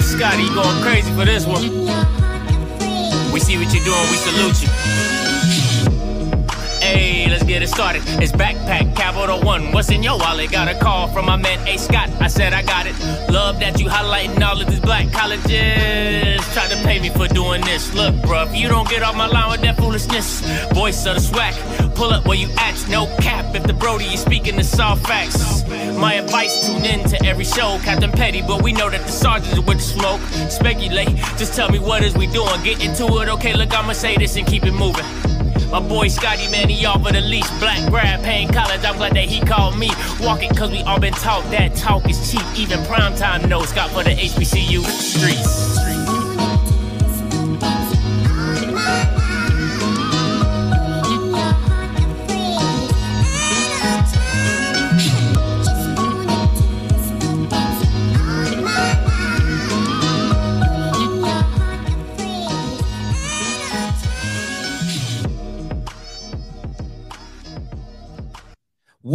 Oh, Scotty, going crazy for this one. We see what you're doing, we salute you. Get it started. It's backpack capital one. What's in your wallet? Got a call from my man A. Scott. I said I got it. Love that you highlighting all of these black colleges. Try to pay me for doing this. Look, if you don't get off my line with that foolishness, voice of the swag. Pull up where you at, no cap. If the Brody is speaking the soft facts. My advice, tune in to every show, Captain Petty, but we know that the sergeants are with the smoke. Speculate, just tell me what is we doing. Get into it, okay? Look, I'ma say this and keep it moving. My boy Scotty, man, he offered the least black grad paying college. I'm glad that he called me. Walking, cause we all been taught that talk is cheap. Even primetime knows Scott for the HBCU streets.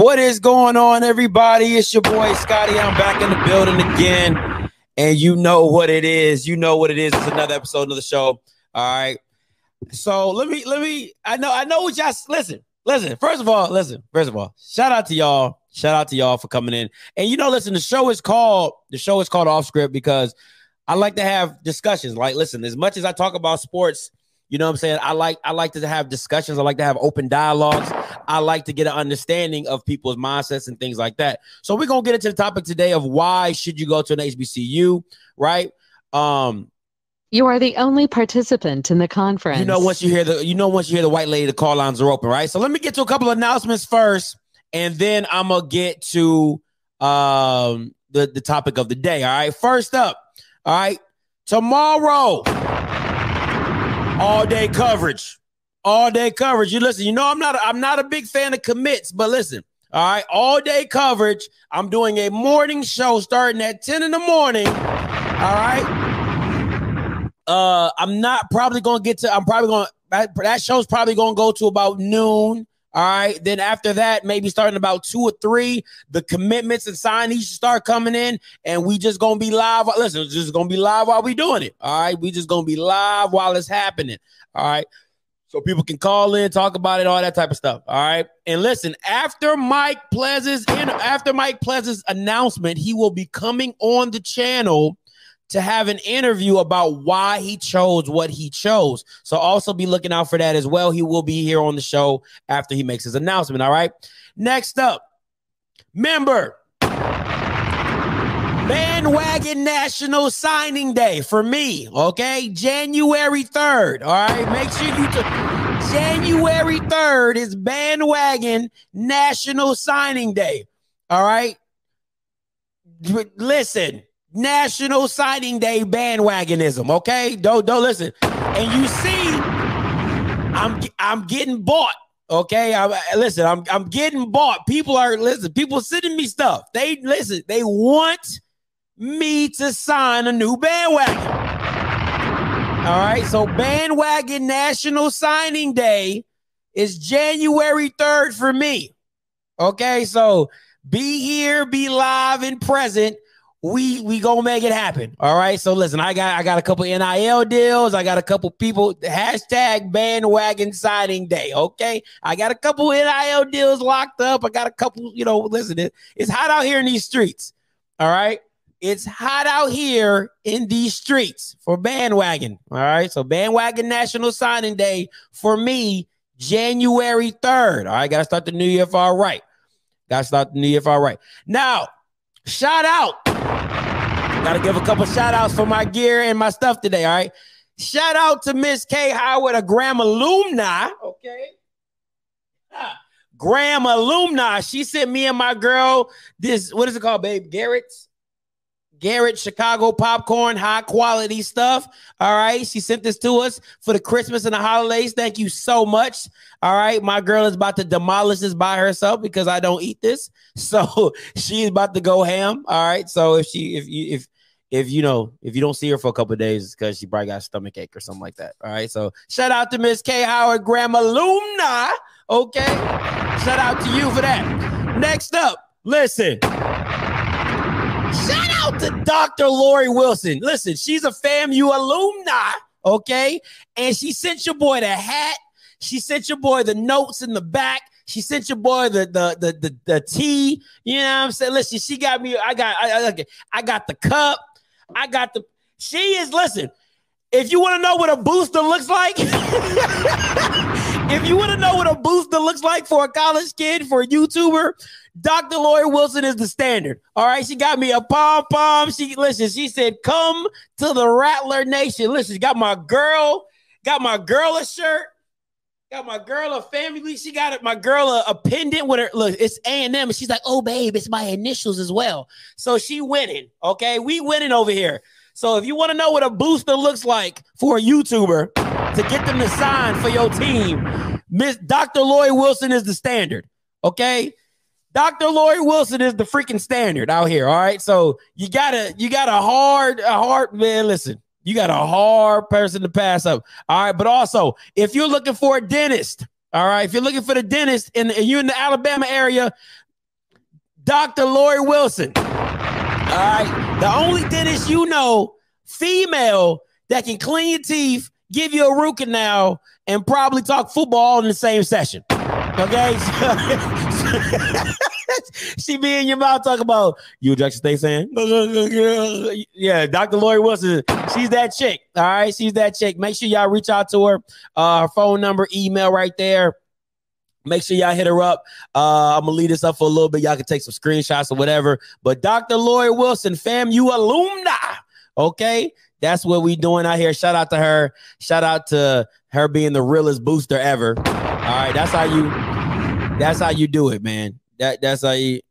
What is going on, everybody? It's your boy Scotty. I'm back in the building again, and you know what it is. You know what it is. It's another episode of the show. All right. So let me let me. I know I know what y'all listen. Listen. First of all, listen. First of all, shout out to y'all. Shout out to y'all for coming in. And you know, listen. The show is called the show is called Off Script because I like to have discussions. Like, listen, as much as I talk about sports you know what I'm saying? I like I like to have discussions. I like to have open dialogues. I like to get an understanding of people's mindsets and things like that. So we're gonna get into the topic today of why should you go to an HBCU, right? Um you are the only participant in the conference. You know, once you hear the you know once you hear the white lady, the call lines are open, right? So let me get to a couple of announcements first, and then I'm gonna get to um the, the topic of the day. All right. First up, all right, tomorrow all day coverage. All day coverage. You listen, you know, I'm not I'm not a big fan of commits, but listen, all right, all day coverage. I'm doing a morning show starting at 10 in the morning. All right. Uh, I'm not probably gonna get to, I'm probably gonna that, that show's probably gonna go to about noon. All right. Then after that, maybe starting about two or three, the commitments and signings start coming in, and we just gonna be live. Listen, just gonna be live while we doing it. All right. We just gonna be live while it's happening. All right. So people can call in, talk about it, all that type of stuff. All right. And listen, after Mike Plez's after Mike Plez's announcement, he will be coming on the channel to have an interview about why he chose what he chose. So also be looking out for that as well. He will be here on the show after he makes his announcement. All right. Next up, member bandwagon national signing day for me. Okay. January 3rd. All right. Make sure you. T- January 3rd is bandwagon national signing day. All right. Listen, National Signing Day bandwagonism. Okay, don't don't listen. And you see, I'm I'm getting bought. Okay, I listen. I'm I'm getting bought. People are listen. People sending me stuff. They listen. They want me to sign a new bandwagon. All right, so bandwagon National Signing Day is January 3rd for me. Okay, so be here, be live and present we we gonna make it happen. All right. So listen, I got I got a couple NIL deals. I got a couple people hashtag bandwagon signing day. Okay. I got a couple NIL deals locked up. I got a couple, you know, listen, it, it's hot out here in these streets. All right. It's hot out here in these streets for bandwagon. All right. So bandwagon national signing day for me, January 3rd. All right. Gotta start the new year all right. Gotta start the new year for all right. Now, shout out Gotta give a couple shout outs for my gear and my stuff today. All right. Shout out to Miss K Howard, a Grambling alumni. Okay. Ah, Grambling alumni. She sent me and my girl this, what is it called, babe? Garrett's Garrett Chicago popcorn, high quality stuff. All right. She sent this to us for the Christmas and the holidays. Thank you so much. All right. My girl is about to demolish this by herself because I don't eat this. So she's about to go ham. All right. So if she, if you, if, if you know, if you don't see her for a couple days, because she probably got stomach ache or something like that. All right. So shout out to Miss K Howard Grambling alumni. Okay. Shout out to you for that. Next up, listen. Dr. Lori Wilson. Listen, she's a FAMU alumni, okay? And she sent your boy the hat. She sent your boy the notes in the back. She sent your boy the the the the, the tea. You know what I'm saying? Listen, she got me. I got I, I, I got the cup. I got the. She is listen. If you want to know what a booster looks like, if you want to know what a booster looks like for a college kid, for a YouTuber, Dr. Lori Wilson is the standard. All right, she got me a pom pom. She listen. She said, "Come to the Rattler Nation." Listen, she got my girl, got my girl a shirt. Got my girl a family. She got it. My girl a, a pendant with her. Look, it's A and M, she's like, "Oh, babe, it's my initials as well." So she winning. Okay, we winning over here. So if you want to know what a booster looks like for a YouTuber to get them to sign for your team, Miss Dr. Lori Wilson is the standard. Okay. Dr. Lori Wilson is the freaking standard out here. All right. So you gotta, you got a hard, a hard man. Listen, you got a hard person to pass up. All right. But also, if you're looking for a dentist, all right, if you're looking for the dentist and you're in the Alabama area, Dr. Lori Wilson. All right. The only dentist you know, female, that can clean your teeth, give you a root canal, and probably talk football in the same session. Okay. she be in your mouth talking about you Jackson State saying, yeah, Dr. Lori Wilson. She's that chick. All right. She's that chick. Make sure y'all reach out to her. Uh, her phone number, email right there. Make sure y'all hit her up. Uh, I'm gonna leave this up for a little bit. Y'all can take some screenshots or whatever. But Dr. Lori Wilson, FAMU alumni. Okay. That's what we doing out here. Shout out to her. Shout out to her being the realest booster ever. All right. That's how you that's how you do it, man. That that's how you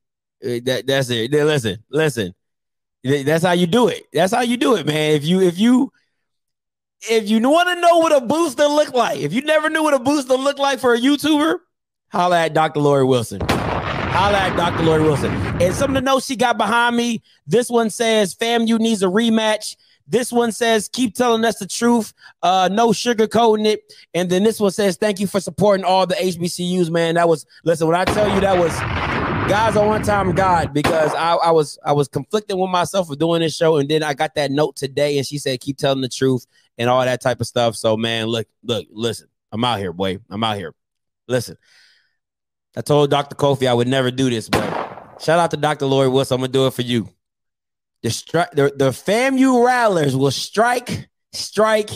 uh, that that's it. Listen, listen. That's how you do it. That's how you do it, man. If you if you if you want to know what a booster look like, if you never knew what a booster looked like for a YouTuber, holla at Dr. Lori Wilson. Holla at Dr. Lori Wilson. And some of the notes she got behind me. This one says, "FAMU needs a rematch. This one says, keep telling us the truth. Uh, no sugarcoating it. And then this one says, thank you for supporting all the HBCUs, man. That was listen, when I tell you that was guys on one time God, because I, I was I was conflicting with myself for doing this show. And then I got that note today, and she said, keep telling the truth and all that type of stuff. So, man, look, look, listen, I'm out here, boy. I'm out here. Listen. I told Dr. Kofi I would never do this, but shout out to Dr. Lori Wilson. I'm gonna do it for you. The strike, the, the FAMU Rattlers will strike, strike,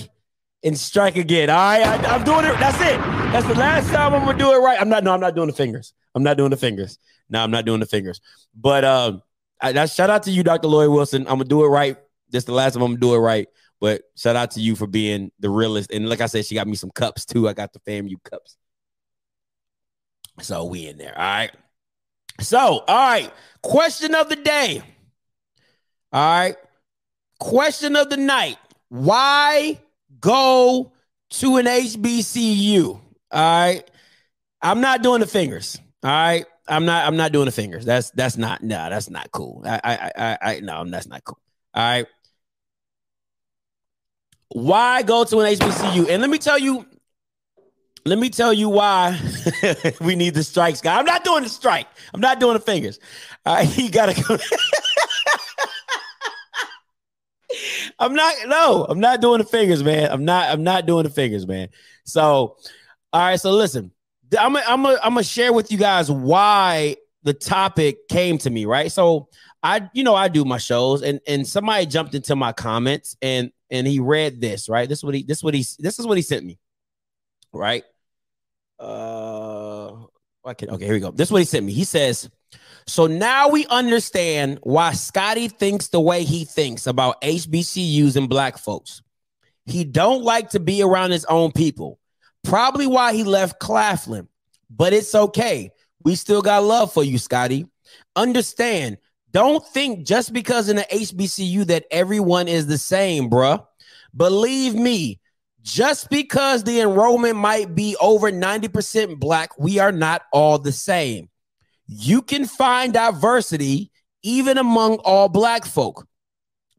and strike again. All right, I, am doing it. That's it. That's the last time I'm gonna do it right. I'm not. No, I'm not doing the fingers. I'm not doing the fingers. No, I'm not doing the fingers. But um, I, shout out to you, Dr. Lloyd Wilson. I'm gonna do it right. This the last time I'm gonna do it right. But shout out to you for being the realest. And like I said, she got me some cups too. I got the FAMU cups. So we in there. All right. So, all right. Question of the day. All right. Question of the night. Why go to an HBCU? All right. I'm not doing the fingers. All right. I'm not I'm not doing the fingers. That's that's not no, that's not cool. I I I, I no, that's not cool. All right. Why go to an HBCU? And let me tell you let me tell you why we need the strikes, guy. I'm not doing the strike. I'm not doing the fingers. All right, you gotta go. I'm not. No, I'm not doing the fingers, man. I'm not. I'm not doing the fingers, man. So, all right. So listen, I'm. A, I'm. A, I'm gonna share with you guys why the topic came to me. Right. So I, you know, I do my shows, and and somebody jumped into my comments, and and he read this. Right. This is what he. This is what he. This is what he sent me right? Uh, okay, okay, here we go. This is what he sent me. He says, so now we understand why Scotty thinks the way he thinks about HBCUs and black folks. He don't like to be around his own people. Probably why he left Claflin, but it's okay. We still got love for you, Scotty. Understand, don't think just because in an HBCU that everyone is the same, bruh. Believe me, just because the enrollment might be over 90% black, we are not all the same. You can find diversity even among all black folk.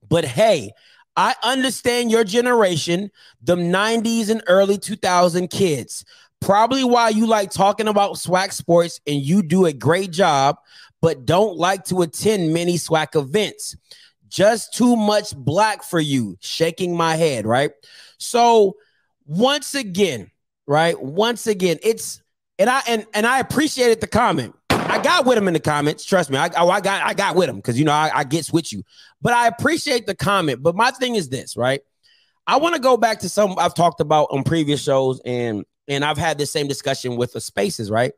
But hey, I understand your generation, the 90s and early 2000 kids. Probably why you like talking about SWAC sports and you do a great job, but don't like to attend many SWAC events. Just too much black for you. Shaking my head, right? So once again, right? Once again, it's and I and and I appreciated the comment. I got with him in the comments. Trust me, I, oh, I got I got with him because you know I, I gets with you. But I appreciate the comment. But my thing is this, right? I want to go back to some I've talked about on previous shows, and and I've had the same discussion with the spaces, right?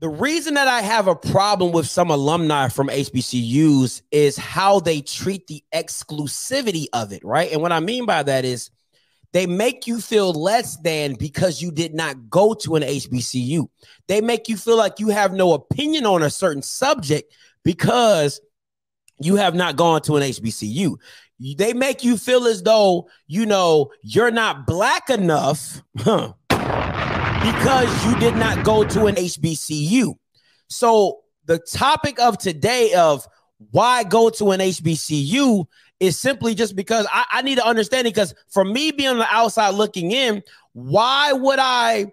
The reason that I have a problem with some alumni from HBCUs is how they treat the exclusivity of it, right? And what I mean by that is they make you feel less than because you did not go to an HBCU. They make you feel like you have no opinion on a certain subject because you have not gone to an HBCU. They make you feel as though, you know, you're not black enough huh, because you did not go to an HBCU. So the topic of today of why go to an HBCU is simply just because I, I need to understand it. Because for me being on the outside looking in, why would I?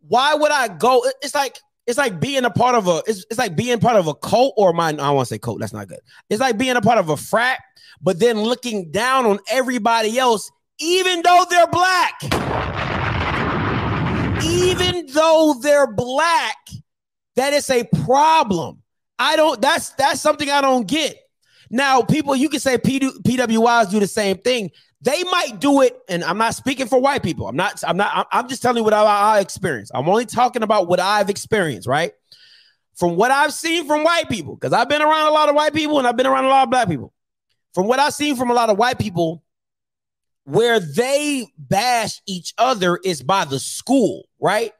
Why would I go? It's like it's like being a part of a it's, it's like being part of a cult or my I don't want to say cult, that's not good. It's like being a part of a frat, but then looking down on everybody else, even though they're black. Even though they're black, that is a problem. I don't that's that's something I don't get. Now, people, you can say PWIs do the same thing. They might do it, and I'm not speaking for white people. I'm not. I'm not. I'm just telling you what I, I experience. I'm only talking about what I've experienced, right? From what I've seen from white people, because I've been around a lot of white people and I've been around a lot of black people. From what I've seen from a lot of white people, where they bash each other is by the school, right?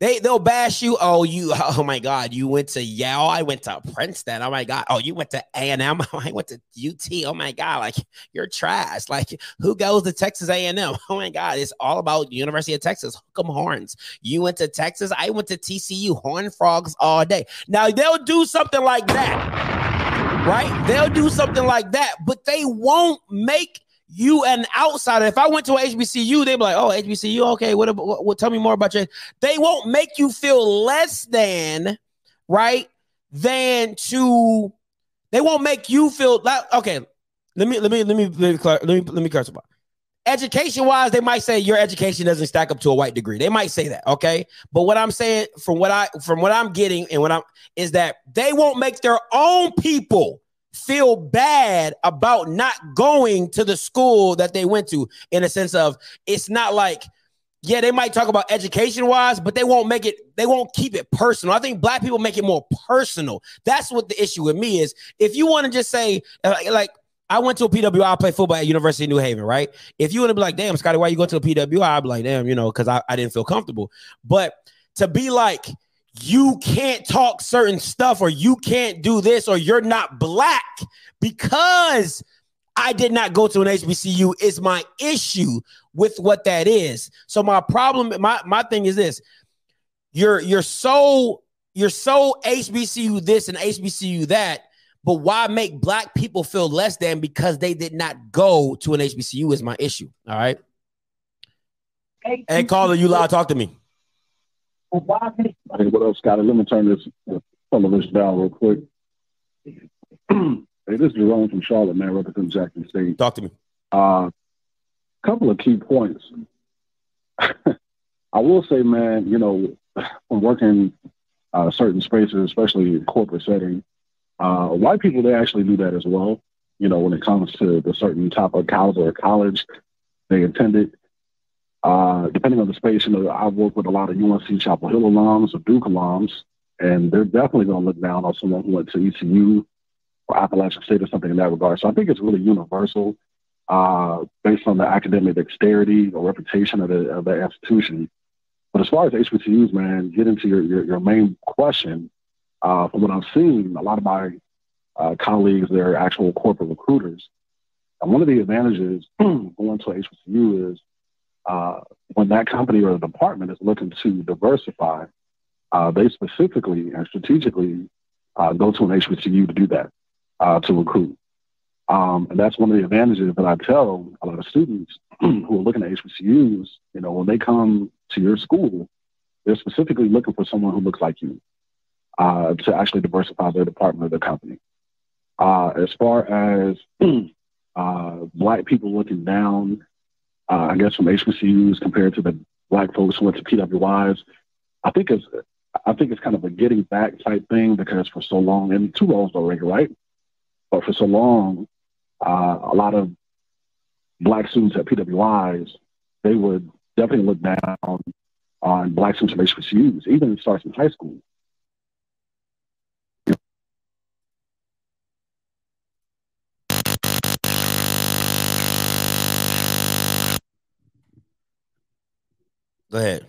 They they'll bash you. Oh, you. Oh my God, you went to Yale. I went to Princeton. Oh my God. Oh, you went to A and. I went to UT. Oh my God, like you're trash. Like who goes to Texas A and M? Oh my God, it's all about University of Texas. Hook 'em horns. You went to Texas. I went to TCU. Horn frogs all day. Now they'll do something like that, right? They'll do something like that, but they won't make you an outsider. If I went to a HBCU, they'd be like, "Oh, HBCU, okay. What, what, what? Tell me more about your." They won't make you feel less than, right? Than to, they won't make you feel like. Okay, let me let me let me let me let me, let me about. Education wise, they might say your education doesn't stack up to a white degree. They might say that, okay. But what I'm saying, from what I from what I'm getting and what I'm is that they won't make their own people feel bad about not going to the school that they went to in a sense of it's not like yeah they might talk about education wise but they won't make it they won't keep it personal i think black people make it more personal that's what the issue with me is if you want to just say uh, like I went to a PWI, I played football at University of New Haven, right? If you want to be like, damn, Scotty, why you go to a PWI? I'd be like, damn, you know, because I, I didn't feel comfortable. But to be like, you can't talk certain stuff or you can't do this or you're not black because I did not go to an HBCU is my issue with what that is. So my problem my my thing is this. You're you're so you're so HBCU this and HBCU that but why make black people feel less than because they did not go to an HBCU is my issue. All right. Hey, caller, you loud. Talk to me. Hey, what up, Scotty? Let me turn this uh, television down real quick. hey, this is Jerome from Charlotte, man, representing Jackson State. Talk to me. A uh, couple of key points. I will say, man, you know, when working uh, certain spaces, especially in corporate setting, uh, white people they actually do that as well. You know, when it comes to the certain type of college or college they attended, uh, depending on the space, you know, I've worked with a lot of UNC Chapel Hill alums or Duke alums, and they're definitely going to look down on someone who went to ECU or Appalachian State or something in that regard. So I think it's really universal uh, based on the academic dexterity or reputation of the, of the institution. But as far as HBCUs, man, get into your, your, your main question. Uh, from what I've seen, a lot of my uh, colleagues, they're actual corporate recruiters. And one of the advantages going to HBCU is uh, when that company or department is looking to diversify, uh, they specifically and strategically uh, go to an HBCU to do that, uh, to recruit. Um, and that's one of the advantages that I tell a lot of students who are looking at HBCUs, you know, when they come to your school, they're specifically looking for someone who looks like you uh, to actually diversify their department or their company. As far as black people looking down, uh, I guess from HBCUs compared to the black folks who went to PWIs, I think it's I think it's kind of a getting back type thing because for so long, and two roles already, right? But for so long, uh, a lot of black students at PWIs, they would definitely look down on black students from HBCUs, even starts in high school. Go ahead.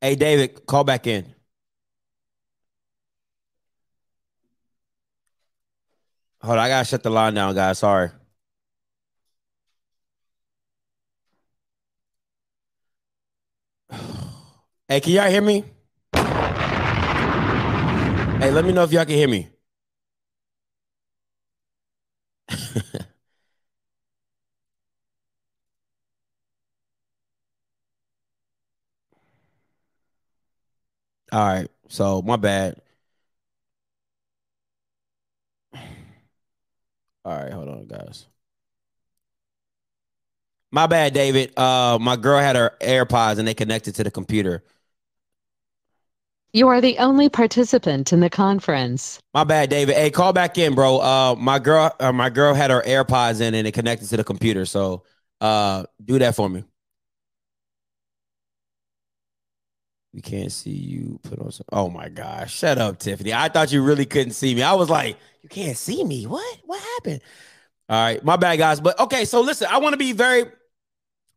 Hey, David, call back in. Hold on, I gotta shut the line down, guys. Sorry. Hey, can y'all hear me? Hey, let me know if y'all can hear me. All right. So my bad. All right, hold on, guys. My bad, David. Uh, my girl had her AirPods and they connected to the computer. You are the only participant in the conference. My bad, David. Hey, call back in, bro. Uh, my girl, uh, my girl had her AirPods in and it connected to the computer. So, uh, do that for me. We can't see you put on some. Oh my gosh. Shut up, Tiffany. I thought you really couldn't see me. I was like, you can't see me. What? What happened? All right. My bad, guys. But okay, so listen, I want to be very,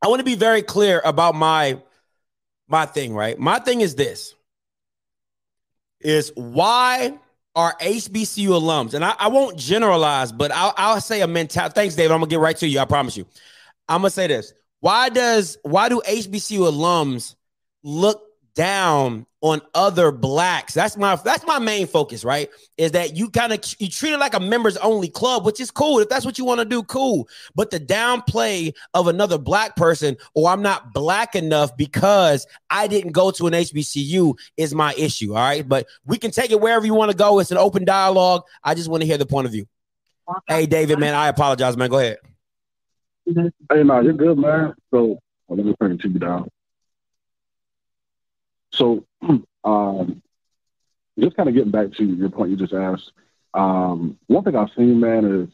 I want to be very clear about my my thing, right? My thing is this is why are HBCU alums, and I, I won't generalize, but I'll, I'll say a mentality. Thanks, David. I'm gonna get right to you. I promise you. I'm gonna say this. Why does why do HBCU alums look down on other blacks. That's my that's my main focus, right? Is that you kind of you treat it like a members only club, which is cool. If that's what you want to do, cool. But the downplay of another black person or I'm not black enough because I didn't go to an HBCU is my issue. All right. But we can take it wherever you want to go. It's an open dialogue. I just want to hear the point of view. Hey David, man, I apologize, man. Go ahead. Hey, no, you're good, man. So well, let me it to you down. So, um, just kind of getting back to your point you just asked. Um, one thing I've seen, man, is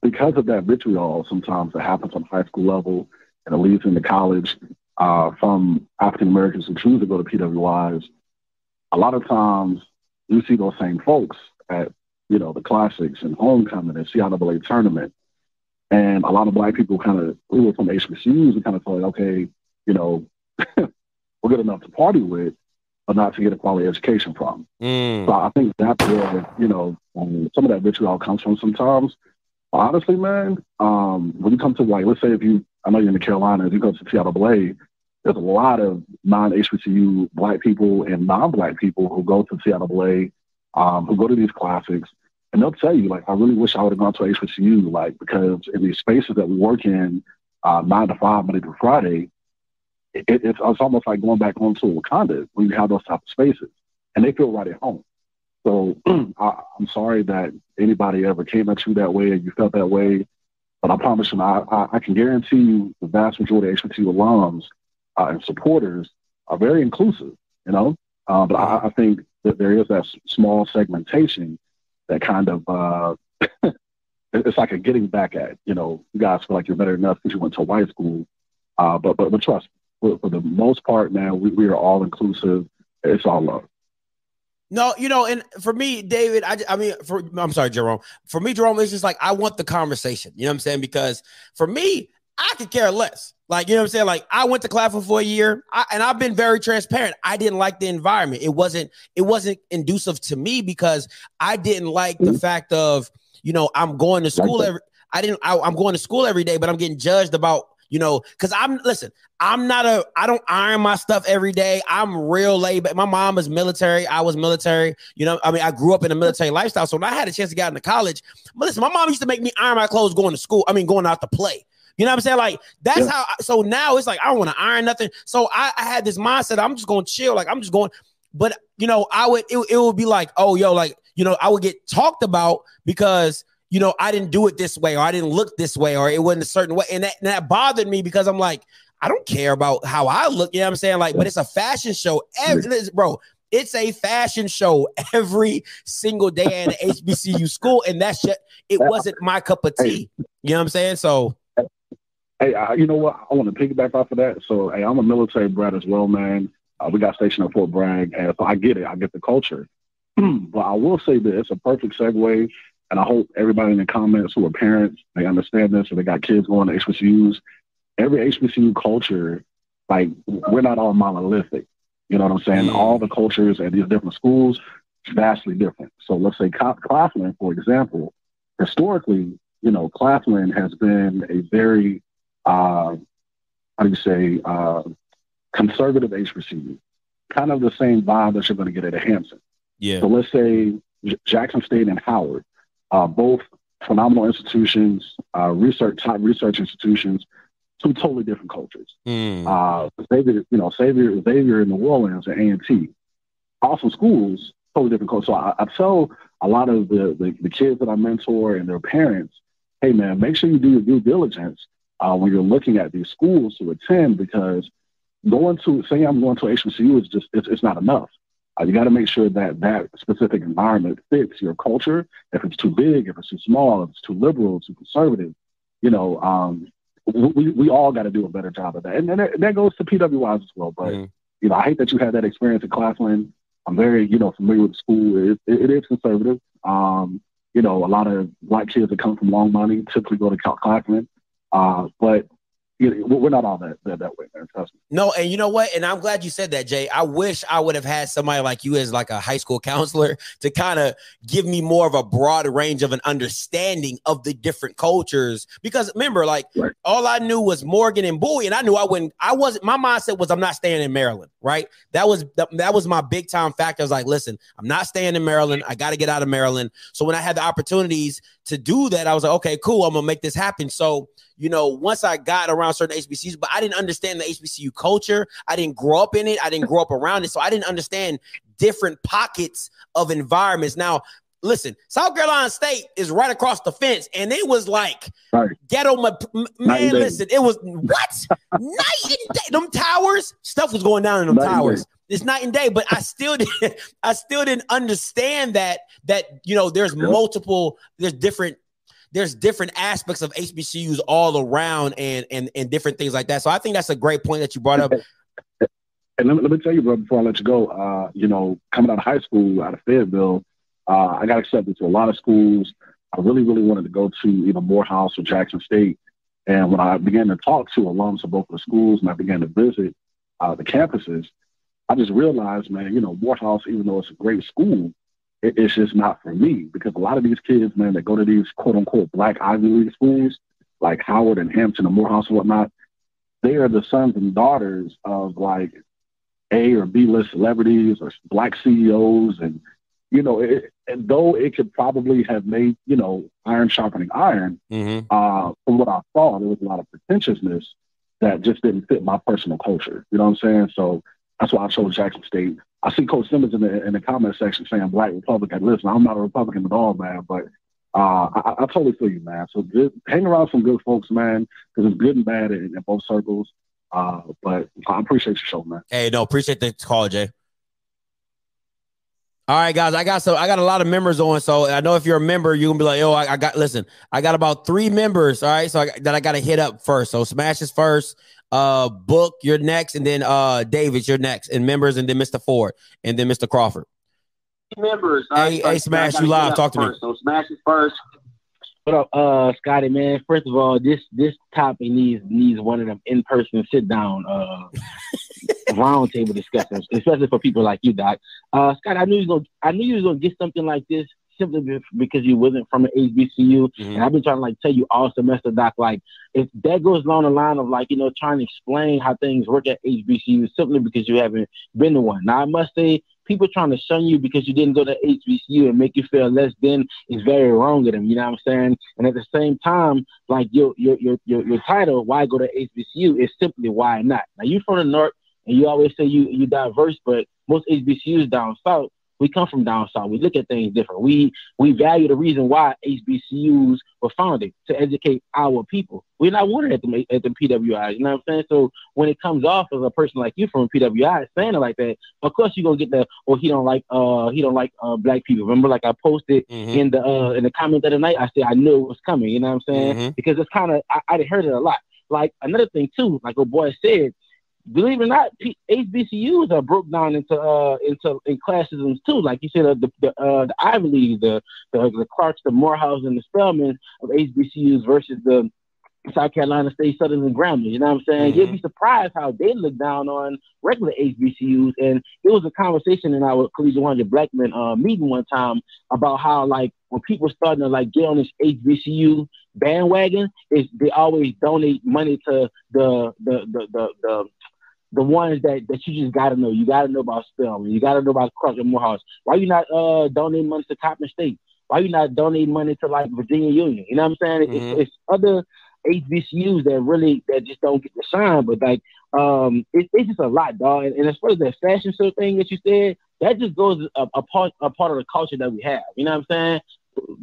because of that vitriol sometimes that happens on high school level and it leads into college uh, from African Americans who choose to go to PWIs, a lot of times you see those same folks at, you know, the classics and homecoming and CIAA tournament. And a lot of black people kind of, we were from HBCUs, we kind of thought, okay, you know, we're good enough to party with, but not to get a quality education from. Mm. So I think that's where, you know, um, some of that vitriol comes from sometimes. Honestly, man, um, when you come to like, let's say if you, I know you're in the Carolinas, you go to CIAA, there's a lot of non-HBCU black people and non-black people who go to CIAA, um, who go to these classics, and they'll tell you, like, I really wish I would have gone to HBCU, like, because in these spaces that we work in, uh, nine to five, Monday through Friday, it, it's, it's almost like going back home to Wakanda when you have those type of spaces, and they feel right at home. So I, am sorry that anybody ever came at you that way and you felt that way, but I promise you, I, I, I can guarantee you the vast majority of HBCU alums uh, and supporters are very inclusive, you know. Uh, but I, I, think that there is that small segmentation that kind of uh, it's like a getting back at, you know, you guys feel like you're better enough because you went to white school. Uh, but, but but trust for, for the most part, now, we, we are all inclusive. It's all love. No, you know, and for me, David, I, I mean, for I'm sorry, Jerome. For me, Jerome, it's just like I want the conversation. You know what I'm saying? Because for me, I could care less. Like, you know what I'm saying? Like, I went to Claflin for a year, I, and I've been very transparent. I didn't like the environment. It wasn't. It wasn't inducive to me because I didn't like mm-hmm. the fact of, you know, I'm going to school every. I didn't. I, I'm going to school every day, but I'm getting judged about you know, because I'm listen, I'm not a I don't iron my stuff every day. I'm real laid back. My mom is military. I was military. You know, I mean, I grew up in a military lifestyle. So when I had a chance to get into college, but listen, my mom used to make me iron my clothes going to school. I mean, going out to play. You know what I'm saying? Like that's yeah. how. So now it's like I don't want to iron nothing. So I, I had this mindset. I'm just going to chill. Like I'm just going. but you know, I would it, it would be like, oh, yo, like you know, I would get talked about because you know I didn't do it this way or I didn't look this way or it wasn't a certain way, and that, and that bothered me because I'm like, I don't care about how I look. You know what I'm saying? Like, but it's a fashion show, every, bro. It's a fashion show every single day at the HBCU school, and that's just it wasn't my cup of tea. You know what I'm saying? So Hey, uh, you know what? I want to piggyback off of that. So, hey, I'm a military brat as well, man. Uh, we got stationed at Fort Bragg, and so I get it. I get the culture. but I will say that it's a perfect segue, and I hope everybody in the comments who are parents they understand this, or they got kids going to HBCUs. Every HBCU culture, like we're not all monolithic. You know what I'm saying? Mm. All the cultures at these different schools vastly different. So let's say Claflin, for example, historically, you know, Claflin has been a very uh, how do you say, uh, conservative HBCU, kind of the same vibe that you're going to get at a Hampton. Yeah. So let's say Jackson State and Howard, uh, both phenomenal institutions, uh, research top research institutions, two totally different cultures. Mm. Uh, Xavier, you know, Xavier, Xavier in New Orleans and A and T, awesome schools, totally different cultures. So I, I tell a lot of the, the the kids that I mentor and their parents, hey man, make sure you do your due diligence uh, when you're looking at these schools to attend because going to say I'm going to HBCU is just it's, it's not enough. Uh, you got to make sure that that specific environment fits your culture. If it's too big, if it's too small, if it's too liberal, too conservative, you know, um, we, we all got to do a better job of that. And, and that goes to PWIs as well. But, mm-hmm. you know, I hate that you had that experience at Claflin. I'm very, you know, familiar with the school. It, it, it is conservative. Um, you know, a lot of black kids that come from Long Money typically go to Claflin. Uh, but we're not all that, that that way, man. Trust me. No, and you know what? And I'm glad you said that, Jay. I wish I would have had somebody like you as like a high school counselor to kind of give me more of a broad range of an understanding of the different cultures. Because remember, like right. all I knew was Morgan and Bowie, and I knew I wouldn't. I wasn't. My mindset was I'm not staying in Maryland. Right. That was that was my big time factor. I was like, listen, I'm not staying in Maryland. I got to get out of Maryland. So when I had the opportunities to do that, I was like, okay, cool. I'm gonna make this happen. So you know, once I got around certain HBCUs, but I didn't understand the HBCU culture. I didn't grow up in it. I didn't grow up around it. So I didn't understand different pockets of environments. Now, listen, South Carolina State is right across the fence, and it was like right. ghetto. Ma- man, listen, it was what night and day. Them towers, stuff was going down in them night towers. It's night and day, but I still didn't. I still didn't understand that that you know there's multiple, there's different there's different aspects of HBCUs all around and and and different things like that. So I think that's a great point that you brought up. And let me, let me tell you, bro, before I let you go, uh, you know, coming out of high school, out of Fayetteville, uh, I got accepted to a lot of schools. I really, really wanted to go to either Morehouse or Jackson State. And when I began to talk to alums of both of the schools and I began to visit uh, the campuses, I just realized, man, you know, Morehouse, even though it's a great school, it, it's just not for me because a lot of these kids, man, that go to these quote unquote black Ivy League schools like Howard and Hampton and Morehouse and whatnot, they are the sons and daughters of like A or B list celebrities or black CEOs. And, you know, it, and though it could probably have made, you know, iron sharpening iron, mm-hmm. uh, from what I saw, there was a lot of pretentiousness that just didn't fit my personal culture. You know what I'm saying? So that's why I chose Jackson State. I see Coach Simmons in the in the comment section saying Black Republican. Listen, I'm not a Republican at all, man, but uh, I, I, totally feel you, man. So good, hang around some good folks, man, because it's good and bad in, in both circles. Uh, but I appreciate your show, man. Hey, no, appreciate the call, Jay. All right, guys, I got so I got a lot of members on, so I know if you're a member, you're gonna be like, "Oh, I, I got listen, I got about three members." All right, so I, that I got to hit up first. So Smash is first, uh, Book, you're next, and then uh, David, you're next, and members, and then Mr. Ford, and then Mr. Crawford. Members, hey, hey, Smash, you live? Talk to first. me. So Smash is first. What up, uh, Scotty, man? First of all, this this topic needs needs one of them in person sit down uh roundtable discussions, especially for people like you, Doc. Uh, Scott, I knew you was gonna I knew you was gonna get something like this simply because you wasn't from an HBCU. Mm-hmm. And I've been trying to like tell you all semester, Doc, like if that goes along the line of like, you know, trying to explain how things work at HBCU simply because you haven't been to one. Now I must say people trying to shun you because you didn't go to HBCU and make you feel less than is very wrong with them. You know what I'm saying? And at the same time, like your your your your, your title, why go to HBCU is simply why not. Now you from the north, and you always say you you diverse, but most HBCUs down south, we come from down south. We look at things different. We we value the reason why HBCUs were founded to educate our people. We're not wanted at the at the PWIs. You know what I'm saying? So when it comes off as a person like you from PWI saying it like that, of course you're gonna get the oh, he don't like uh he don't like uh black people. Remember, like I posted mm-hmm. in the uh in the comment of the night, I said I knew it was coming. You know what I'm saying? Mm-hmm. Because it's kind of I, I heard it a lot. Like another thing too, like a boy said, believe it or not, HBCUs are broke down into uh into in classisms too. Like you said, uh, the the, uh, the Ivy League, the, the the Clarks, the Morehouse, and the Spelmans of HBCUs versus the South Carolina State Southern and Grambling. You know what I'm saying? Mm-hmm. You'd be surprised how they look down on regular HBCUs. And it was a conversation in our Collegiate 100 Black Men uh, meeting one time about how like when people starting to like get on this HBCU bandwagon, is they always donate money to the the the the, the the ones that, that you just gotta know. You gotta know about Spelman. You gotta know about Clark and Morehouse. Why you not uh donating money to Coppin State? Why you not donating money to like Virginia Union? You know what I'm saying? Mm-hmm. It's, it's, other HBCUs that really that just don't get the shine. But like um it, it's just a lot, dog. And, and as far as that fashion show thing that you said, that just goes a, a part a part of the culture that we have. You know what I'm saying?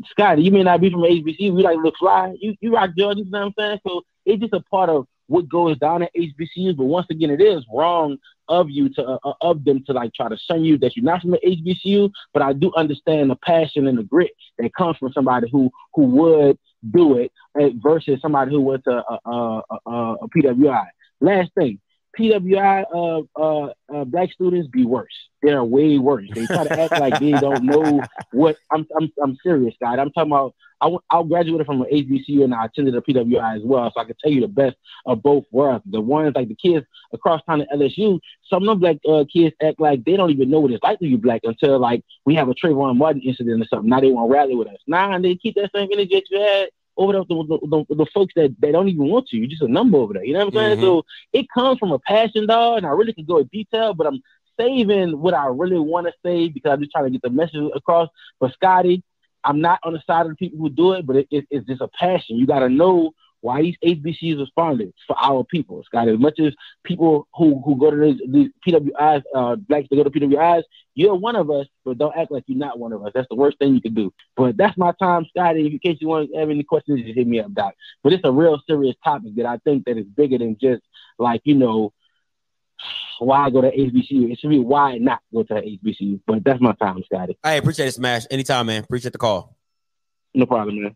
Scotty, you may not be from HBCU, we like look fly. You you rock Jordans, you know what I'm saying? So it's just a part of what goes down at HBCUs. But once again, it is wrong of you to uh, uh, of them to like try to shun you that you're not from the HBCU. But I do understand the passion and the grit that comes from somebody who who would do it uh, versus somebody who went a, a, a, a PWI. Last thing, PWI uh, uh, uh, black students be worse. They're way worse. They try to act like they don't know what. I'm I'm I'm serious, guy. I'm talking about. I, I graduated from an HBCU and I attended a PWI as well, so I can tell you the best of both worlds. The ones like the kids across town at LSU, some of them black uh, kids act like they don't even know what it's like to be black until like we have a Trayvon Martin incident or something. Now they want to rally with us. Nah, and they keep that same energy that you had over the, the, the, the, folks that, that don't even want you. You're just a number over there. You know what I'm saying? Mm-hmm. So it comes from a passion, dog, and I really could go in detail, but I'm saving what I really want to say because I'm just trying to get the message across. But Scotty, I'm not on the side of the people who do it, but it, it, it's just a passion. You got to know why these HBCUs are founded for our people, Scott. As much as people who, who go to these, these PWIs, uh, blacks that go to PWIs, you're one of us, but don't act like you're not one of us. That's the worst thing you can do. But that's my time, Scotty. In case you want to have any questions, just hit me up, Doc. But it's a real serious topic that I think that is bigger than just like, you know, why go to HBCU. It should be why not go to HBCU. But that's my time, Scotty. I appreciate it, Smash. Anytime, man. Appreciate the call. No problem, man.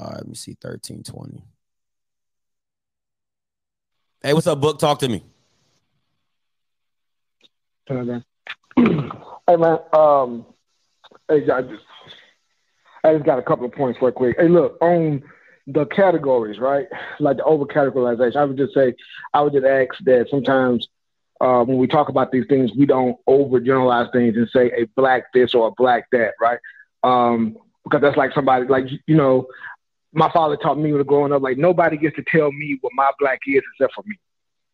All right, let me see. 1320. Hey, what's up, Book? Talk to me. Hey man, um, hey, I just, I just got a couple of points real quick. Hey, look on the categories, right? Like the over categorization. I would just say, I would just ask that sometimes uh, when we talk about these things, we don't overgeneralize things and say a black this or a black that, right? Um, because that's like somebody like you know my father taught me when growing up, like nobody gets to tell me what my black is except for me,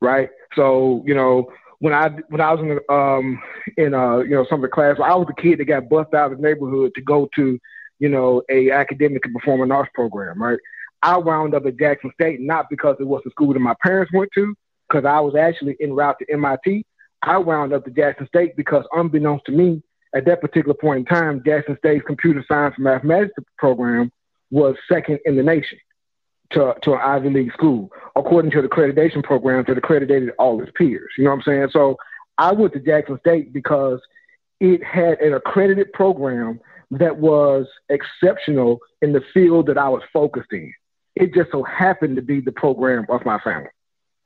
right? So you know, when I when I was in um in uh you know some of the class, I was the kid that got bussed out of the neighborhood to go to you know a academic and performing arts program, right? I wound up at Jackson State not because it was the school that my parents went to, because I was actually en route to MIT. I wound up at Jackson State because unbeknownst to me, at that particular point in time, Jackson State's computer science and mathematics program was second in the nation to, to an Ivy League school, according to the accreditation program that accredited all its peers. You know what I'm saying? So I went to Jackson State because it had an accredited program that was exceptional in the field that I was focused in. It just so happened to be the program of my family.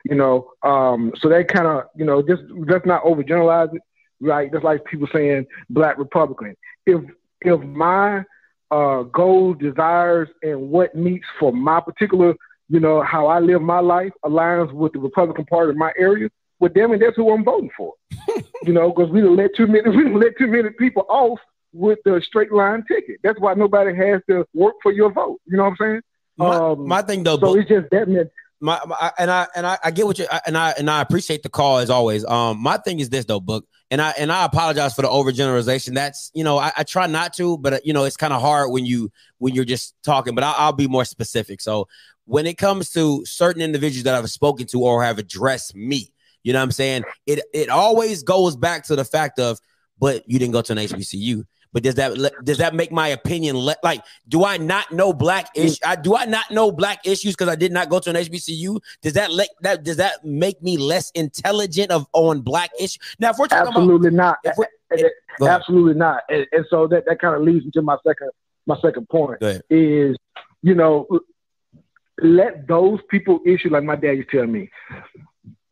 You know, um, so they kind of, you know, just let's not overgeneralize it, right? Just like people saying black Republican. If if my uh, goals, desires, and what meets for my particular, you know, how I live my life aligns with the Republican Party in my area, well, damn it, that's who I'm voting for. you know, because we don't let too many we don't let too many people off with the straight line ticket. That's why nobody has to work for your vote. You know what I'm saying? My, um, my thing though, so it's just that meant my, my, and I and I, I get what you and I and I appreciate the call as always. Um, my thing is this though, book, and I and I apologize for the overgeneralization. That's you know I, I try not to, but uh, you know it's kind of hard when you when you're just talking. But I, I'll be more specific. So when it comes to certain individuals that I've spoken to or have addressed me, You know what I'm saying? It it always goes back to the fact of, but you didn't go to an HBCU. But does that does that make my opinion le- like? Do I not know black Mm. issues? Do I not know black issues because I did not go to an HBCU? Does that le- that does that make me less intelligent of on black issues? Now, if we're talking Absolutely not. about, we're, Eh, Absolutely not. And, and so that, that kind of leads into my second my second point is, you know, let those people issue like my dad used to tell me.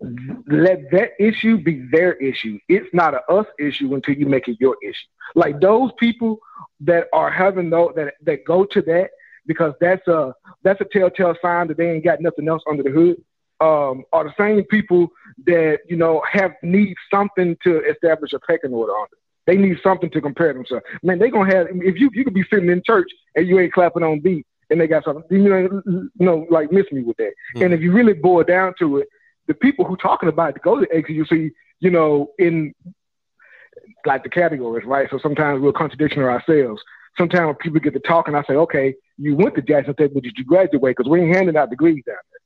Let that issue be their issue. It's not a us issue until you make it your issue. Like those people that are having those that that go to that because that's a that's a telltale sign that they ain't got nothing else under the hood. Um, are the same people that you know have need something to establish a pecking order on. They need something to compare themselves. Man, they gonna have if you you could be sitting in church and you ain't clapping on beat and they got something. You know, you know like miss me with that. Hmm. And if you really boil down to it, the people who talking about it to go to HUC, you see, you know, in like the categories, right? So sometimes we're contradiction ourselves. Sometimes when people get to talking, I say, okay, you went to Jackson State, but did you graduate? Because we ain't handing out degrees down there.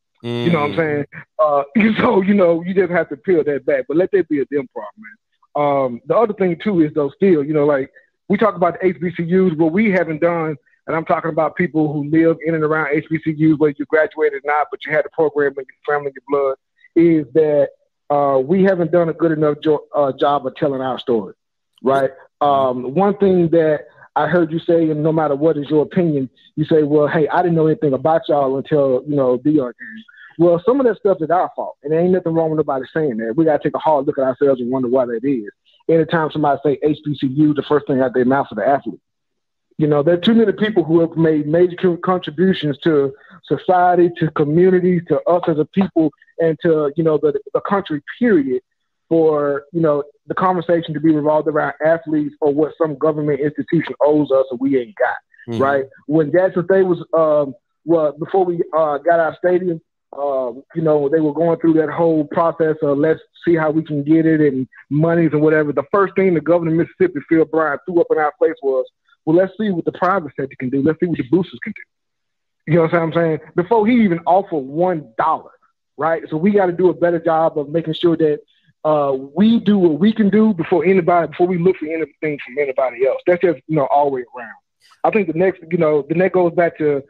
You know what I'm saying? Uh, so you know, you just have to peel that back. But let that be a them problem, man. Um, the other thing too is though, still, you know, like we talk about the HBCUs, what we haven't done, and I'm talking about people who live in and around HBCUs, whether you graduated or not, but you had a program in your family, your blood, is that uh, we haven't done a good enough jo- uh, job of telling our story, right? Um, one thing that I heard you say, and no matter what is your opinion, you say, well, hey, I didn't know anything about y'all until, you know, DR came. Well, some of that stuff is our fault, and there ain't nothing wrong with nobody saying that. We got to take a hard look at ourselves and wonder why that is. Anytime somebody say HBCU, the first thing out their mouth is the athlete. You know, there are too many people who have made major contributions to society, to communities, to us as a people, and to you know the, the country. Period. For you know the conversation to be revolved around athletes or what some government institution owes us and we ain't got Mhm. right? When Jackson State was, um, well, before we uh, got our stadium, um, you know, they were going through that whole process of let's see how we can get it and monies and whatever. The first thing the governor of Mississippi, Phil Bryant, threw up in our face was, well, let's see what the private sector can do. Let's see what the boosters can do. You know what I'm saying? Before he even offered one dollar, right? So we got to do a better job of making sure that uh, we do what we can do before anybody, before we look for anything from anybody else. That's just you know all the way around. I think the next, you know, the next goes back to,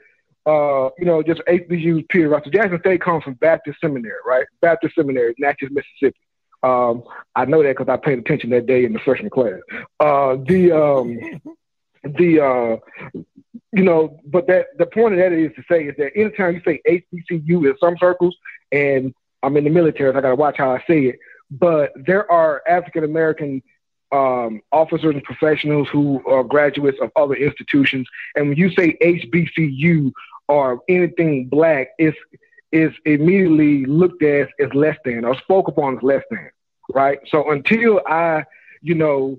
uh, you know, just HBCUs period. Right? So Jackson State comes from Baptist Seminary, right? Baptist Seminary, Natchez, Mississippi. Um, I know that because I paid attention that day in the freshman class. Uh, the um, the uh, you know, but that the point of that is to say is that anytime you say HBCU in some circles, and I'm in the military, so I got to watch how I say it. But there are African American um, officers and professionals who are graduates of other institutions, and when you say HBCU or anything black, it's is immediately looked at as less than or spoke upon as less than, right? So until I, you know,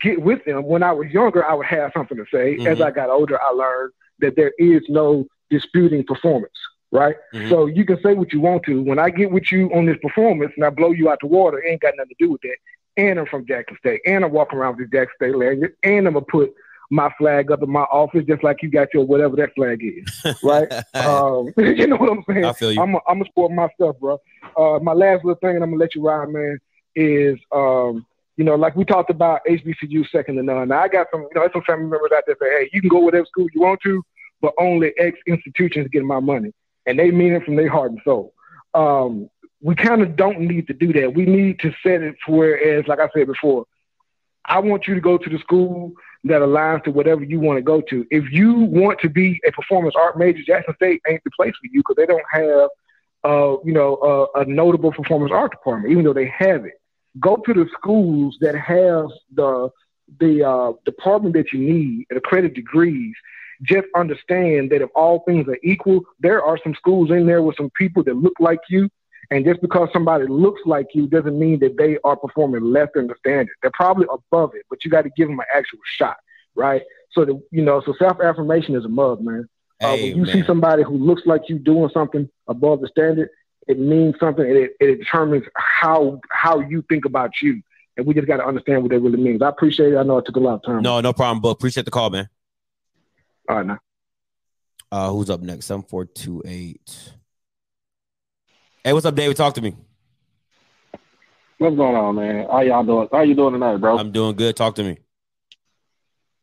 get with them, when I was younger, I would have something to say. As Mhm. I got older, I learned that there is no disputing performance, right? Mhm. So you can say what you want to. When I get with you on this performance and I blow you out the water, it ain't got nothing to do with that. And I'm from Jackson State, and I'm walking around with the Jackson State lanyard, and I'm gonna put my flag up in my office just like you got your whatever that flag is, right? um, you know what I'm saying? I feel you. I'm gonna sport my stuff, bro. Uh, my last little thing, and I'm gonna let you ride, man, is um, you know, like we talked about HBCU second to none. Now I got some, you know, some family members out there say, hey, you can go whatever school you want to, but only X institutions get my money, and they mean it from their heart and soul. Um, we kind of don't need to do that. We need to set it for whereas, like I said before, I want you to go to the school that aligns to whatever you want to go to. If you want to be a performance art major, Jackson State ain't the place for you because they don't have, uh, you know, uh, a notable performance art department, even though they have it. Go to the schools that have the the uh, department that you need and accredited degrees. Just understand that if all things are equal, there are some schools in there with some people that look like you and just because somebody looks like you doesn't mean that they are performing less than the standard. They're probably above it, but you got to give them an actual shot, right? So that you know, so self affirmation is a mug, man. Uh, when you see somebody who looks like you doing something above the standard, it means something, and it, it determines how how you think about you. And we just got to understand what that really means. I appreciate it. I know it took a lot of time. No, no problem, but appreciate the call, man. All right, now. Uh, who's up next? Seven four two eight. Hey, what's up, David? Talk to me. What's going on, man? How y'all doing? How you doing tonight, bro? I'm doing good. Talk to me.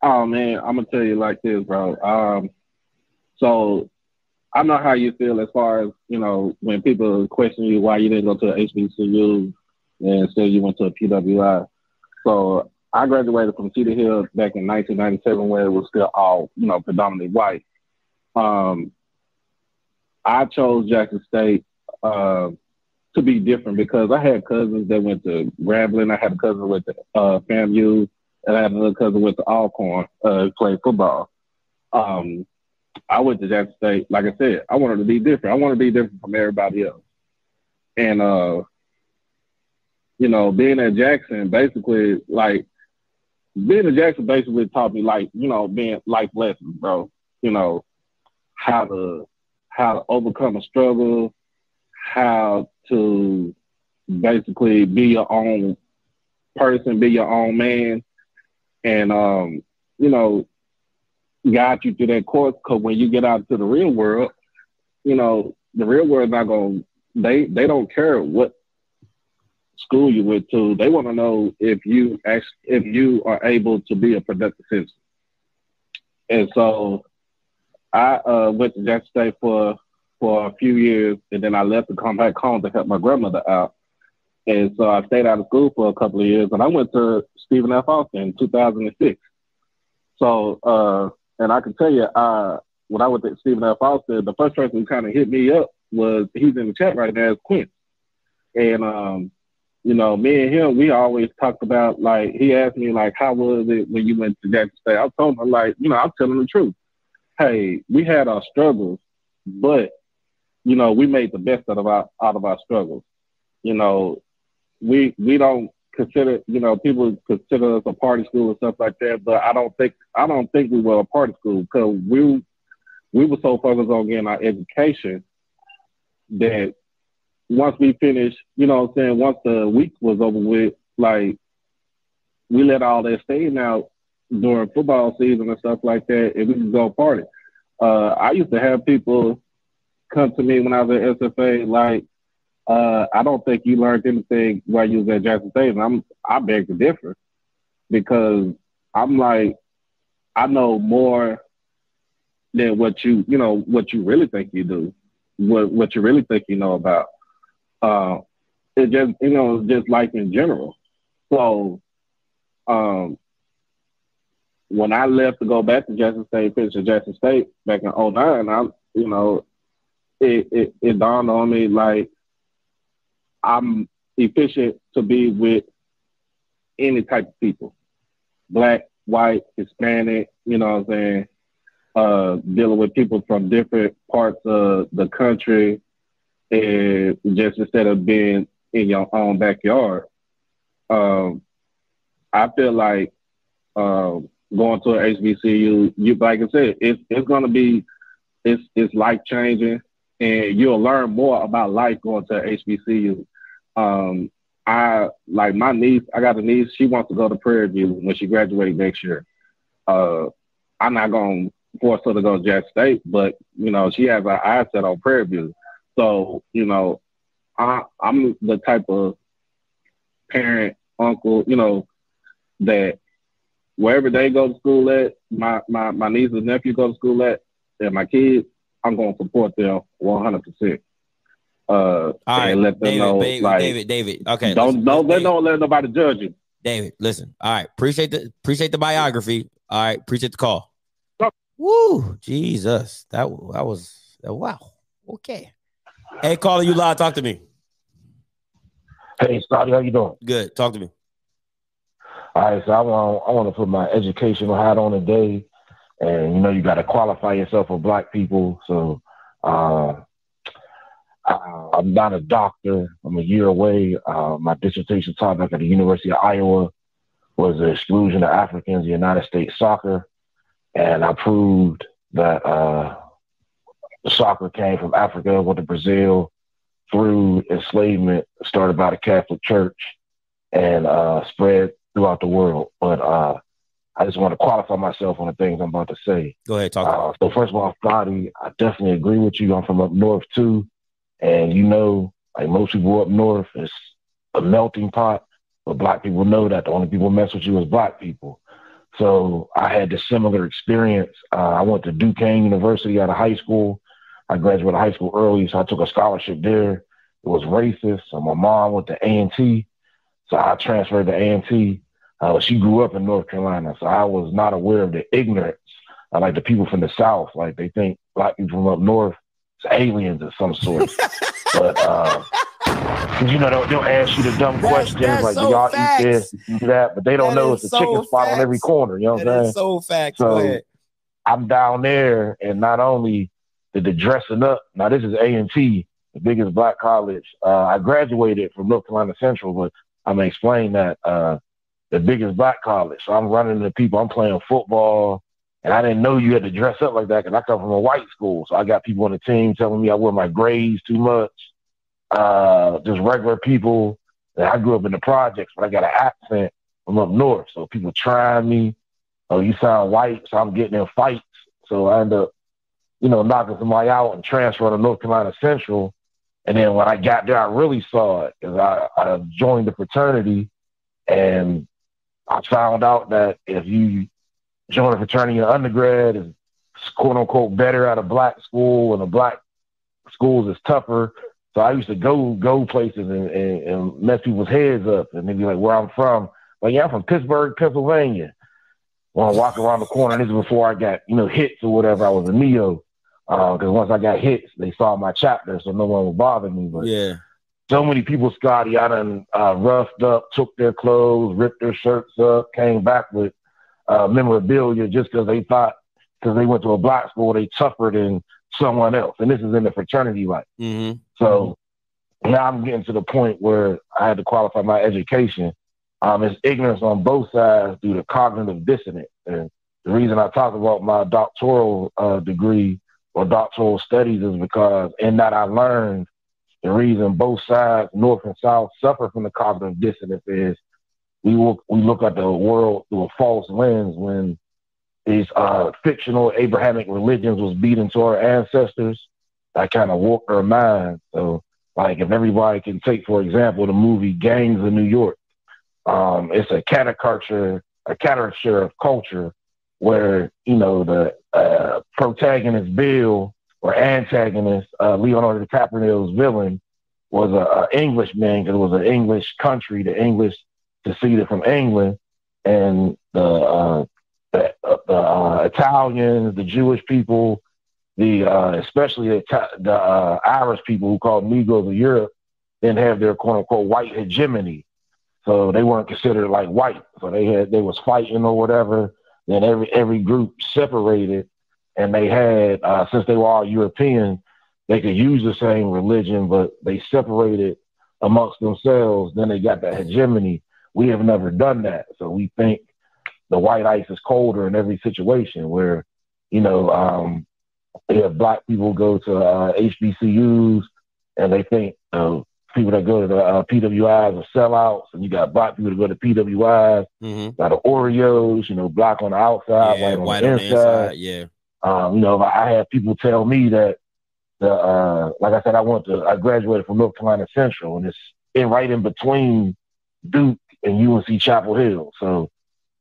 Oh man, I'm gonna tell you like this, bro. Um, so I know how you feel as far as you know when people question you why you didn't go to HBCU and instead you went to a PWI. So I graduated from Cedar Hill back in 1997, where it was still all you know predominantly white. Um, I chose Jackson State uh, to be different because I had cousins that went to Grambling. I had a cousin with the uh, FAMU, and I had another cousin with the Alcorn uh, played football. Um, I went to Jackson State. Like I said, I wanted to be different. I want to be different from everybody else. And uh, you know, being at Jackson, basically, like being at Jackson, basically taught me like you know, being life lessons, bro. You know, how to how to overcome a struggle, how to basically be your own person, be your own man, and um, you know, guide you through that course. Because when you get out to the real world, you know, the real world not gonna they they don't care what school you went to. They want to know if you actually if you are able to be a productive citizen. And so, I uh, went to Jackson State for for a few years, and then I left to come back home to help my grandmother out. And so I stayed out of school for a couple of years, and I went to Stephen F. Austin in 2006. So, uh, and I can tell you, uh, when I went to Stephen F. Austin, the first person who kind of hit me up was he's in the chat right now is Quinn. And um, you know, me and him, we always talked about like he asked me like, how was it when you went to Jackson State? I told him like, you know, I'm telling the truth. Hey, we had our struggles, but you know, we made the best out of our out of our struggles. You know, we we don't consider, you know, people consider us a party school and stuff like that, but I don't think I don't think we were a party school because we we were so focused on getting our education that once we finished, you know what I'm saying, once the week was over with, like we let all that stay out during football season and stuff like that, and we could go party. Uh, I used to have people come to me when I was at SFA like, uh, I don't think you learned anything while you was at Jackson State. And I'm I beg to differ because I'm like, I know more than what you you know what you really think you do, what what you really think you know about. Uh, it just you know just life in general. So, um, when I left to go back to Jackson State, finish at Jackson State back in 09, I you know it, it, it dawned on me like I'm efficient to be with any type of people, black, white, Hispanic, you know what I'm saying? Uh, dealing with people from different parts of the country, and just instead of being in your own backyard, um, I feel like um, going to an HBCU, you like I said, it's it's gonna be it's it's life changing and you'll learn more about life going to HBCU. Um, I like my niece. I got a niece. She wants to go to Prairie View when she graduates next year. Uh, I'm not gonna force her to go to Jack State, but you know she has her eyes set on Prairie View. So you know, I, I'm the type of parent, uncle, you know, that wherever they go to school at, my my my niece and nephew go to school at, and my kids, I'm to support them 100. percent Uh, All right, and let them David, know, David, like, David, David. Okay, don't listen, don't David, let don't let nobody judge you. David, listen. All right, appreciate the appreciate the biography. All right, appreciate the call. Yep. Woo, Jesus, that that was wow. Okay. Hey, caller, you live. Talk to me. Hey, Scotty, how you doing? Good. Talk to me. All right, so I want I want to put my educational hat on today, and you know you got to qualify yourself for Black people. So uh, I, I'm not a doctor. I'm a year away. Uh, my dissertation topic at the University of Iowa was the exclusion of Africans in United States soccer, and I proved that uh, soccer came from Africa, went to Brazil through enslavement started by the Catholic Church and uh, spread throughout the world. But uh, I just want to qualify myself on the things I'm about to say. Go ahead. Talk. Uh, so first of all, Scotty, I definitely agree with you. I'm from up north too, and you know, like most people up north, it's a melting pot, but black people know that the only people mess with you is black people. So I had this similar experience. Uh, I went to Duquesne University out of high school. I graduated high school early, so I took a scholarship there. It was racist. So my mom went to A&T, so I transferred to A&T. Uh, she grew up in North Carolina, so I was not aware of the ignorance. Uh, like the people from the South, like they think black people from up north aliens of some sort. but uh, you know, they'll, they'll ask you the dumb That's- questions that's like, so "Do y'all facts. eat this, do that?" But they don't That know it's a so chicken spot on every corner. You know what I'm saying? so facts. So- I'm down there, and not only did the dressing up. Now this is A and T, the biggest black college. Uh, I graduated from North Carolina Central, but I'm gonna explain that uh, the biggest black college. So I'm running into people. I'm playing football, and I didn't know you had to dress up like that because I come from a white school. So I got people on the team telling me I wear my grades too much. Uh, just regular people. And I grew up in the projects, but I got an accent from up north, so people trying me. Oh, you sound white, so I'm getting in fights. So I end up, you know, knocking somebody out and transferring to North Carolina Central. And then when I got there, I really saw it because I, I joined the fraternity and I found out that if you join a fraternity in undergrad, is quote unquote better at a black school and the black schools is tougher. So I used to go go places and, and, and mess people's heads up and they'd be like, where I'm from. Like, yeah, I'm from Pittsburgh, Pennsylvania. When I walk around the corner, this is before I got, you know, hits or whatever. I was a Neo. Because once I got hits, they saw my chapter, so no one would bother me. But Yeah. so many people, Scotty, I done uh, roughed up, took their clothes, ripped their shirts up, came back with uh, memorabilia just because they thought, because they went to a black school, they tougher than someone else. And this is in the fraternity life. Mm-hmm. So now I'm getting to the point where I had to qualify my education. Um, it's ignorance on both sides due to cognitive dissonance. And the reason I talk about my doctoral uh, degree or doctoral studies is because in that I learned the reason both sides, North and South, suffer from the cognitive dissonance is we look, we look at the world through a false lens when these uh, fictional Abrahamic religions was beat into our ancestors. That kind of warped our mind. So, like, if everybody can take, for example, the movie Gangs of New York, um, it's a caricature, a caricature of culture where you know the uh, protagonist Bill or antagonist uh, Leonardo DiCaprio's villain was a, a Englishman because it was an English country. The English seceded from England, and the uh, the, uh, the uh, Italians, the Jewish people, the uh, especially the, the uh, Irish people who called Negroes of Europe didn't have their quote unquote white hegemony, so they weren't considered like white. So they had they was fighting or whatever. Then every every group separated, and they had since they were all European, they could use the same religion, but they separated amongst themselves. Then they got that hegemony. We have never done that, so we think the white ice is colder in every situation. Where you know, um, have black people go to uh, HBCUs, and they think uh, people that go to the uh, PWIs are sellouts, and you got black people that go to PWIs, Mm-hmm. got the Oreos, you know, black on the outside, Yeah, white on white the on the inside. inside. Yeah. Um, you know, I had people tell me that the uh, like I said, I went to I graduated from North Carolina Central, and it's in right in between Duke and UNC Chapel Hill. So,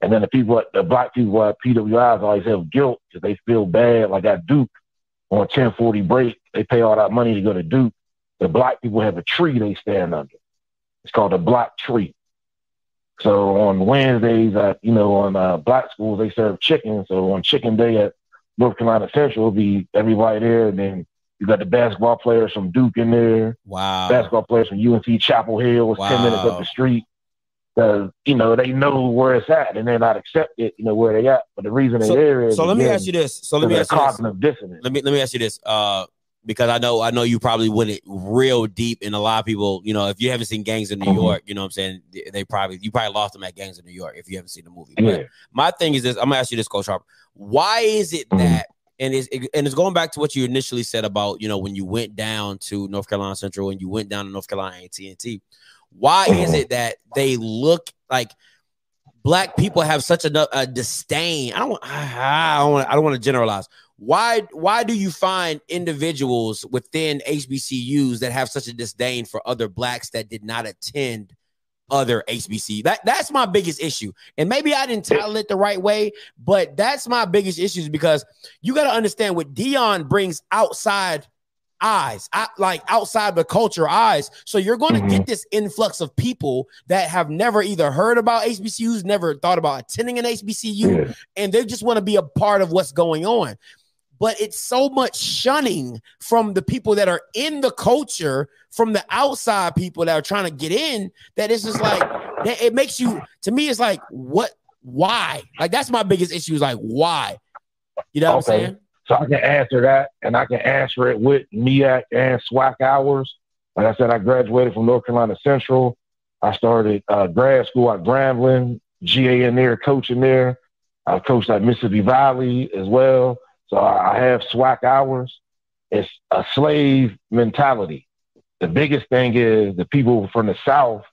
and then the people, at, the black people at PWIs always have guilt because they feel bad. Like at Duke on 1040 break, they pay all that money to go to Duke. The black people have a tree they stand under. It's called the Black Tree. So on Wednesdays, at you know, on uh, black schools they serve chicken. So on Chicken Day at North Carolina Central, it'll be everybody there, and then you got the basketball players from Duke in there, Wow. basketball players from UNC Chapel Hill, it's ten minutes up the street. Because you know they know where it's at, and they're not accepted, you know where they at. But the reason So- they're there is So let me ask you this. So let me ask of you this. dissonance. let me let me ask you this uh because i know i know you probably went real deep and a lot of people you know if you haven't seen gangs in new Mhm. york you know what i'm saying they, they probably you probably lost them at gangs in new york if you haven't seen the movie Yeah. but my thing is this i'm gonna ask you this coach harper why is it Mhm. that and it's and it's going back to what you initially said about you know when you went down to north carolina central and you went down to north carolina at&t why is it that they look like black people have such a, a disdain. I don't want. I don't want. I don't want to generalize. Why? Why do you find individuals within HBCUs that have such a disdain for other blacks that did not attend other HBC. That that's my biggest issue. And maybe I didn't title it the right way, but that's my biggest issue is because you got to understand what Deion brings outside eyes, like outside the culture eyes. So you're going to Mhm. get this influx of people that have never either heard about HBCUs, never thought about attending an HBCU, Yeah. and they just want to be a part of what's going on. But it's so much shunning from the people that are in the culture, from the outside people that are trying to get in, that it's just like it makes you to me, it's like, what why? Like that's my biggest issue, is like why? You know what I'm saying? So I can answer that, and I can answer it with MEAC and SWAC hours. Like I said, I graduated from North Carolina Central. I started uh, grad school at Grambling, GA in there, coaching there. I coached at Mississippi Valley as well. So I have SWAC hours. It's a slave mentality. The biggest thing is the people from the South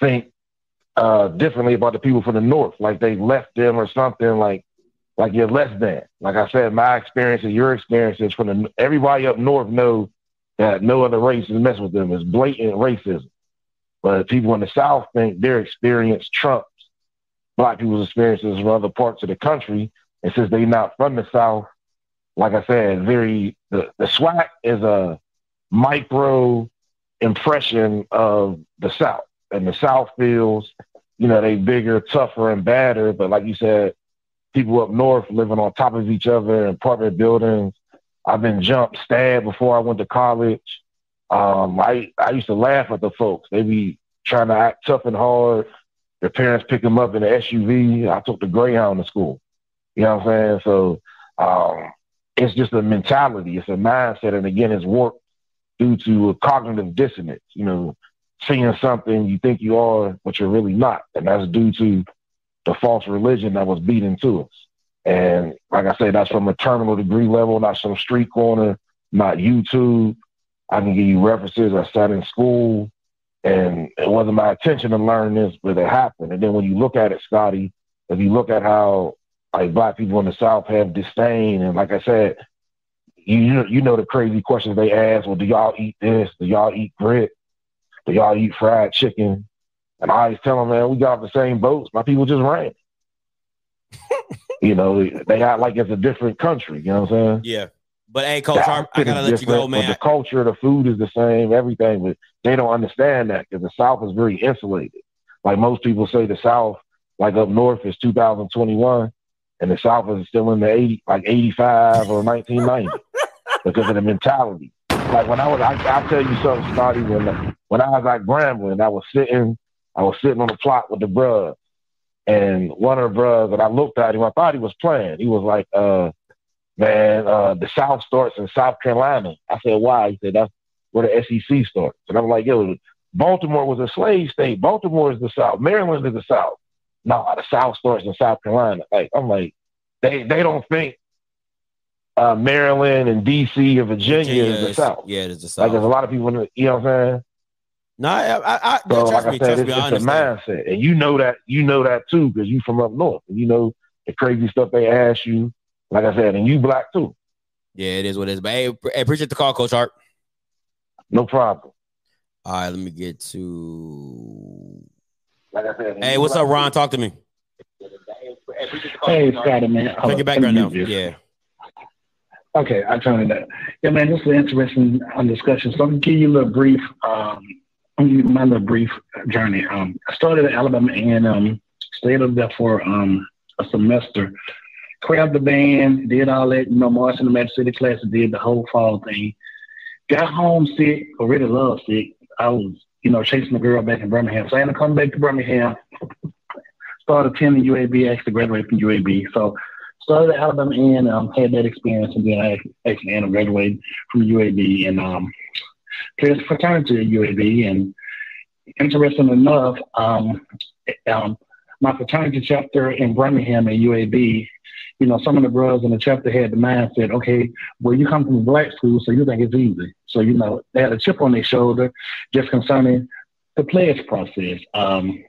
think uh, differently about the people from the North, like they left them or something. Like like you're less than. Like I said, my experiences, your experiences from the everybody up north know that no other race is mess with them. It's blatant racism. But people in the South think their experience trumps black people's experiences from other parts of the country. And since they're not from the South, like I said, very the, the SWAC is a micro impression of the South. And the South feels, you know, they bigger, tougher, and badder. But like you said, people up north living on top of each other in apartment buildings. I've been jumped, stabbed before I went to college. Um, I I used to laugh at the folks. They be trying to act tough and hard. Their parents pick them up in an SUV. I took the Greyhound to school. You know what I'm saying? So um, it's just a mentality. It's a mindset, and again, it's warped due to a cognitive dissonance. You know, seeing something you think you are, but you're really not, and that's due to the false religion that was beat into us. And like I said, that's from a terminal degree level, not some street corner, not YouTube. I can give you references. I sat in school and it wasn't my intention to learn this, but it happened. And then when you look at it, Scotty, if you look at how like black people in the South have disdain, and like I said, you you know the crazy questions they ask. Well, do y'all eat this? Do y'all eat grit? Do y'all eat fried chicken? And I always tell them, man, we got the same boats. My people just ran. you know, they act like it's a different country. You know what I'm saying? Yeah. But hey, Coach The I gotta let you go, man. The culture, the food is the same, everything, but they don't understand that because the South is very insulated. Like most people say, the South, like up north, is 2021, and the South is still in the 80, like 85 or 1990 because of the mentality. Like when I was, I, I'll tell you something, Scotty. When when I was at Grambling, I was sitting, I was sitting on the plot with the bruh, and one of the bruhs, and I looked at him, I thought he was playing. He was like, uh, man, uh, the South starts in South Carolina. I said, why? He said, that's where the SEC starts. And I'm like, yo, Baltimore was a slave state. Baltimore is the South. Maryland is the South. No, the South starts in South Carolina. Like, I'm like, they they don't think uh, Maryland and DC and Virginia, is the South. Yeah, it is the South. Like, there's a lot of people, in the, you know what I'm saying? No, I, I, I So, trust like me, I said, trust it's, me, it's a mindset, and you know that you know that too because you from up north, and you know the crazy stuff they ask you. Like I said, and you black too. Yeah, it is what it is. But hey, I appreciate the call, Coach Hart. No problem. All right, let me get to. Like I said, Hey, what's up, Ron? Talk to me. Hey, Scotty, man. Check your background now. Yeah. Okay, I turned it up. Yeah, man, this is an interesting um, discussion. So I'm gonna give you a little brief. Um, My little brief journey. Um, I started at Alabama and um, stayed up there for um, a semester. Crabbed the band, did all that, you know, marching the Magic City Classic, did the whole fall thing. Got home sick, or really love sick. I was, you know, chasing a girl back in Birmingham. So I had to come back to Birmingham. Started attending UAB, actually graduated from UAB. So started at Alabama and um, had that experience, and then I actually ended up graduating from UAB and um, played for fraternity at UAB. And interesting enough, um, um, my fraternity chapter in Birmingham at UAB, you know, some of the brothers in the chapter had the mindset, okay, well, you come from a black school, so you think it's easy. So, you know, they had a chip on their shoulder just concerning the pledge process. Um,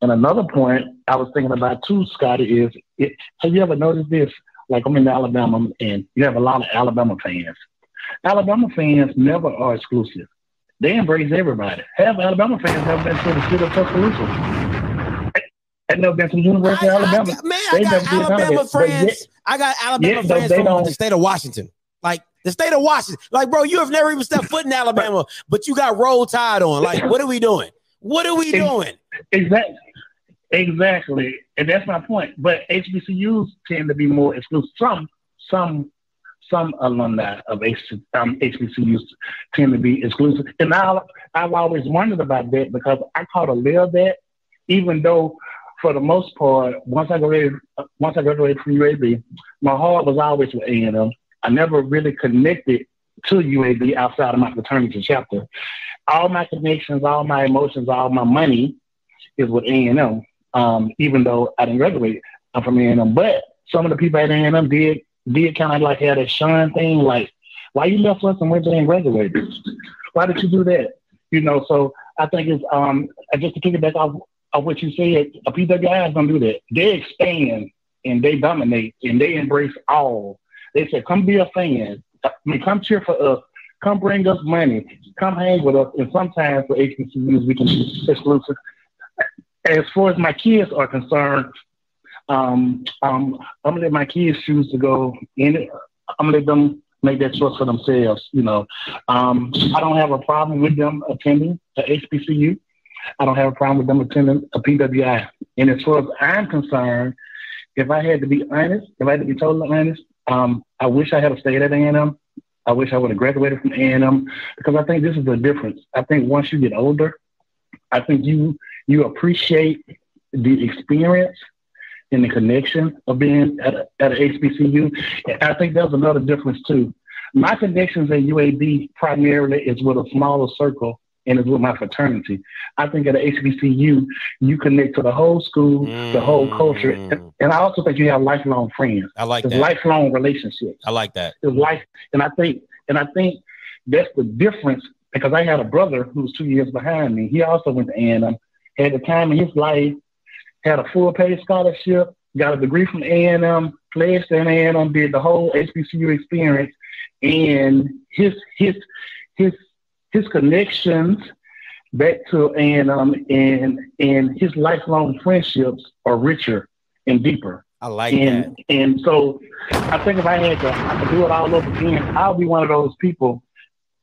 and another point I was thinking about too, Scotty, is it, have you ever noticed this? Like I'm in Alabama and you have a lot of Alabama fans. Alabama fans never are exclusive. they embrace everybody. Half Alabama fans have been to the city of Tuscaloosa. I've never been to the University of Alabama. Man, They I got never did none of Alabama friends. yet- I got Alabama friends they from don't- the state of Washington. Like the state of Washington. Like, bro, you have never even stepped foot in Alabama, but you got roll tide on. Like, what are we doing? What are we doing? Exactly. Exactly. And that's my point. But HBCUs tend to be more exclusive. Some some some alumni of um, HBCUs tend to be exclusive. And I, I've always wondered about that because I caught a little bit, even though for the most part, once I graduated, once I graduated from UAB, my heart was always with A&M. I never really connected to UAB outside of my fraternity chapter. All my connections, all my emotions, all my money is with A&M. Um, even though I didn't graduate, I'm from A&M. But some of the people at A&M did did kind of like had a shun thing, like, why you left us and went there and graduated? Why did you do that? You know, so I think it's um just to kick it back off of what you said, a PWIs don't do that. They expand and they dominate and they embrace all. They say, come be a fan. I mean, come cheer for us. Come bring us money. Come hang with us. And sometimes for HBCUs, we can be exclusive. As far as my kids are concerned, um, um, I'm gonna let my kids choose to go in it. I'm gonna let them make that choice for themselves. You know, um, I don't have a problem with them attending a HBCU. I don't have a problem with them attending a PWI. And as far as I'm concerned, if I had to be honest, if I had to be totally honest, um, I wish I had stayed at A&M. I wish I would have graduated from A&M because I think this is the difference. I think once you get older, I think you you appreciate the experience and the connection of being at a, at a HBCU. I think there's another difference too. My connections at UAB primarily is with a smaller circle and it's with my fraternity. I think at a HBCU, you connect to the whole school, the whole culture, mm. and, and I also think you have lifelong friends. I like It's that. lifelong relationships. I like that. It's life, and I think, and I think that's the difference because I had a brother who was two years behind me. He also went to A&M, had the time in his life, had a full paid scholarship, got a degree from A&M, pledged to A&M, did the whole HBCU experience, and his his his his connections back to A&M and and his lifelong friendships are richer and deeper. I like and and so I think if I had to, I could do it all over again. I'll be one of those people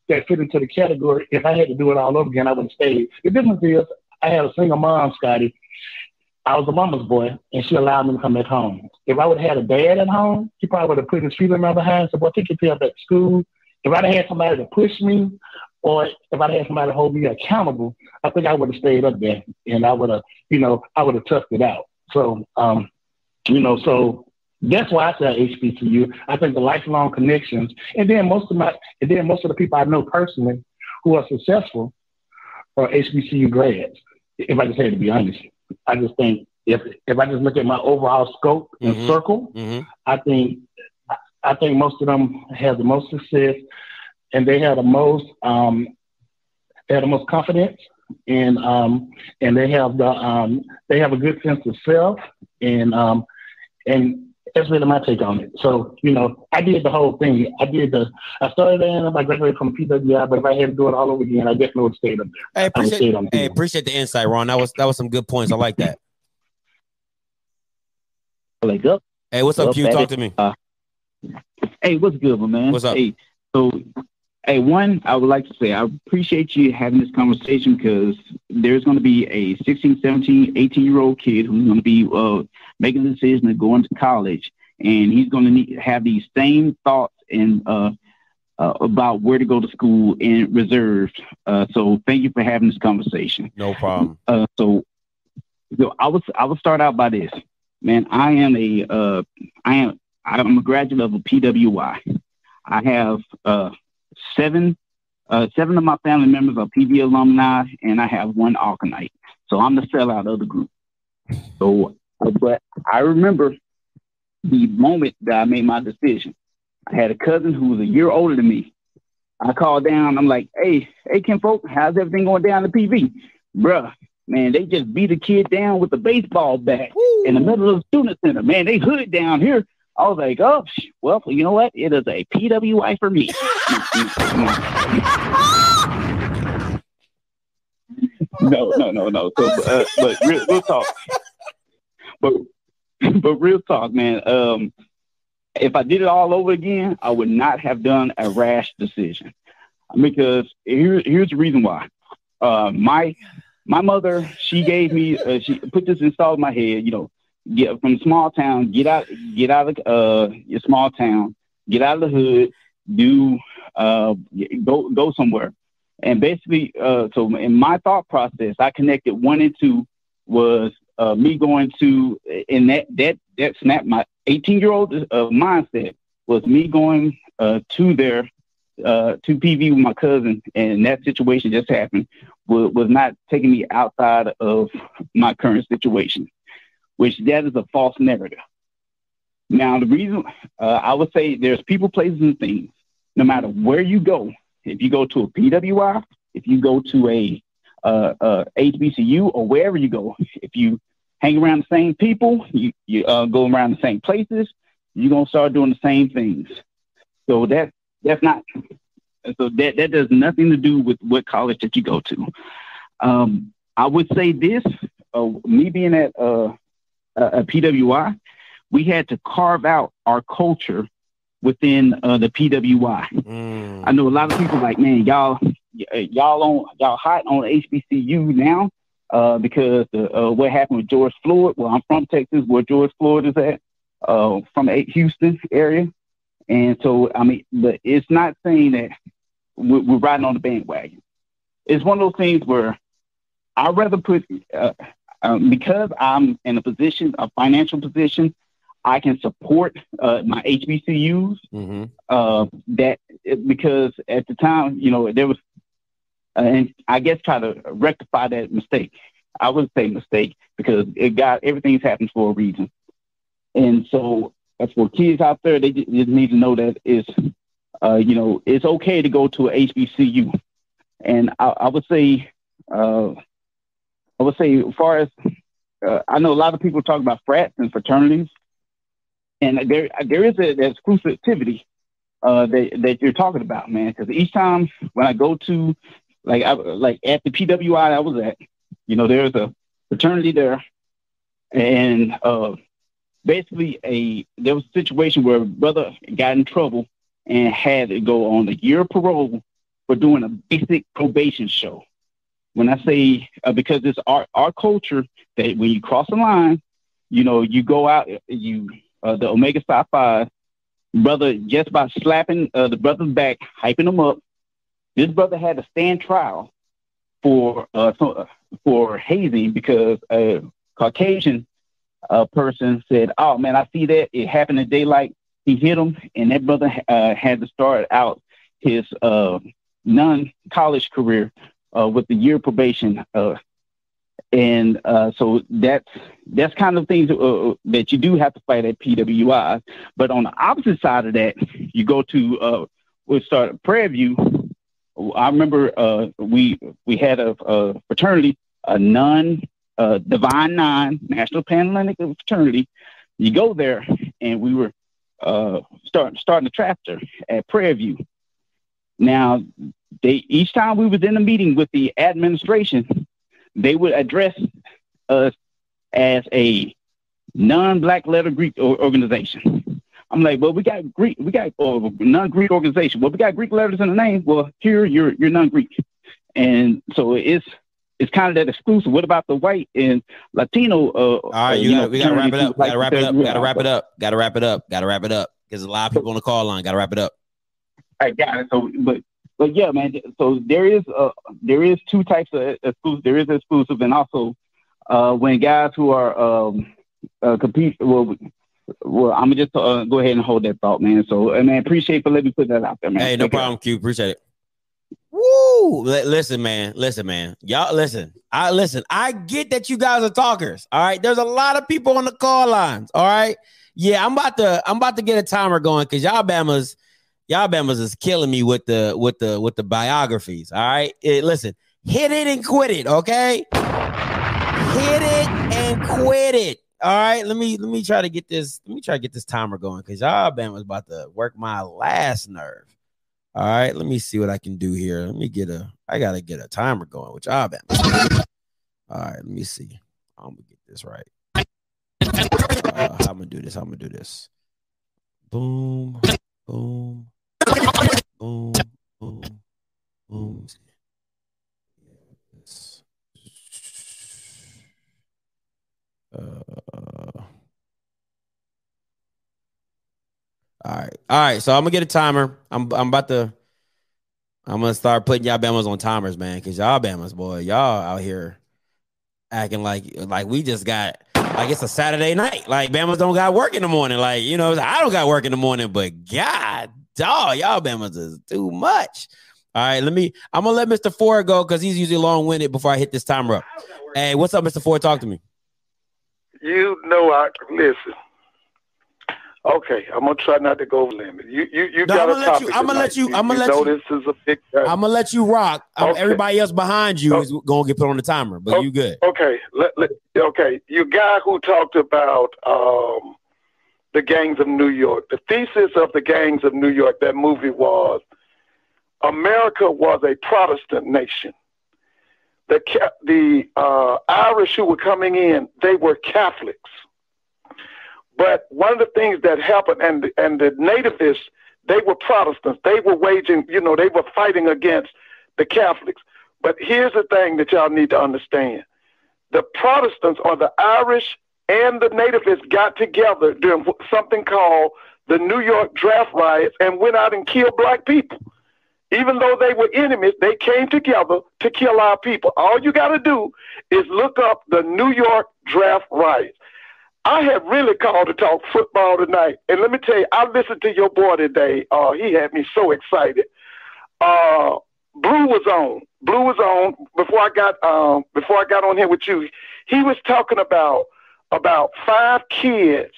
that fit into the category. If I had to do it all over again, I would have stayed. The difference is I had a single mom, Scotty. I was a mama's boy, and she allowed me to come back home. If I would have had a dad at home, he probably would have put his feet in my behind. So, boy, take your tail back to school. If I'd have had somebody to push me, or if I'd had somebody to hold me accountable, I think I would have stayed up there, and I would have, you know, I would have toughed it out. So, um, you know, so that's why I say HBCU. I think the lifelong connections, and then most of my, and then most of the people I know personally who are successful are HBCU grads. If I just had to be honest, I just think if if I just look at my overall scope and Mhm. circle, Mhm. I think I- I think most of them have the most success, and they have the most um, they have the most confidence, and um, and they have the um, they have a good sense of self, and um, and that's really my take on it. So you know, I did the whole thing. I did the I started in I graduated from PWI, but if I had to do it all over again, I definitely would have stayed up there. Hey, I stayed appreciate, on hey, appreciate the insight, Ron. That was that was some good points. I like that. Like up. Hey, what's up, Well, Q? Talk is- to me. Uh, hey, what's good, my man? What's up? Hey, so, hey, one, I would like to say I appreciate you having this conversation because there's going to be a 16, 17, 18 year old kid who's going to be uh, making the decision of going to college, and he's going to need have these same thoughts and uh, uh, about where to go to school and reserved. Uh, so, thank you for having this conversation. No problem. Uh, so, so I was I will start out by this, man. I am a uh, I am I'm a graduate of a PWI. I have uh, seven uh, seven of my family members are PV alumni, and I have one Alcornite. So I'm the sellout of the group. So, but I remember the moment that I made my decision. I had a cousin who was a year older than me. I called down. I'm like, "Hey, hey, Kim folk, how's everything going down at PV, bruh?" Man, they just beat a kid down with a baseball bat in the middle of the student center. Man, they hood down here. I was like, oh, well, you know what? It is a PWI for me. No, no, no, no. So, uh, but real, real talk. But but real talk, man. Um, if I did it all over again, I would not have done a rash decision because here, here's the reason why. Uh, my my mother, she gave me, uh, she put this installed in my head. You know, get from small town, get out, get out of uh, your small town, get out of the hood, do uh, go go somewhere. And basically, uh, so in my thought process, I connected one and two was uh, me going to, in that that that snap my 18 year old uh, mindset was me going uh, to their uh, to PV with my cousin, and that situation just happened was, was not taking me outside of my current situation, which that is a false narrative. Now, the reason uh, I would say there's people, places, and things. No matter where you go, if you go to a PWI, if you go to a uh, uh, HBCU or wherever you go, if you hang around the same people, you, you uh, go around the same places, you're gonna start doing the same things. So that that's not so that that does nothing to do with what college that you go to. Um, I would say this: uh, me being at uh, a PWI, we had to carve out our culture within uh, the PWI. Mm. I know a lot of people like, man, y'all y'all on y'all hot on HBCU now uh, because uh, what happened with George Floyd. Well, I'm from Texas, where George Floyd is at, uh, from the Houston area. And so, I mean, but it's not saying that we're, we're riding on the bandwagon. It's one of those things where I'd rather put, uh, um, because I'm in a position, a financial position, I can support uh, my HBCUs. Mm-hmm. Uh, that because at the time, you know, there was, uh, and I guess try to rectify that mistake. I would say mistake because it got everything's happened for a reason, and so as for kids out there, they just need to know that it's, uh, you know, it's okay to go to a HBCU. And I, I would say, uh, I would say, as far as uh, I know, a lot of people talk about frats and fraternities, and there there is an exclusivity uh, that that you're talking about, man. Because each time when I go to, like, I, like at the PWI I was at, you know, there's a fraternity there, and uh, basically a there was a situation where a brother got in trouble and had to go on a year parole for doing a basic probation show. When I say uh, because it's our our culture that when you cross the line, you know you go out you uh, the Omega Psi Phi brother just by slapping uh, the brother's back, hyping him up. This brother had to stand trial for uh, for hazing because a Caucasian uh, person said, "Oh man, I see that it happened in daylight. He hit him, and that brother uh, had to start out his uh, non-college career uh, with the year probation." Uh, and uh, so that's that's kind of things that you do have to fight at PWI. But on the opposite side of that, you go to we start Prairie View. I remember we we had a, a fraternity, a nun uh, Divine Nine National Panhellenic Fraternity. You go there, and we were uh, start, starting the chapter at Prairie View. Now, they each time we was in a meeting with the administration, they would address us as a non-black letter Greek organization. I'm like, well, we got Greek, we got uh, non-Greek organization. Well, we got Greek letters in the name. Well, here you're you're non-Greek, and so it's it's kind of that exclusive. What about the white and Latino? Uh, All right, you, know we got to wrap it up. Got to wrap it up. Got to wrap it up. Got to wrap it up. Got to wrap it up because a lot of people on the call line. Got to wrap it up. I got it. So, but but yeah, man. So there is uh there is two types of exclusive. There is exclusive, and also uh when guys who are um uh, compete well. Well, I'm gonna just uh, go ahead and hold that thought, man. So, and man, appreciate for letting me put that out there, man. Hey, no Take problem, Q. Appreciate it. Woo! L- listen, man. Listen, man. Y'all listen. I listen. I get that you guys are talkers. All right. There's a lot of people on the call lines. All right. Yeah, I'm about to I'm about to get a timer going because y'all Bama's y'all Bama's is killing me with the with the with the biographies. All right. It, listen, hit it and quit it. Okay. Hit it and quit it. All right. Let me let me try to get this. Let me try to get this timer going because y'all Bama's about to work my last nerve. All right, let me see what I can do here. Let me get a. I gotta get a timer going, with y'all been. All right, let me see. I'm gonna get this right. Uh, I'm gonna do this? I'm gonna do this. Boom, boom, boom. Yes. Uh, all right, all right. So I'm gonna get a timer. I'm I'm about to. I'm gonna start putting y'all Bamas on timers, man, because y'all Bamas, boy, y'all out here acting like like we just got like it's a Saturday night. Like Bamas don't got work in the morning. Like you know, I don't got work in the morning, but God, dog, y'all Bamas is too much. All right, let me. I'm gonna let Mr. Ford go because he's usually long winded before I hit this timer up. Hey, what's up, Mr. Ford? Talk to me. You know I listen. Okay, I'm gonna try not to go over limit. You you you No, got I'ma a let topic. you- I'ma let you- I'ma let know you- this is a big. I'm gonna let you rock. Okay. Everybody else behind you is gonna get put on the timer, but you good. Okay, let, let, okay. You guy who talked about um, the gangs of New York. The thesis of the gangs of New York. That movie was America was a Protestant nation. The the uh, Irish who were coming in, they were Catholics. But one of the things that happened, and and the nativists, they were Protestants. They were waging, you know, they were fighting against the Catholics. But here's the thing that y'all need to understand: the Protestants, or the Irish, and the nativists got together during something called the New York draft riots and went out and killed black people. Even though they were enemies, they came together to kill our people. All you got to do is look up the New York draft riots. I have really called to talk football tonight. And let me tell you, I listened to your boy today. Uh, he had me so excited. Uh, Blue was on. Blue was on before I got um, before I got on here with you. He was talking about about five kids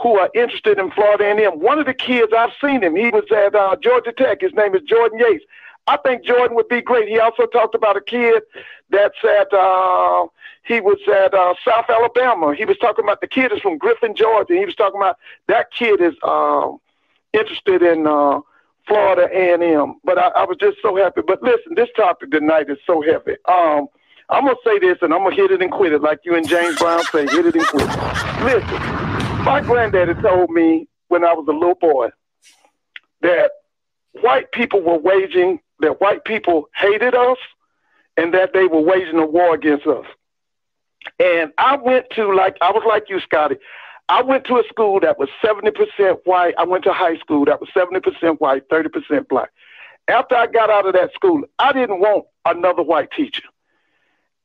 who are interested in Florida A&M. One of the kids I've seen him. He was at uh, Georgia Tech. His name is Jordan Yates. I think Jordan would be great. He also talked about a kid that's at uh, he was at uh, South Alabama. He was talking about the kid is from Griffin, Georgia. He was talking about that kid is um, interested in uh, Florida A&M. But I, I was just so happy. But listen, this topic tonight is so heavy. Um, I'm gonna say this, and I'm gonna hit it and quit it, like you and James Brown say, hit it and quit it. Listen, my granddaddy told me when I was a little boy that white people were waging, that white people hated us, and that they were waging a war against us. And I went to like I was like you, Scotty. I went to a school that was seventy percent white. I went to high school that was seventy percent white, thirty percent black. After I got out of that school, I didn't want another white teacher,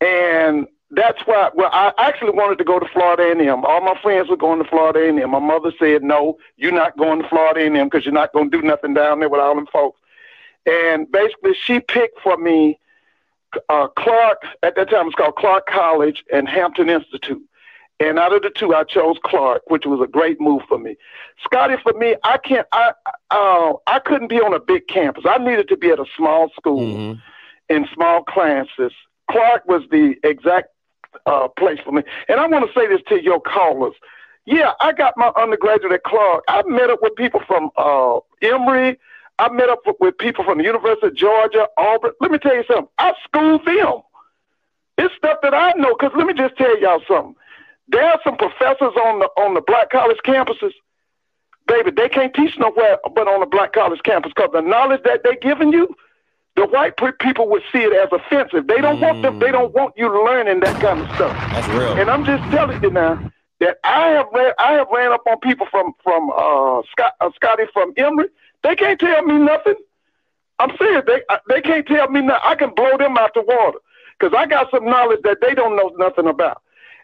and that's why. Well, I actually wanted to go to Florida A&M. All my friends were going to Florida A&M. My mother said, "No, you're not going to Florida A&M because you're not going to do nothing down there with all them folks." And basically, she picked for me uh, Clark, at that time it was called Clark College and Hampton Institute. And out of the two, I chose Clark, which was a great move for me. Scotty, for me, I can't, I, uh, I couldn't be on a big campus. I needed to be at a small school in small classes. Clark was the exact uh, place for me. And I want to say this to your callers. Yeah, I got my undergraduate at Clark. I met up with people from uh, Emory. I met up with people from the University of Georgia, Auburn. Let me tell you something. I schooled them. It's stuff that I know. Cause let me just tell y'all something. There are some professors on the on the black college campuses, baby. They can't teach nowhere but on the black college campus. Cause the knowledge that they're giving you, the white people would see it as offensive. They don't want them. They don't want you learning that kind of stuff. That's real. And I'm just telling you now that I have ran, I have ran up on people from from uh, Scott, uh, Scotty from Emory. They can't tell me nothing. I'm serious. They uh, they can't tell me nothing. I can blow them out the water because I got some knowledge that they don't know nothing about.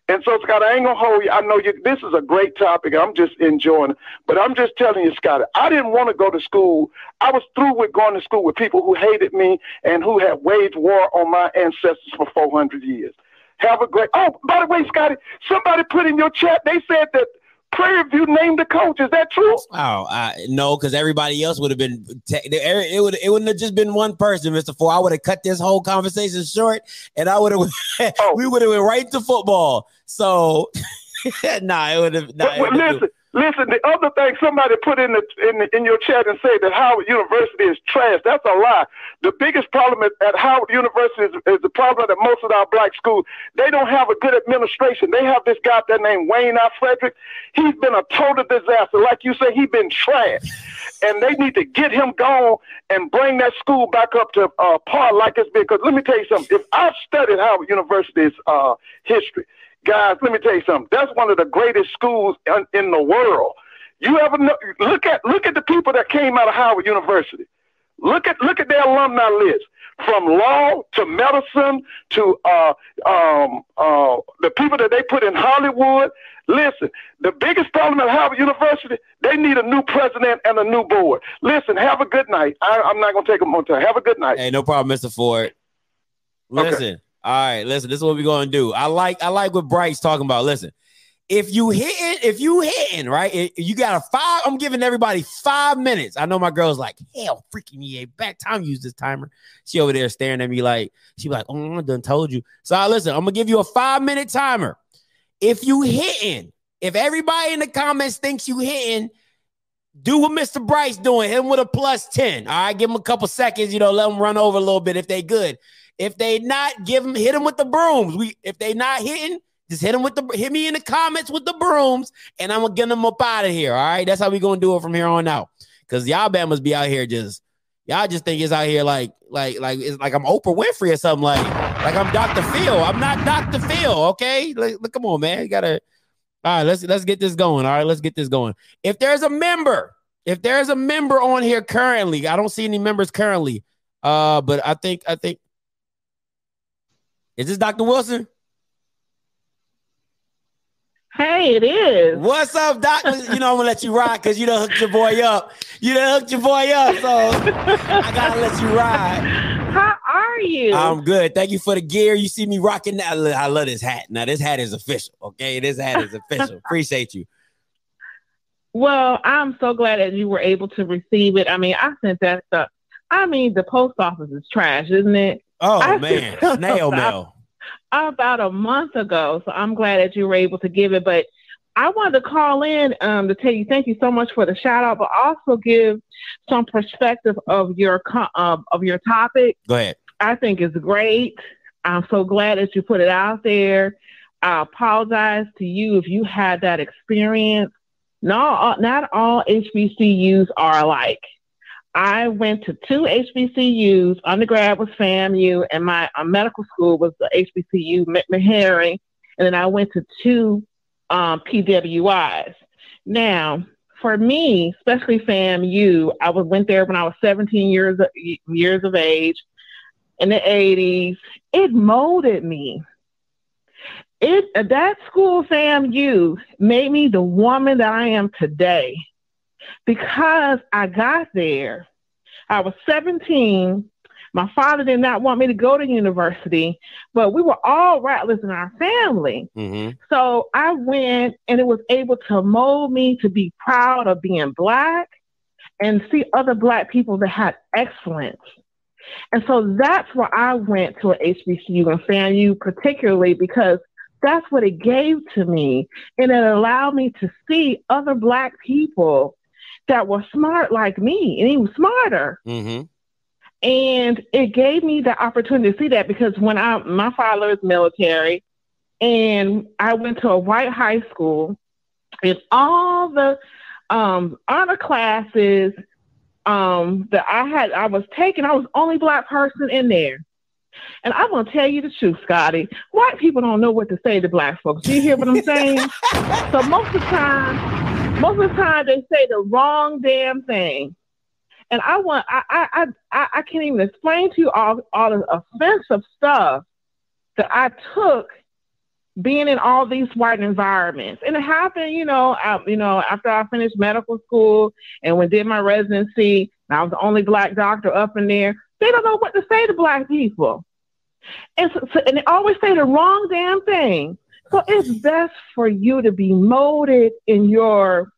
And so, Scott, I ain't gonna hold you. I know you. This is a great topic. I'm just enjoying it. But I'm just telling you, Scott, I didn't want to go to school. I was through with going to school with people who hated me and who had waged war on my ancestors for 400 years. Have a great. Oh, by the way, Scotty, somebody put in your chat. They said that Prairie View named the coach. Is that true? Oh, I, no, because everybody else would have been. Te- it would. It wouldn't have just been one person, Mister Four. I would have cut this whole conversation short, and I would have. Oh. we would have went right to football. So, nah, it would have. Nah, listen, Listen, the other thing somebody put in the in, the, in your chat and say that Howard University is trash. That's a lie. The biggest problem at, at Howard University is, is the problem that most of our black schools they don't have a good administration. They have this guy that named Wayne F. Frederick. He's been a total disaster. Like you say, he's been trash, and they need to get him gone and bring that school back up to uh, par like it's been. Because let me tell you something. If I've studied Howard University's uh, history guys, let me tell you something. That's one of the greatest schools in, the world. You ever know, look at look at the people that came out of Howard University. Look at look at their alumni list, from law to medicine to uh, um, uh, the people that they put in Hollywood. Listen, the biggest problem at Howard University, they need a new president and a new board. Listen, have a good night. I, am not gonna take them on time. Have a good night. Hey, no problem, Mr. Ford. Listen. Okay. All right, listen. This is what we're gonna do. I like I like what Bryce talking about. Listen, if you hitting, if you hitting, right, you got a five. I'm giving everybody five minutes. I know my girl's like, hell, freaking me back time use this timer. She over there staring at me like she like, oh, I done told you. So I listen. I'm gonna give you a five minute timer. If you hitting, if everybody in the comments thinks you hitting, do what Mr. Bryce doing. Hit him with a plus 10. All right, give him a couple seconds, you know, let him run over a little bit if they good. If they not give them, hit them with the brooms. We if they not hitting, just hit them with the hit me in the comments with the brooms, and I'm gonna get them up out of here. All right, that's how we gonna do it from here on out. Cause y'all Bama's be out here just y'all just think it's out here like like like it's like I'm Oprah Winfrey or something like like I'm Dr. Phil. I'm not Dr. Phil. Okay, like, look, come on, man. You gotta. All right, let's let's get this going. All right, let's get this going. If there's a member, if there's a member on here currently, I don't see any members currently. Uh, but I think I think is this Dr. Wilson? Hey, it is. What's up, Doctor? you know, I'm gonna let you ride because you done hooked your boy up. You done hooked your boy up, so I gotta let you ride. How are you? I'm good. Thank you for the gear. You see me rocking that. I love this hat. Now, this hat is official. Okay, this hat is official. Appreciate you. Well, I'm so glad that you were able to receive it. I mean, I sent that stuff. I mean, the post office is trash, isn't it? Oh I man, snail mail. About a month ago, so I'm glad that you were able to give it. But I wanted to call in um, to tell you thank you so much for the shout out, but also give some perspective of your uh, of your topic. Go ahead. I think it's great. I'm so glad that you put it out there. I apologize to you if you had that experience. Not not all HBCUs are alike. I went to two HBCUs. Undergrad was FAMU, and my uh, medical school was the HBCU Meharry. And then I went to two um, PWIs. Now, for me, especially FAMU, I was went there when I was 17 years years of age in the 80s. It molded me. It that school FAMU made me the woman that I am today because I got there. I was 17. My father did not want me to go to university, but we were all rattlers in our family. Mm-hmm. So I went and it was able to mold me to be proud of being black and see other black people that had excellence. And so that's why I went to an HBCU and FAMU, particularly because that's what it gave to me. And it allowed me to see other Black people that were smart like me and even smarter. Mm-hmm. And it gave me the opportunity to see that because when I, my father is military and I went to a white high school and all the um, honor classes um, that I had, I was taking, I was only black person in there. And I'm gonna tell you the truth, Scotty. White people don't know what to say to black folks. Do you hear what I'm saying? so most of the time, most of the time they say the wrong damn thing. And I want I I I, I can't even explain to you all all the offensive stuff that I took being in all these white environments. And it happened, you know, I, you know, after I finished medical school and when did my residency, I was the only black doctor up in there. They don't know what to say to black people. And, so, and they always say the wrong damn thing. So it's best for you to be molded in your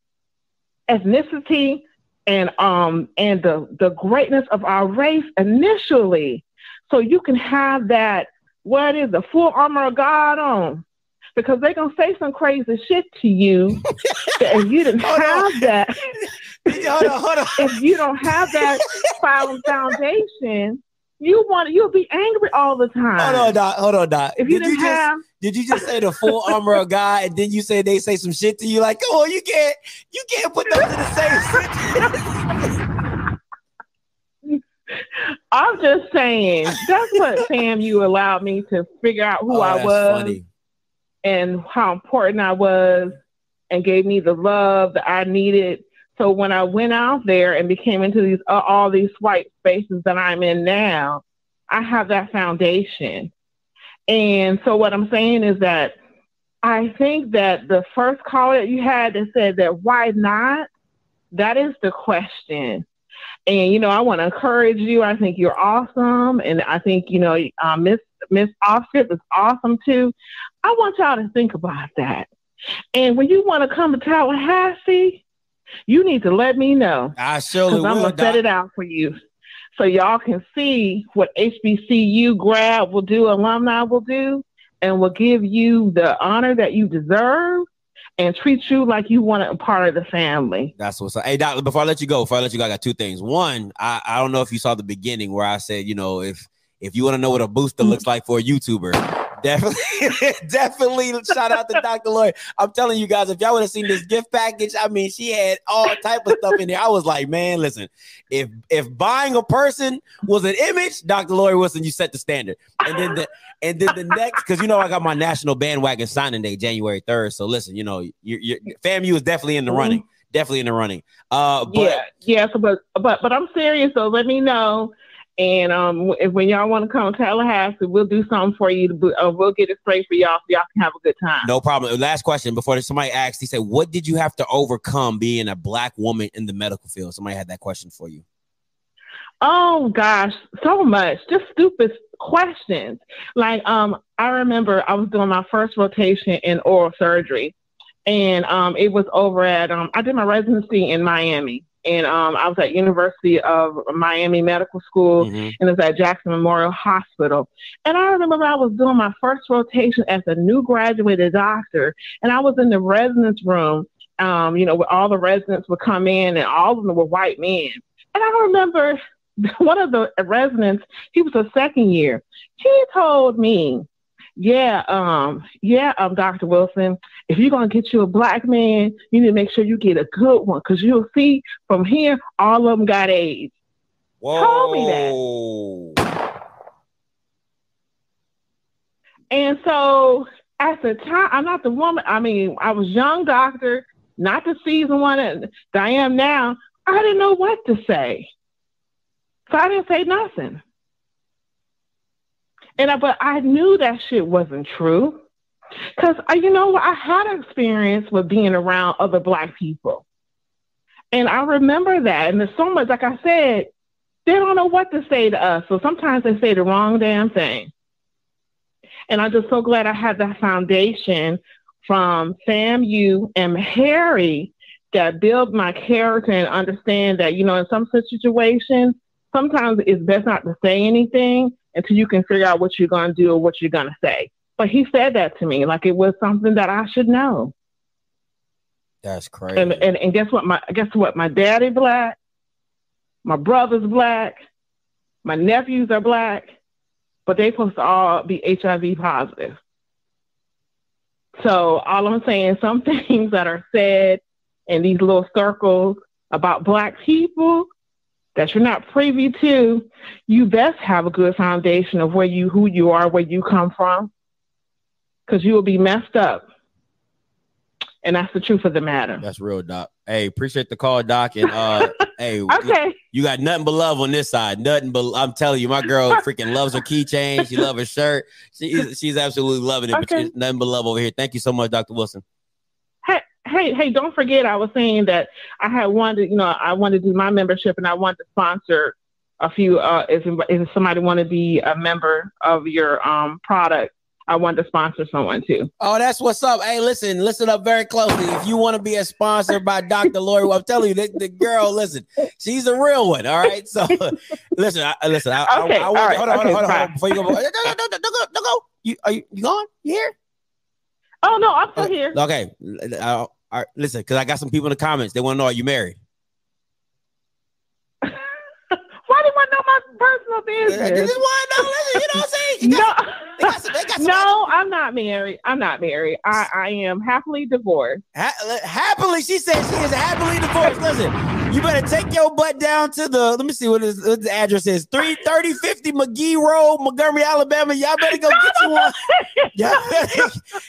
ethnicity and um and the the greatness of our race initially, so you can have that what is the full armor of God on, because they're gonna say some crazy shit to you if you didn't have that hold on, hold on. if you don't have that solid foundation, you want you'll be angry all the time. Hold on, Doc. Hold on, Doc. If you Did didn't just, have did you just say the full armor of God, and then you say they say some shit to you like, "Come on, you can't, you can't put those in the same sentence." I'm just saying that's what FAMU allowed me to figure out who Oh, I was funny. and how important I was and gave me the love that I needed. So when I went out there and became into these uh, all these white spaces that I'm in now, I have that foundation. And so what I'm saying is that I think that the first call that you had that said that why not, that is the question. And you know, I want to encourage you. I think you're awesome, and I think you know, uh, Miss Miss Offscript is awesome too. I want y'all to think about that. And when you want to come to Tallahassee, you need to let me know. I surely Because I'm will, gonna set it out for you, so y'all can see what HBCU grad will do, alumni will do, and will give you the honor that you deserve, and treat you like you want a part of the family. That's what's up. Hey, Doc, before I let you go, before I let you go, I got two things. One, I, I don't know if you saw the beginning where I said, you know, if if you want to know what a booster looks like for a YouTuber, definitely, definitely shout out to Dr. Lloyd. I'm telling you guys, if y'all would have seen this gift package, I mean, she had all type of stuff in there. I was like, man, listen, if if buying a person was an image, Dr. Lloyd Wilson, you set the standard. And then the and then the next, because you know I got my national bandwagon signing day, January 3rd. So listen, you know, your your FAMU is definitely in the running. Definitely in the running. Uh but yeah, yeah. So, but but but I'm serious. though. let me know. And um, if when y'all want to come to Tallahassee, we'll do something for you. To, uh, we'll get it straight for y'all so y'all can have a good time. No problem. Last question before somebody asked, he said, What did you have to overcome being a black woman in the medical field? Somebody had that question for you. Oh gosh, so much. Just stupid questions. Like um, I remember I was doing my first rotation in oral surgery, and um, it was over at um, I did my residency in Miami, and um, I was at University of Miami Medical School, and it was at Jackson Memorial Hospital. And I remember I was doing my first rotation as a new graduated doctor, and I was in the residence room. Um, you know, where all the residents would come in, and all of them were white men. And I remember one of the residents, he was a second year. He told me, "Yeah, um, yeah, um, Dr. Wilson, if you're gonna get you a black man, you need to make sure you get a good one, because you'll see from here, all of them got AIDS." Told me that. And so at the time, I'm not the woman. I mean, I was young doctor, not the seasoned one that I am now. I didn't know what to say. So I didn't say nothing. And I, but I knew that shit wasn't true. Cause I, you know, I had experience with being around other black people. And I remember that. And there's so much, like I said, they don't know what to say to us. So sometimes they say the wrong damn thing. And I'm just so glad I had that foundation from FAMU, and Meharry that build my character and understand that, you know, in some situations, sometimes it's best not to say anything until you can figure out what you're going to do or what you're going to say. But he said that to me like it was something that I should know. That's crazy. And, and and guess what? My guess what? My daddy black, my brother's black, my nephews are black, but they supposed to all be HIV positive. So all I'm saying, some things that are said in these little circles about black people that you're not privy to, you best have a good foundation of where you who you are, where you come from. Cause you will be messed up. And that's the truth of the matter. That's real, Doc. Hey, appreciate the call, Doc. And uh, hey, Okay. you got nothing but love on this side. Nothing but I'm telling you, my girl freaking loves her keychain. She loves her shirt. She's she's absolutely loving it. But Okay. she's nothing but love over here. Thank you so much, Dr. Wilson. Hey, hey, don't forget I was saying that I had wanted, you know, I wanted to do my membership and I wanted to sponsor a few uh if, if somebody want to be a member of your um product, I wanted to sponsor someone too. Oh, that's what's up. Hey, listen, listen up very closely. If you want to be a sponsor by Dr. Lori, well, I'm telling you, the, the girl, listen, she's a real one. All right. So listen, I, listen, I, I- Okay, I, all want- right, hold on, hold on, hold on, hold on. Before you go, don't go, don't go. You are you, you gone? You here? Oh no, I'm still here. Okay. Uh, all right, listen, because I got some people in the comments. They want to know are you married? Why do you want to know my personal business? Just want to know. Listen, you know what I'm saying? Got, they got some, they got no, I'm not married. I'm not married. I, I am happily divorced. Ha- happily, she said she is happily divorced. Listen, you better take your butt down to the. Let me see what, his, what the address is. Three thirty fifty McGee Road, Montgomery, Alabama. Y'all better go get you one. Y'all better,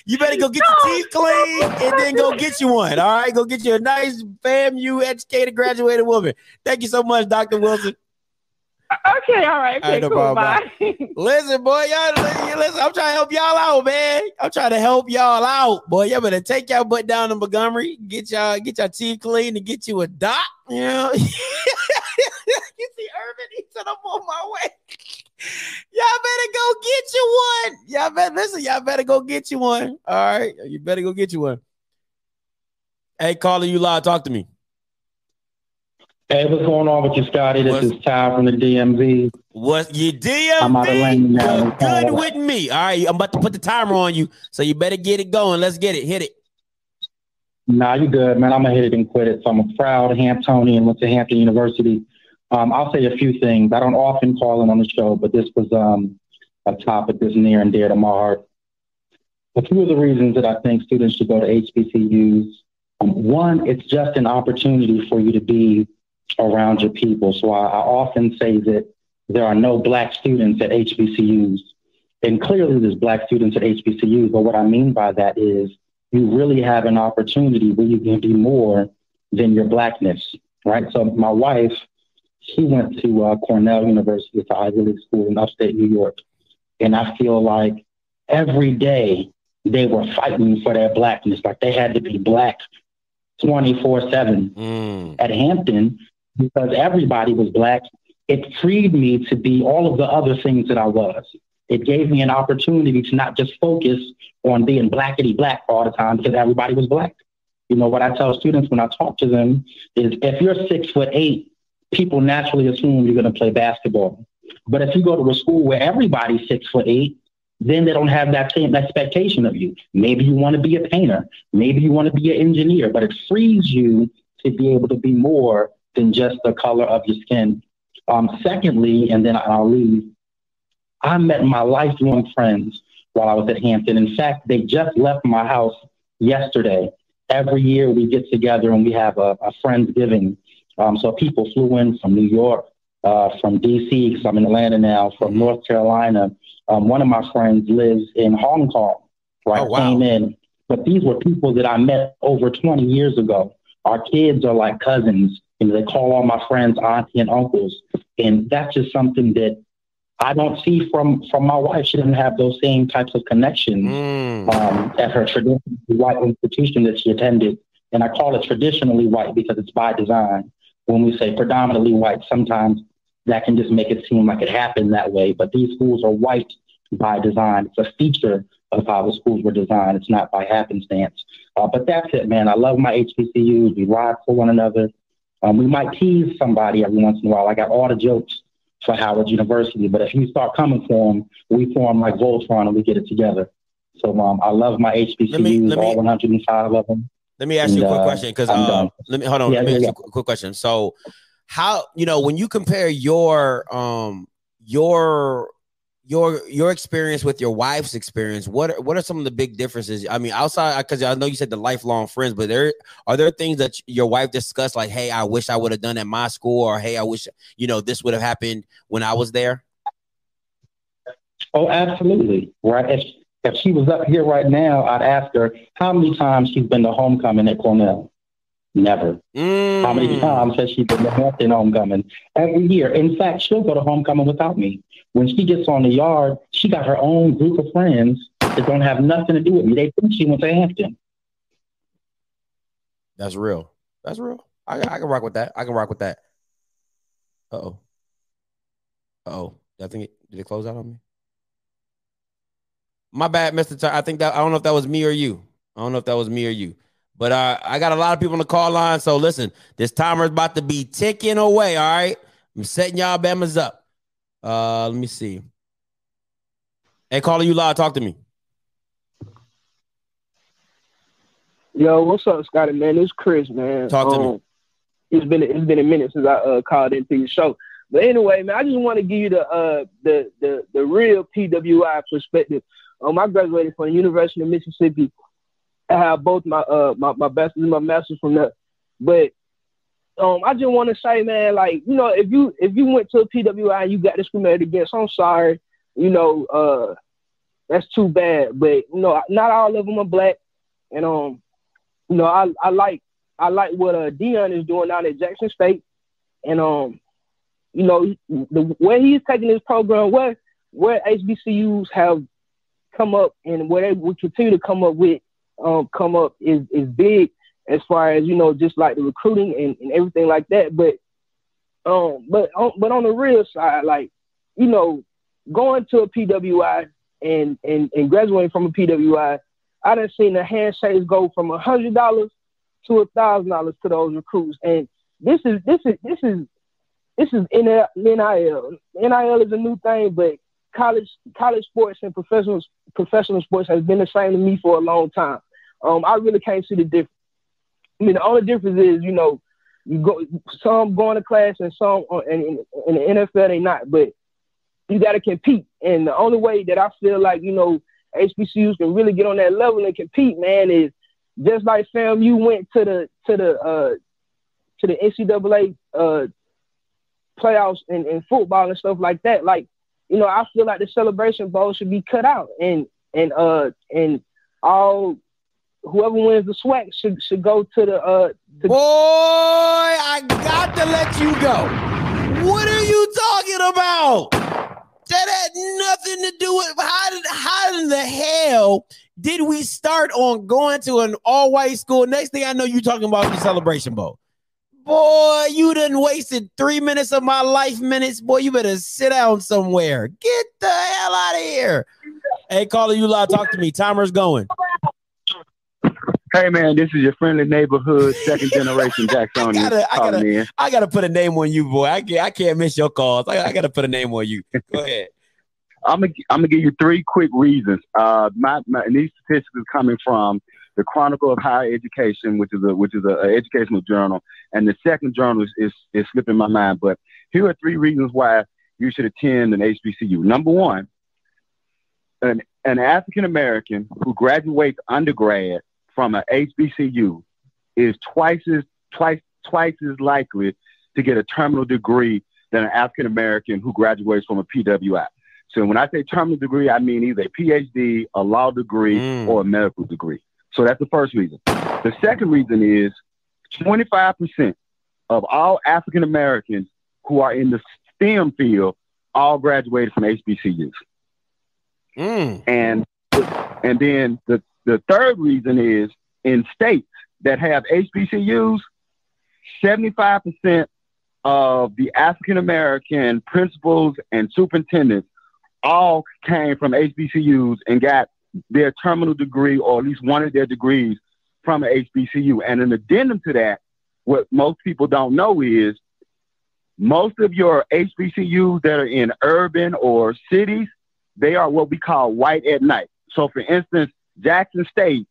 you better go get your teeth clean and then go get you one. All right, go get you a nice FAMU educated graduated woman. Thank you so much, Doctor Wilson. Okay, all right. Okay, right, no cool. problem, Bye. Listen, boy, y'all listen. I'm trying to help y'all out, man. I'm trying to help y'all out, boy. Y'all better take y'all butt down to Montgomery, get y'all get your teeth clean, and get you a doc. You know, you see Irvin? He said I'm on my way. Y'all better go get you one. Y'all better listen. Y'all better go get you one. All right, you better go get you one. Hey, calling you live. Talk to me. Hey, what's going on with you, Scotty? This is Ty from the DMV. What's your DMV? I'm out of Lane now. Good with me. All right, I'm about to put the timer on you, so you better get it going. Let's get it. Hit it. Nah, you good, man. I'm gonna hit it and quit it. So I'm a proud Hamptonian, went to Hampton University. Um, I'll say a few things. I don't often call in on the show, but this was um, a topic that's near and dear to my heart. A few of the reasons that I think students should go to HBCUs. Um, one, it's just an opportunity for you to be around your people. So I, I often say that there are no black students at HBCUs. And clearly there's black students at HBCUs, but what I mean by that is you really have an opportunity where you can be more than your blackness, right? So my wife, she went to uh, Cornell University, it's an Ivy League school in upstate New York. And I feel like every day they were fighting for their blackness, like they had to be black 24 7 at Hampton because everybody was black. It freed me to be all of the other things that I was. It gave me an opportunity to not just focus on being blackety black all the time because everybody was black. You know, what I tell students when I talk to them is if you're six foot eight, people naturally assume you're going to play basketball. But if you go to a school where everybody's six foot eight, then they don't have that same expectation of you. Maybe you want to be a painter. Maybe you want to be an engineer, but it frees you to be able to be more than just the color of your skin. Um, secondly, and then I'll leave, I met my lifelong friends while I was at Hampton. In fact, they just left my house yesterday. Every year we get together and we have a, a Friendsgiving. Um, so people flew in from New York, uh, from DC, because I'm in Atlanta now, from North Carolina. Um, one of my friends lives in Hong Kong, right? Came in. But these were people that I met over 20 years ago. Our kids are like cousins. And they call all my friends auntie and uncles. And that's just something that I don't see from from my wife. She doesn't have those same types of connections um, at her traditionally white institution that she attended. And I call it traditionally white because it's by design. When we say predominantly white, sometimes that can just make it seem like it happened that way. But these schools are white by design. It's a feature of how the schools were designed. It's not by happenstance. Uh, but that's it, man. I love my HBCUs. We ride for one another. Um, we might tease somebody every once in a while. I got all the jokes for Howard University, but if you start coming for them, we form like Voltron and we get it together. So um, I love my HBCUs, all 105 of them. Let me ask you a quick uh, question because um, let me hold on. Yeah, let me yeah, ask you a quick- quick question. So, how you know when you compare your um your your your experience with your wife's experience, what are, what are some of the big differences? I mean, outside because I know you said the lifelong friends, but there are there things that your wife discussed like, hey, I wish I would have done at my school, or hey, I wish you know this would have happened when I was there. Oh, absolutely. Right. If, if she was up here right now, I'd ask her how many times she's been to homecoming at Cornell. Never. How many times has she been to Hampton homecoming? Every year. In fact, she'll go to homecoming without me. When she gets on the yard, she got her own group of friends that don't have nothing to do with me. They think she went to Hampton. That's real. That's real. I, I can rock with that. I can rock with that. Uh oh. Uh oh. I think it, did it close out on me? My bad, Mister. Ty- I think that I don't know if that was me or you. I don't know if that was me or you. But uh, I got a lot of people on the call line. So listen, this timer is about to be ticking away. All right. I'm setting y'all Bama's up. Uh, let me see. Hey, caller, you live. Talk to me. Yo, what's up, Scotty? Man, it's Chris, man. Talk to me. Um, It's been it's been a minute since I uh, called into your show, but anyway, man, I just want to give you the uh the the the real PWI perspective. Um, I graduated from the University of Mississippi. I have both my uh my my and my master's from there, but um, I just want to say, man, like you know, if you if you went to a PWI and you got discriminated against, I'm sorry, you know, uh, that's too bad. But you know, not all of them are black, and um, you know, I I like I like what uh Deion is doing down at Jackson State, and um, you know, the where he's taking this program, where where HBCUs have come up and where they will continue to come up with, um, come up is is big as far as you know, just like the recruiting and, and everything like that. But um, but on, but on the real side, like you know, going to a PWI and and and graduating from a PWI, I done seen the handshakes go from a hundred dollars to a thousand dollars to those recruits, and this is this is this is this is NIL. NIL is a new thing, but college college sports and professional professional sports has been the same to me for a long time. Um, I really can't see the difference. I mean, the only difference is, you know, you go some going to class and some and in, in the NFL they not, but you got to compete. And the only way that I feel like you know HBCUs can really get on that level and compete, man, is just like FAMU went to the to the uh to the NCAA uh playoffs in, in football and stuff like that. Like, you know, I feel like the celebration bowl should be cut out and and uh and all whoever wins the SWAC should should go to the uh Boy, I got to let you go. What are you talking about? That had nothing to do with how did how in the hell did we start on going to an all white school? Next thing I know, you talking about the celebration bowl. Boy, you done wasted three minutes of my life minutes. Boy, you better sit down somewhere. Get the hell out of here. Hey, caller, you loud Talk to me. Timer's going. Hey man, this is your friendly neighborhood second generation Jacksonian I gotta, I gotta, in. I gotta put a name on you, boy. I can't, I can't miss your calls. I, I gotta put a name on you. Go ahead. I'm gonna I'm gonna give you three quick reasons. Uh, my, my and these statistics are coming from the Chronicle of Higher Education, which is a which is a, a educational journal, and the second journal is, is is slipping my mind. But here are three reasons why you should attend an HBCU. Number one, an an African American who graduates undergrad from an HBCU is twice as twice twice as likely to get a terminal degree than an African American who graduates from a PWI. So when I say terminal degree, I mean either a PhD, a law degree, mm. or a medical degree. So that's the first reason. The second reason is 25% of all African Americans who are in the STEM field all graduated from HBCUs. Mm. And and then the, the third reason is in states that have HBCUs, 75% of the African American principals and superintendents all came from HBCUs and got their terminal degree or at least one of their degrees from an HBCU. And an addendum to that, what most people don't know is most of your HBCUs that are in urban or cities, they are what we call white at night. So, for instance, Jackson State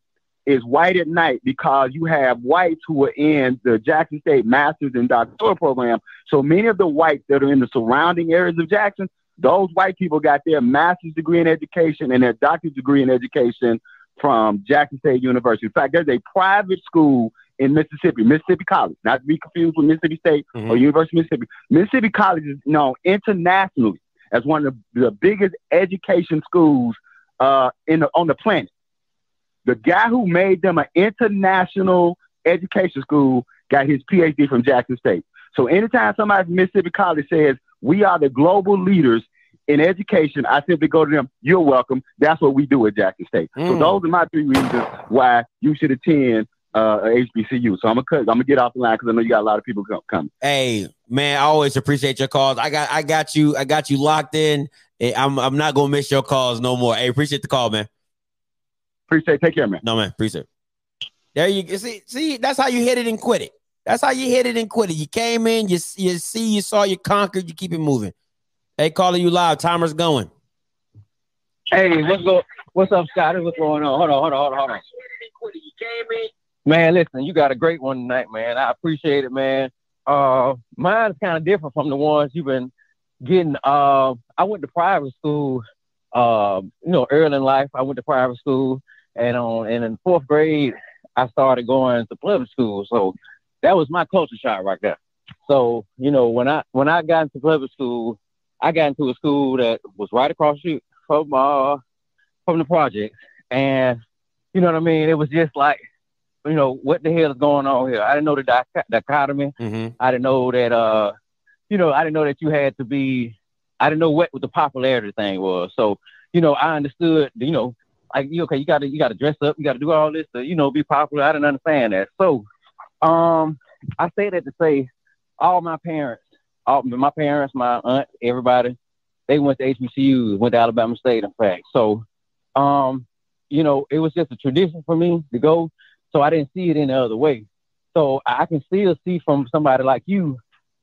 is white at night because you have whites who are in the Jackson State Masters and Doctoral program. So many of the whites that are in the surrounding areas of Jackson, those white people got their master's degree in education and their doctorate degree in education from Jackson State University. In fact, there's a private school in Mississippi, Mississippi College, not to be confused with Mississippi State or University of Mississippi. Mississippi College is known internationally as one of the, the biggest education schools uh, in the, on the planet. The guy who made them an international education school got his PhD from Jackson State. So anytime somebody from Mississippi College says we are the global leaders in education, I simply go to them, you're welcome. That's what we do at Jackson State. So Mm. those are my three reasons why you should attend uh, HBCU. So I'm gonna cut, I'm gonna get off the line because I know you got a lot of people co- coming. Hey, man, I always appreciate your calls. I got, I got you, I got you locked in. Eh, I'm, I'm not gonna miss your calls no more. Hey, appreciate the call, man. Appreciate. it. Take care, man. No, man. Appreciate. it. There you go. See, see, that's how you hit it and quit it. That's how you hit it and quit it. You came in, you, you see, you saw, you conquered, you keep it moving. Hey, calling you live. Timer's going. Hey, what's go? What's up, Scotty? What's going on? Hold on, hold on, hold on, hold on. You came in. Man, listen, you got a great one tonight, man. I appreciate it, man. Uh, mine's kind of different from the ones you've been getting. Uh, I went to private school. Uh, you know, early in life, I went to private school, and on and in fourth grade, I started going to public school. So that was my culture shock right there. So you know, when I when I got into public school, I got into a school that was right across the street from uh, from the project, and you know what I mean. It was just like, you know, what the hell is going on here? I didn't know the dic- dichotomy. Mm-hmm. I didn't know that uh, you know, I didn't know that you had to be. I didn't know what, what the popularity thing was. So you know, I understood. You know, like you okay, you got to you got to dress up, you got to do all this to you know be popular. I didn't understand that. So, um, I say that to say, all my parents, all my parents, my aunt, everybody, they went to HBCUs, went to Alabama State, in fact. So, um, you know, it was just a tradition for me to go. So I didn't see it any other way. So I can still see from somebody like you,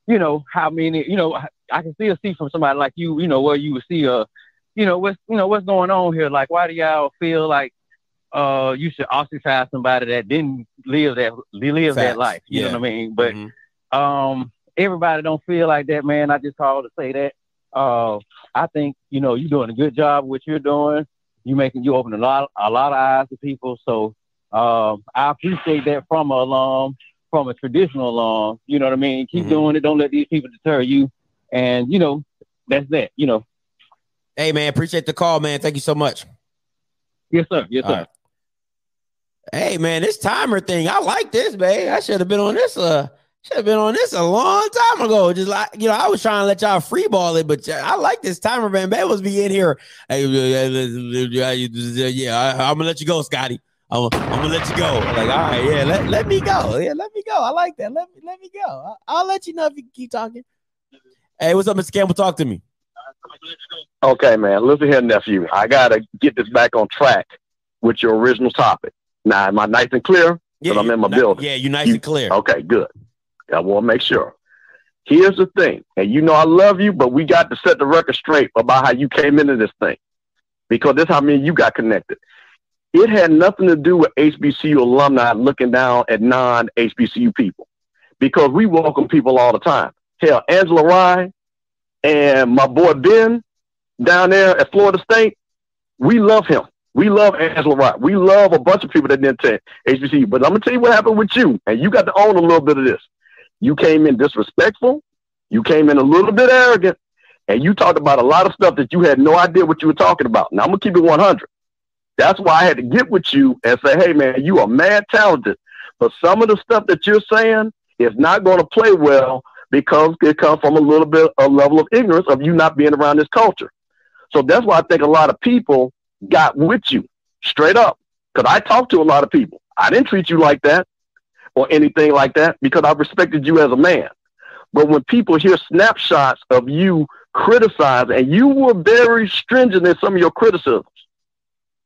you know, how many, you know, I can still see from somebody like you, you know, where you would see a, you know, what's, you know, what's going on here? Like, why do y'all feel like uh you should ostracize somebody that didn't live that live that life? You Yeah. know what I mean? But um everybody don't feel like that, man. I just called to say that. Uh I think, you know, you're doing a good job with what you're doing. You making you open a lot a lot of eyes to people. So um I appreciate that from a alum, from a traditional alum. You know what I mean? Keep Mhm. doing it. Don't let these people deter you. And you know, that's that, you know. Hey man, appreciate the call, man. Thank you so much. Yes, sir. Yes, All sir. right. Hey man, this timer thing, I like this, man. I should have been on this. Uh, should have been on this a long time ago. Just like you know, I was trying to let y'all free ball it, but I like this timer, man. Man was be in here. Hey, yeah, I, am gonna let you go, Scotty. I'm, I'm gonna let you go. Like, all right, yeah, let, let me go. Yeah, let me go. I like that. Let me let me go. I, I'll let you know if you keep talking. Hey, what's up, Mr. Campbell? Talk to me. Okay, man. Listen here, nephew. I gotta get this back on track with your original topic. Now, am I nice and clear? Because I'm in my Ni- building. Yeah, you're nice and clear. Okay, good. I want to make sure. Here's the thing, and you know I love you, but we got to set the record straight about how you came into this thing, because this how me and you got connected. It had nothing to do with HBCU alumni looking down at non-HBCU people, because we welcome people all the time. Hell, Angela Rye and my boy Ben down there at Florida State, we love him. We love Angela Rye. We love a bunch of people that didn't attend HBCU. But I'm gonna tell you what happened with you, and you got to own a little bit of this. You came in disrespectful. You came in a little bit arrogant, and you talked about a lot of stuff that you had no idea what you were talking about. Now I'm gonna keep it 100. That's why I had to get with you and say, "Hey, man, you are mad talented, but some of the stuff that you're saying is not going to play well because it comes from a little bit a level of ignorance of you not being around this culture." So that's why I think a lot of people got with you straight up. Because I talked to a lot of people. I didn't treat you like that or anything like that because I respected you as a man. But when people hear snapshots of you criticized, and you were very stringent in some of your criticisms,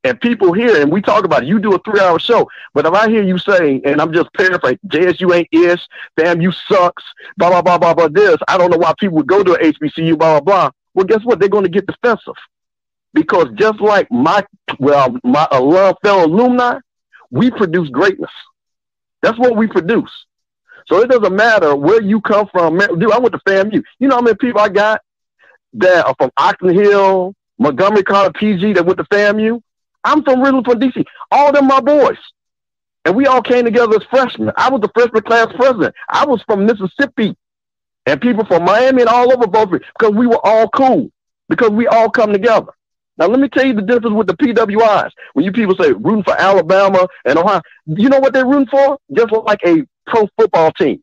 and people hear, and we talk about it, you do a three hour show, but if I hear you say, and I'm just paraphrasing, JSU ain't ish, FAMU sucks, blah, blah, blah, blah, blah, this, I don't know why people would go to a HBCU, blah, blah, blah. Well, guess what? They're going to get defensive because just like my well my alum fellow alumni, we produce greatness. That's what we produce. So it doesn't matter where you come from. Dude, I went to FAMU. You know how many people I got that are from Oxon Hill, Montgomery County, PG that went to FAMU? I'm from from DC. All of them my boys. And we all came together as freshmen. I was the freshman class president. I was from Mississippi. And people from Miami and all over both because we were all cool. Because we all come together. Now let me tell you the difference with the PWIs. When you people say rooting for Alabama and Ohio, you know what they're rooting for? Just like a pro football team.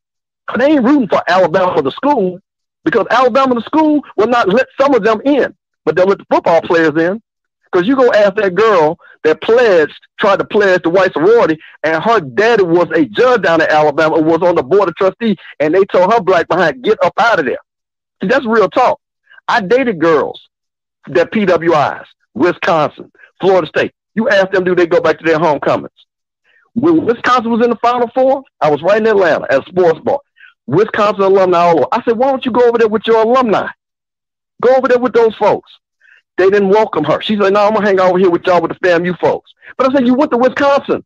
They ain't rooting for Alabama the school because Alabama the school will not let some of them in, but they'll let the football players in. Because you go ask that girl that pledged, tried to pledge the white sorority, and her daddy was a judge down in Alabama, was on the board of trustees, and they told her black behind, get up out of there. See, that's real talk. I dated girls that PWIs, Wisconsin, Florida State. You ask them, do they go back to their homecomings? When Wisconsin was in the Final Four, I was right in Atlanta at a sports bar. Wisconsin alumni all over. I said, why don't you go over there with your alumni? Go over there with those folks. They didn't welcome her. She said, no, I'm to hang out over here with y'all with the FAMU folks. But I said, you went to Wisconsin.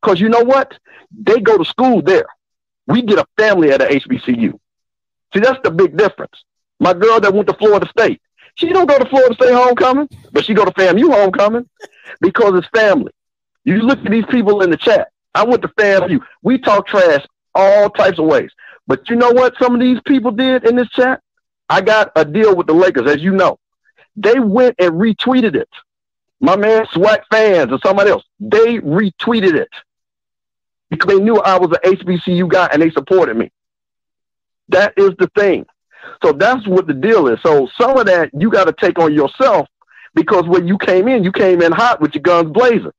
Because you know what? They go to school there. We get a family at a HBCU. See, that's the big difference. My girl that went to Florida State, she don't go to Florida State homecoming, but she go to FAMU homecoming because it's family. You look at these people in the chat. I went to FAMU. We talk trash all types of ways. But you know what some of these people did in this chat? I got a deal with the Lakers, as you know. They went and retweeted it. My man SWAC fans or somebody else, they retweeted it because they knew I was an HBCU guy and they supported me. That is the thing. So that's what the deal is. So some of that you got to take on yourself because when you came in, you came in hot with your guns blazing.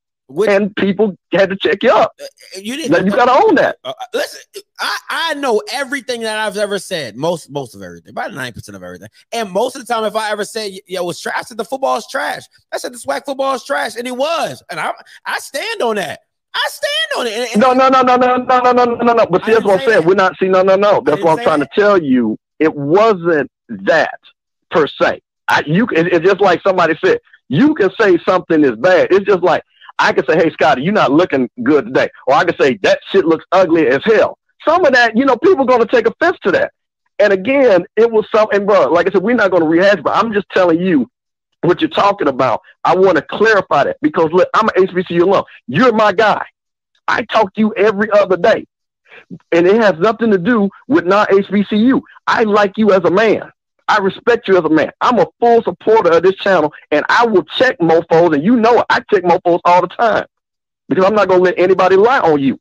and people had to check you up. Uh, uh, you didn't. Now you got to own that. Uh, uh listen, I, I know everything that I've ever said. Most most of everything, about nine percent of everything. And most of the time, if I ever said yo was trash, I said the football is trash. I said the SWAC football is trash, and it was. And I I stand on that. I stand on it. And, No, no, no, no, no, no, no, no, no, no, no. But see, that's what I'm saying. We're not. See, no, no, no. That's what I'm trying to tell you. It wasn't that per se. I, you, it, it's just like somebody said. You can say something is bad. It's just like I can say, "Hey, Scotty, you're not looking good today," or I can say that shit looks ugly as hell. Some of that, you know, people are going to take offense to that. And again, it was something, bro. Like I said, we're not going to rehash, but I'm just telling you what you're talking about. I want to clarify that because look, I'm an HBCU alum. You're my guy. I talk to you every other day. And it has nothing to do with not HBCU. I like you as a man. I respect you as a man. I'm a full supporter of this channel, and I will check mofos, and you know it. I check mofos all the time because I'm not going to let anybody lie on you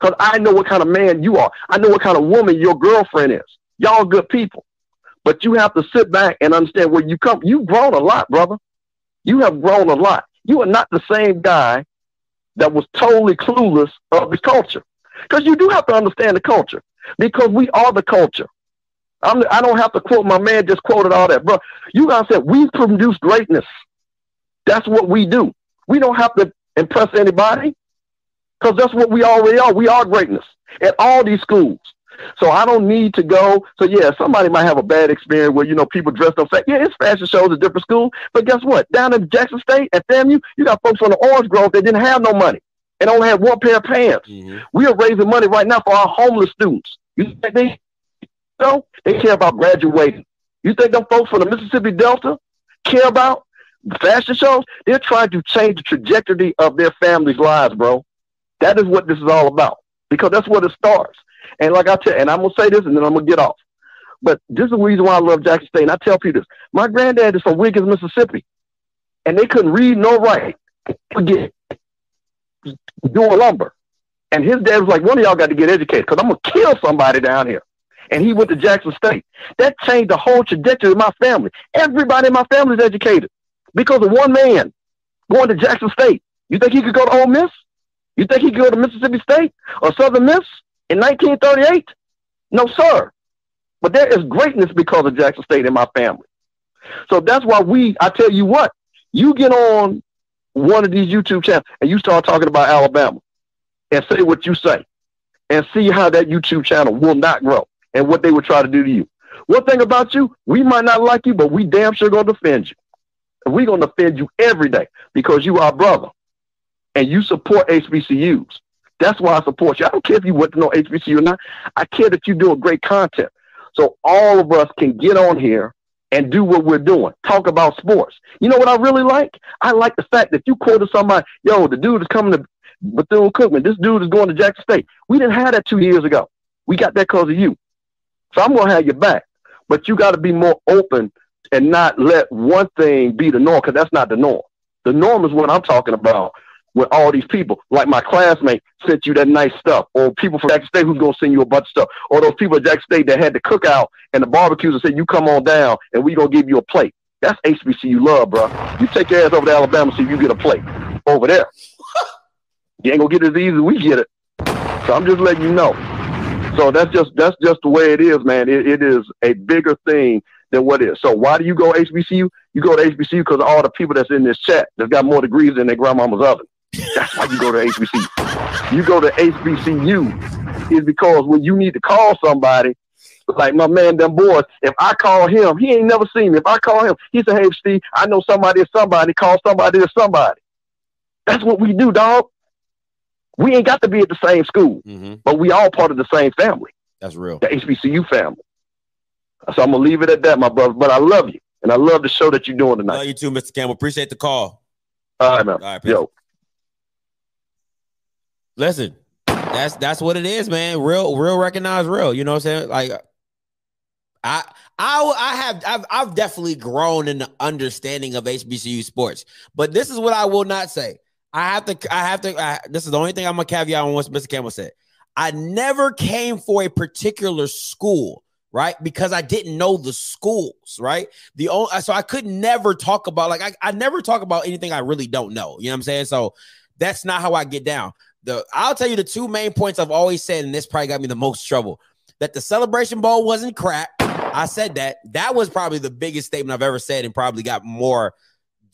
because I know what kind of man you are. I know what kind of woman your girlfriend is. Y'all good people. But you have to sit back and understand where you come. You've grown a lot, brother. You have grown a lot. You are not the same guy that was totally clueless of the culture. Because you do have to understand the culture. Because we are the culture. I'm, I don't have to quote my man just quoted all that, bro. You guys said we produce greatness. That's what we do. We don't have to impress anybody because that's what we already are. We are greatness at all these schools. So I don't need to go. So yeah, somebody might have a bad experience where you know people dressed up. Yeah, it's fashion shows at different schools, but guess what? Down in Jackson State at FAMU, you got folks on the Orange Grove that didn't have no money and only had one pair of pants. Mm-hmm. We are raising money right now for our homeless students. You think they no? They care about graduating. You think them folks from the Mississippi Delta care about fashion shows? They're trying to change the trajectory of their families' lives, bro. That is what this is all about because that's where it starts. And like I tell, and I'm gonna say this, and then I'm gonna get off. But this is the reason why I love Jackson State. And I tell people this: my granddad is from Wiggins, Mississippi, and they couldn't read nor write. Forget doing lumber. And his dad was like, "One of y'all got to get educated because I'm gonna kill somebody down here." And he went to Jackson State. That changed the whole trajectory of my family. Everybody in my family is educated because of one man going to Jackson State. You think he could go to Ole Miss? You think he could go to Mississippi State or Southern Miss in 1938? No, sir. But there is greatness because of Jackson State in my family. So that's why we, I tell you what, you get on one of these YouTube channels and you start talking about Alabama and say what you say and see how that YouTube channel will not grow and what they would try to do to you. One thing about you, we might not like you, but we damn sure gonna defend you. And we gonna defend you every day because you are our brother and you support HBCUs. That's why I support you. I don't care if you went to know HBCU or not. I care that you're doing great content. So all of us can get on here and do what we're doing. Talk about sports. You know what I really like? I like the fact that you quoted somebody, yo, the dude is coming to Bethune Cookman. This dude is going to Jackson State. We didn't have that two years ago. We got that because of you. So I'm gonna have your back. But you gotta be more open and not let one thing be the norm, because that's not the norm. The norm is what I'm talking about with all these people. Like my classmate sent you that nice stuff, or people from Jackson State who's gonna send you a bunch of stuff, or those people at Jackson State that had the cookout and the barbecues and said, You come on down and we gonna give you a plate. That's HBCU love, bro. You take your ass over to Alabama, see if you get a plate over there. you ain't gonna get it as easy as we get it. So I'm just letting you know. So that's just that's just the way it is, man. It, it is a bigger thing than what is. So why do you go HBCU? You go to HBCU because of all the people that's in this chat that's got more degrees than their grandmama's oven. That's why you go to HBCU. You go to HBCU is because when you need to call somebody, like my man, them boys, if I call him, he ain't never seen me. If I call him, he said, Hey Steve, I know somebody is somebody, call somebody is somebody. That's what we do, dog. We ain't got to be at the same school, mm-hmm. but we all part of the same family, That's real. the HBCU family. So I'm gonna leave it at that, my brother. But I love you, and I love the show that you're doing tonight. Love you too, Mr. Campbell. Appreciate the call. All right, man. All right. Yo. Listen, that's that's what it is, man. Real, real recognize real. You know what I'm saying? Like I I I have I've I've definitely grown in the understanding of HBCU sports. But this is what I will not say. I have to I have to I, this is the only thing I'm gonna caveat on what Mr. Campbell said. I never came for a particular school, right? Because I didn't know the schools, right? The only so I could never talk about like I, I never talk about anything I really don't know. You know what I'm saying? So that's not how I get down. The I'll tell you the two main points I've always said, and this probably got me the most trouble. That the celebration bowl wasn't crap. I said that. That was probably the biggest statement I've ever said, and probably got more.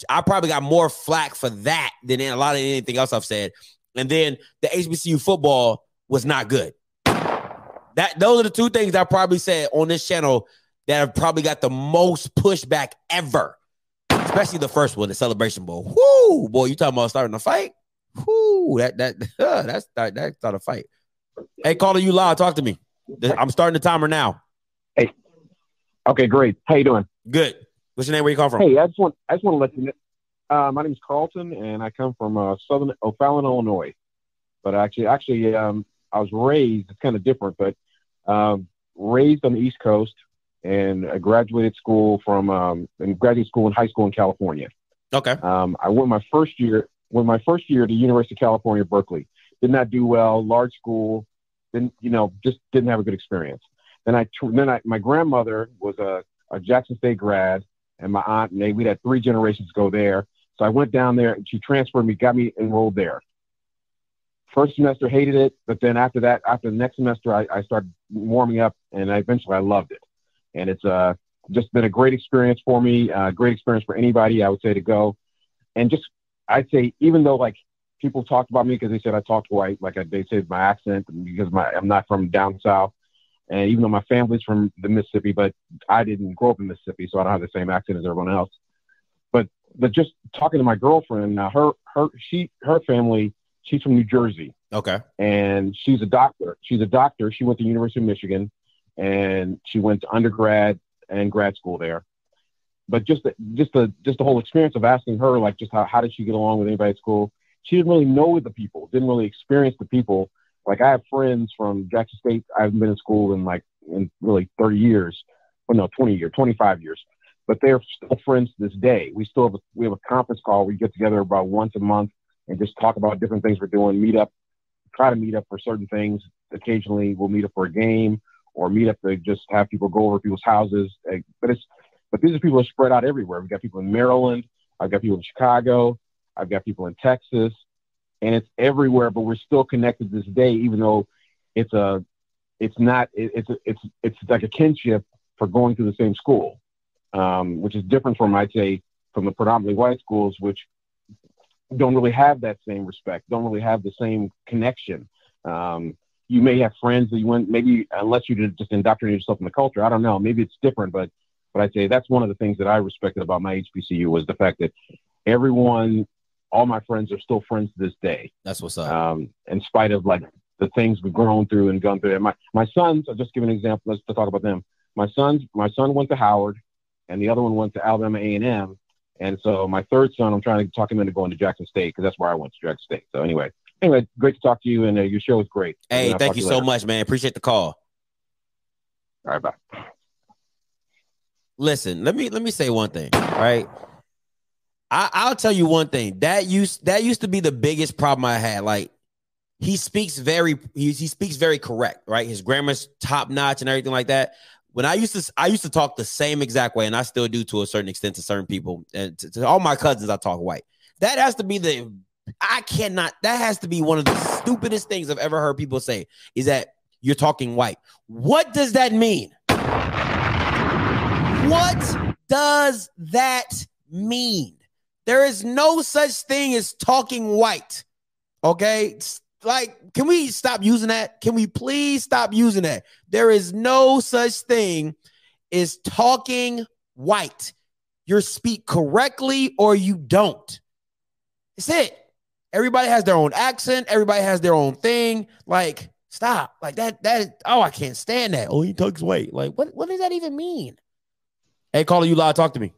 I probably got more flack for that than a lot of anything else I've said. And then the HBCU football was not good. That those are the two things I probably said on this channel that have probably got the most pushback ever. Especially the first one, the celebration bowl. Whoo, boy, you talking about starting a fight? Whoo, that that uh, that's that that start a fight. Hey, caller, you live. Talk to me. I'm starting the timer now. Hey. Okay, great. How you doing? Good. What's your name? Where you come from? Hey, I just want I just want to let you know. Uh, my name is Carlton, and I come from uh, Southern O'Fallon, Illinois. But actually, actually, um, I was raised. It's kind of different, but um, raised on the East Coast, and I graduated school from um, and graduate school and high school in California. Okay. Um, I went my first year. Went my first year to University of California, Berkeley. Did not do well. Large school. Didn't you know? Just didn't have a good experience. Then I then I my grandmother was a, a Jackson State grad, and my aunt and they we had three generations go there. So I went down there, and she transferred me, got me enrolled there. First semester hated it, but then after that, after the next semester, I, I started warming up, and I eventually I loved it. And it's uh just been a great experience for me, uh, great experience for anybody I would say to go. And just I'd say even though like people talked about me because they said I talked white, like I, they said my accent because my I'm not from down south, and even though my family's from the Mississippi, but I didn't grow up in Mississippi, so I don't have the same accent as everyone else. But but just talking to my girlfriend now, her her she her family she's from New Jersey, Okay. and she's a doctor. She's a doctor. She went to University of Michigan, and she went to undergrad and grad school there. But just the, just the just the whole experience of asking her, like, just how how did she get along with anybody at school? She didn't really know the people, didn't really experience the people. Like I have friends from Jackson State. I haven't been in school in like in really 30 years, or no, 20 years, 25 years. But they're still friends to this day. We still have a, we have a conference call. We get together about once a month and just talk about different things we're doing. Meet up, try to meet up for certain things. Occasionally, we'll meet up for a game or meet up to just have people go over people's houses. But it's but these are people that are spread out everywhere. We've got people in Maryland. I've got people in Chicago. I've got people in Texas, and it's everywhere. But we're still connected this day, even though it's a it's not it, it's a, it's it's like a kinship for going to the same school, um, which is different from I'd say from the predominantly white schools, which don't really have that same respect, don't really have the same connection. Um, you may have friends that you went maybe unless you just indoctrinate yourself in the culture. I don't know. Maybe it's different, but but I'd say that's one of the things that I respected about my HBCU was the fact that everyone, all my friends are still friends to this day. That's what's up. Um, in spite of like the things we've grown through and gone through. And my my sons, I'll just give an example. Let's to talk about them. My sons, my son went to Howard, and the other one went to Alabama A and M. And so my third son, I'm trying to talk him into going to Jackson State because that's where I went to Jackson State. So anyway, anyway, great to talk to you, and uh, your show is great. Hey, thank talk you so much, man. Appreciate the call. All right, bye. Listen, let me let me say one thing, right? I, I'll tell you one thing. That used that used to be the biggest problem I had. Like he speaks very he, he speaks very correct, right? His grammar's top notch and everything like that. When I used to I used to talk the same exact way, and I still do to a certain extent to certain people. And to, to all my cousins, I talk white. That has to be the I cannot. That has to be one of the stupidest things I've ever heard people say. Is that you're talking white? What does that mean? What does that mean? There is no such thing as talking white. Okay? Like, can we stop using that? Can we please stop using that? There is no such thing as talking white. You speak correctly or you don't. That's it. Everybody has their own accent. Everybody has their own thing. Like, stop. Like that. That. Oh, I can't stand that. Oh, he tucks weight. Like, what? What does that even mean? Hey, caller, you live. Talk to me.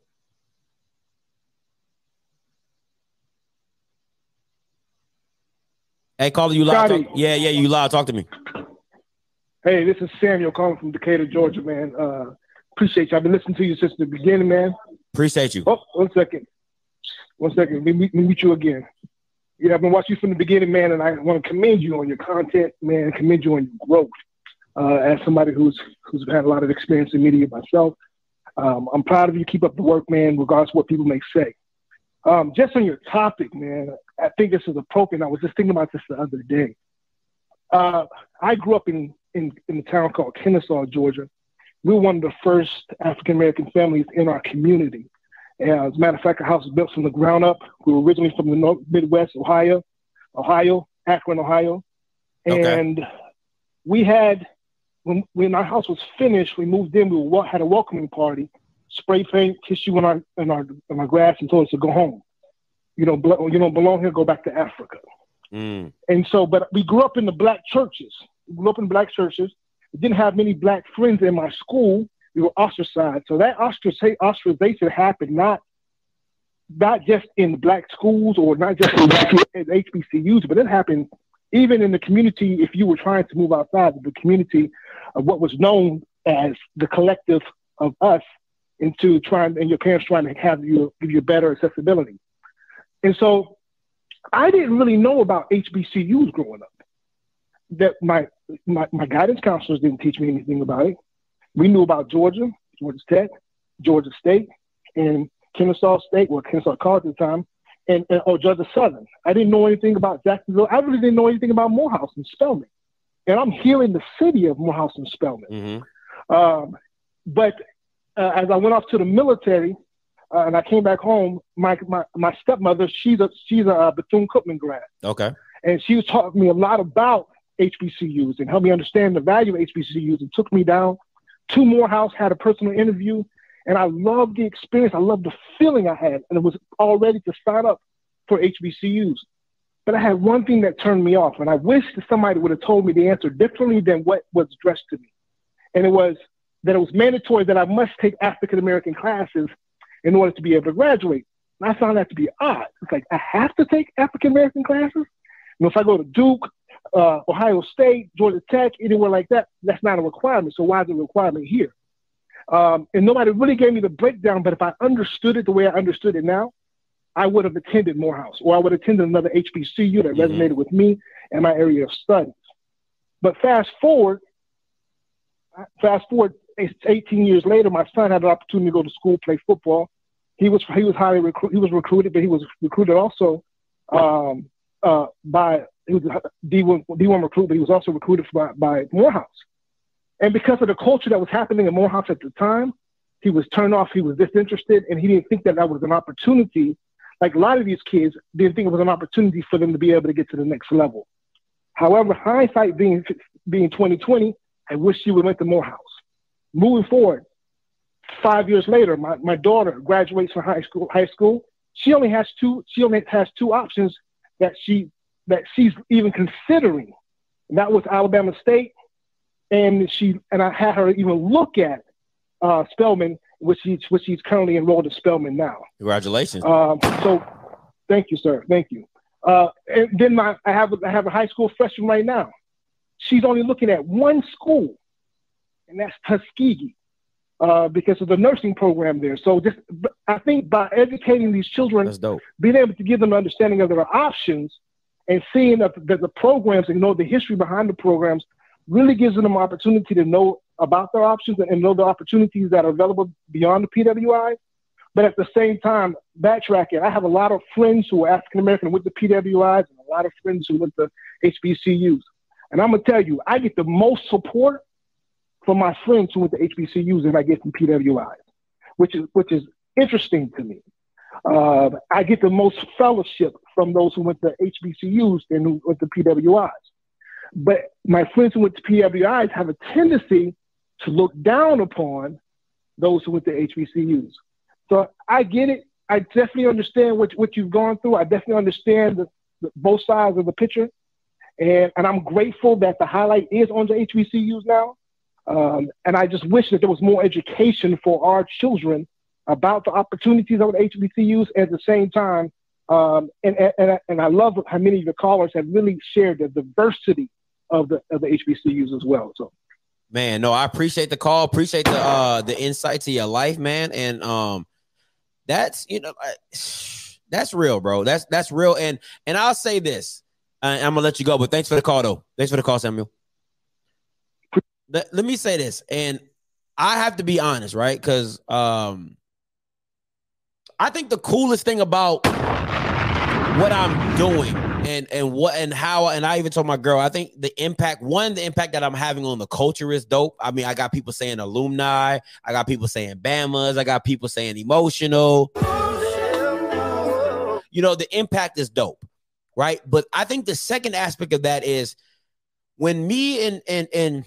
Hey, caller, you live. Talk- yeah, yeah, you live. Talk to me. Hey, this is Samuel calling from Decatur, Georgia, man. Uh, appreciate you. I've been listening to you since the beginning, man. Appreciate you. Oh, one second. One second. Let me, let me meet you again. Yeah, I've been watching you from the beginning, man, and I want to commend you on your content, man. Commend you on your growth. Uh, as somebody who's who's had a lot of experience in media myself, um, I'm proud of you. Keep up the work, man, regardless of what people may say. Um, just on your topic, man, I think this is appropriate. I was just thinking about this the other day. Uh, I grew up in, in, in a town called Kennesaw, Georgia. We were one of the first African American families in our community. And as a matter of fact, our house was built from the ground up. We were originally from the North, Midwest, Ohio, Ohio, Akron, Ohio. And we had, when, when our house was finished, we moved in, we had a welcoming party, spray paint, tissue in our, in our, in our grass and told us to go home. You don't, belo- you don't belong here, go back to Africa. Mm. And so, but we grew up in the black churches. We grew up in black churches. We didn't have many black friends in my school. We were ostracized. So that ostraci- ostracization happened not not just in black schools or not just in black in HBCUs, but it happened even in the community. If you were trying to move outside of the community of what was known as the collective of us, into trying and your parents trying to have you give you better accessibility. And so I didn't really know about HBCUs growing up. That my, my my guidance counselors didn't teach me anything about it. We knew about Georgia, Georgia Tech, Georgia State, and Kennesaw State, or Kennesaw College at the time, and, and or Georgia Southern. I didn't know anything about Jacksonville. I really didn't know anything about Morehouse and Spelman. And I'm here in the city of Morehouse and Spelman. Um, but uh, as I went off to the military uh, and I came back home, my, my, my stepmother, she's a she's a uh, Bethune Cookman grad, Okay. and she was taught me a lot about HBCUs and helped me understand the value of HBCUs and took me down to Morehouse, had a personal interview, and I loved the experience. I loved the feeling I had, and it was all ready to sign up for HBCUs. But I had one thing that turned me off, and I wish that somebody would have told me the answer differently than what was addressed to me. And it was that it was mandatory that I must take African American classes in order to be able to graduate. And I found that to be odd. It's like I have to take African American classes. Know, if I go to Duke, uh, Ohio State, Georgia Tech, anywhere like that, that's not a requirement. So why is it a requirement here? Um, and nobody really gave me the breakdown. But if I understood it the way I understood it now, I would have attended Morehouse or I would have attended another HBCU that resonated with me and my area of studies. But fast forward, fast forward, 18 years later, my son had an opportunity to go to school, play football. He was he was highly recruited. He was recruited, but he was recruited also um, uh, by he was a D1 D1 recruit, but he was also recruited by, by Morehouse. And because of the culture that was happening in Morehouse at the time, he was turned off. He was disinterested, and he didn't think that that was an opportunity. Like a lot of these kids didn't think it was an opportunity for them to be able to get to the next level. However, hindsight being being 2020, I wish he would went to Morehouse. Moving forward, five years later, my, my daughter graduates from high school. High school, she only has two. She only has two options that she that she's even considering. And that was Alabama State, and she and I had her even look at uh, Spelman, which she's which she's currently enrolled at Spelman now. Congratulations. Um, so, thank you, sir. Thank you. Uh, and then my I have I have a high school freshman right now. She's only looking at one school, and that's Tuskegee, uh, because of the nursing program there. So just I think by educating these children, being able to give them an understanding of their options and seeing that the, the programs and know the history behind the programs really gives them an opportunity to know about their options and know the opportunities that are available beyond the PWI. But at the same time, backtracking, I have a lot of friends who are African American with the PWIs and a lot of friends who went to HBCUs. And I'm gonna tell you, I get the most support from my friends who went to HBCUs than I get from PWIs, which is which is interesting to me. Uh, I get the most fellowship from those who went to HBCUs than who went to PWIs. But my friends who went to PWIs have a tendency to look down upon those who went to HBCUs. So I get it. I definitely understand what, what you've gone through. I definitely understand the, both sides of the picture, and and I'm grateful that the highlight is on the HBCUs now. Um, and I just wish that there was more education for our children about the opportunities of the HBCUs at the same time. Um, and, and, and I love how many of the callers have really shared the diversity of the, of the HBCUs as well. So, Man, no, I appreciate the call. Appreciate the uh the insight to your life, man. And um that's you know that's real, bro. That's that's real. And and I'll say this. I, I'm gonna let you go, but thanks for the call though. Thanks for the call, Samuel. Let, let me say this, and I have to be honest, right? Because um I think the coolest thing about what I'm doing and and what and how and I even told my girl I think the impact one the impact that I'm having on the culture is dope. I mean I got people saying alumni, I got people saying Bama's, I got people saying emotional. You know the impact is dope, right? But I think the second aspect of that is when me and and and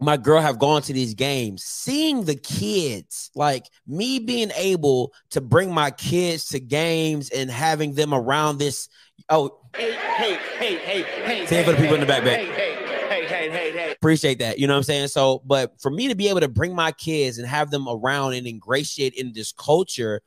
my girl have gone to these games, seeing the kids, like me being able to bring my kids to games and having them around this. Oh, Hey, hey, hey, hey, hey. Say it for the people in the back, back. Hey, hey, hey, hey, hey, hey. appreciate that. You know what I'm saying? So, but for me to be able to bring my kids and have them around and ingratiate in this culture,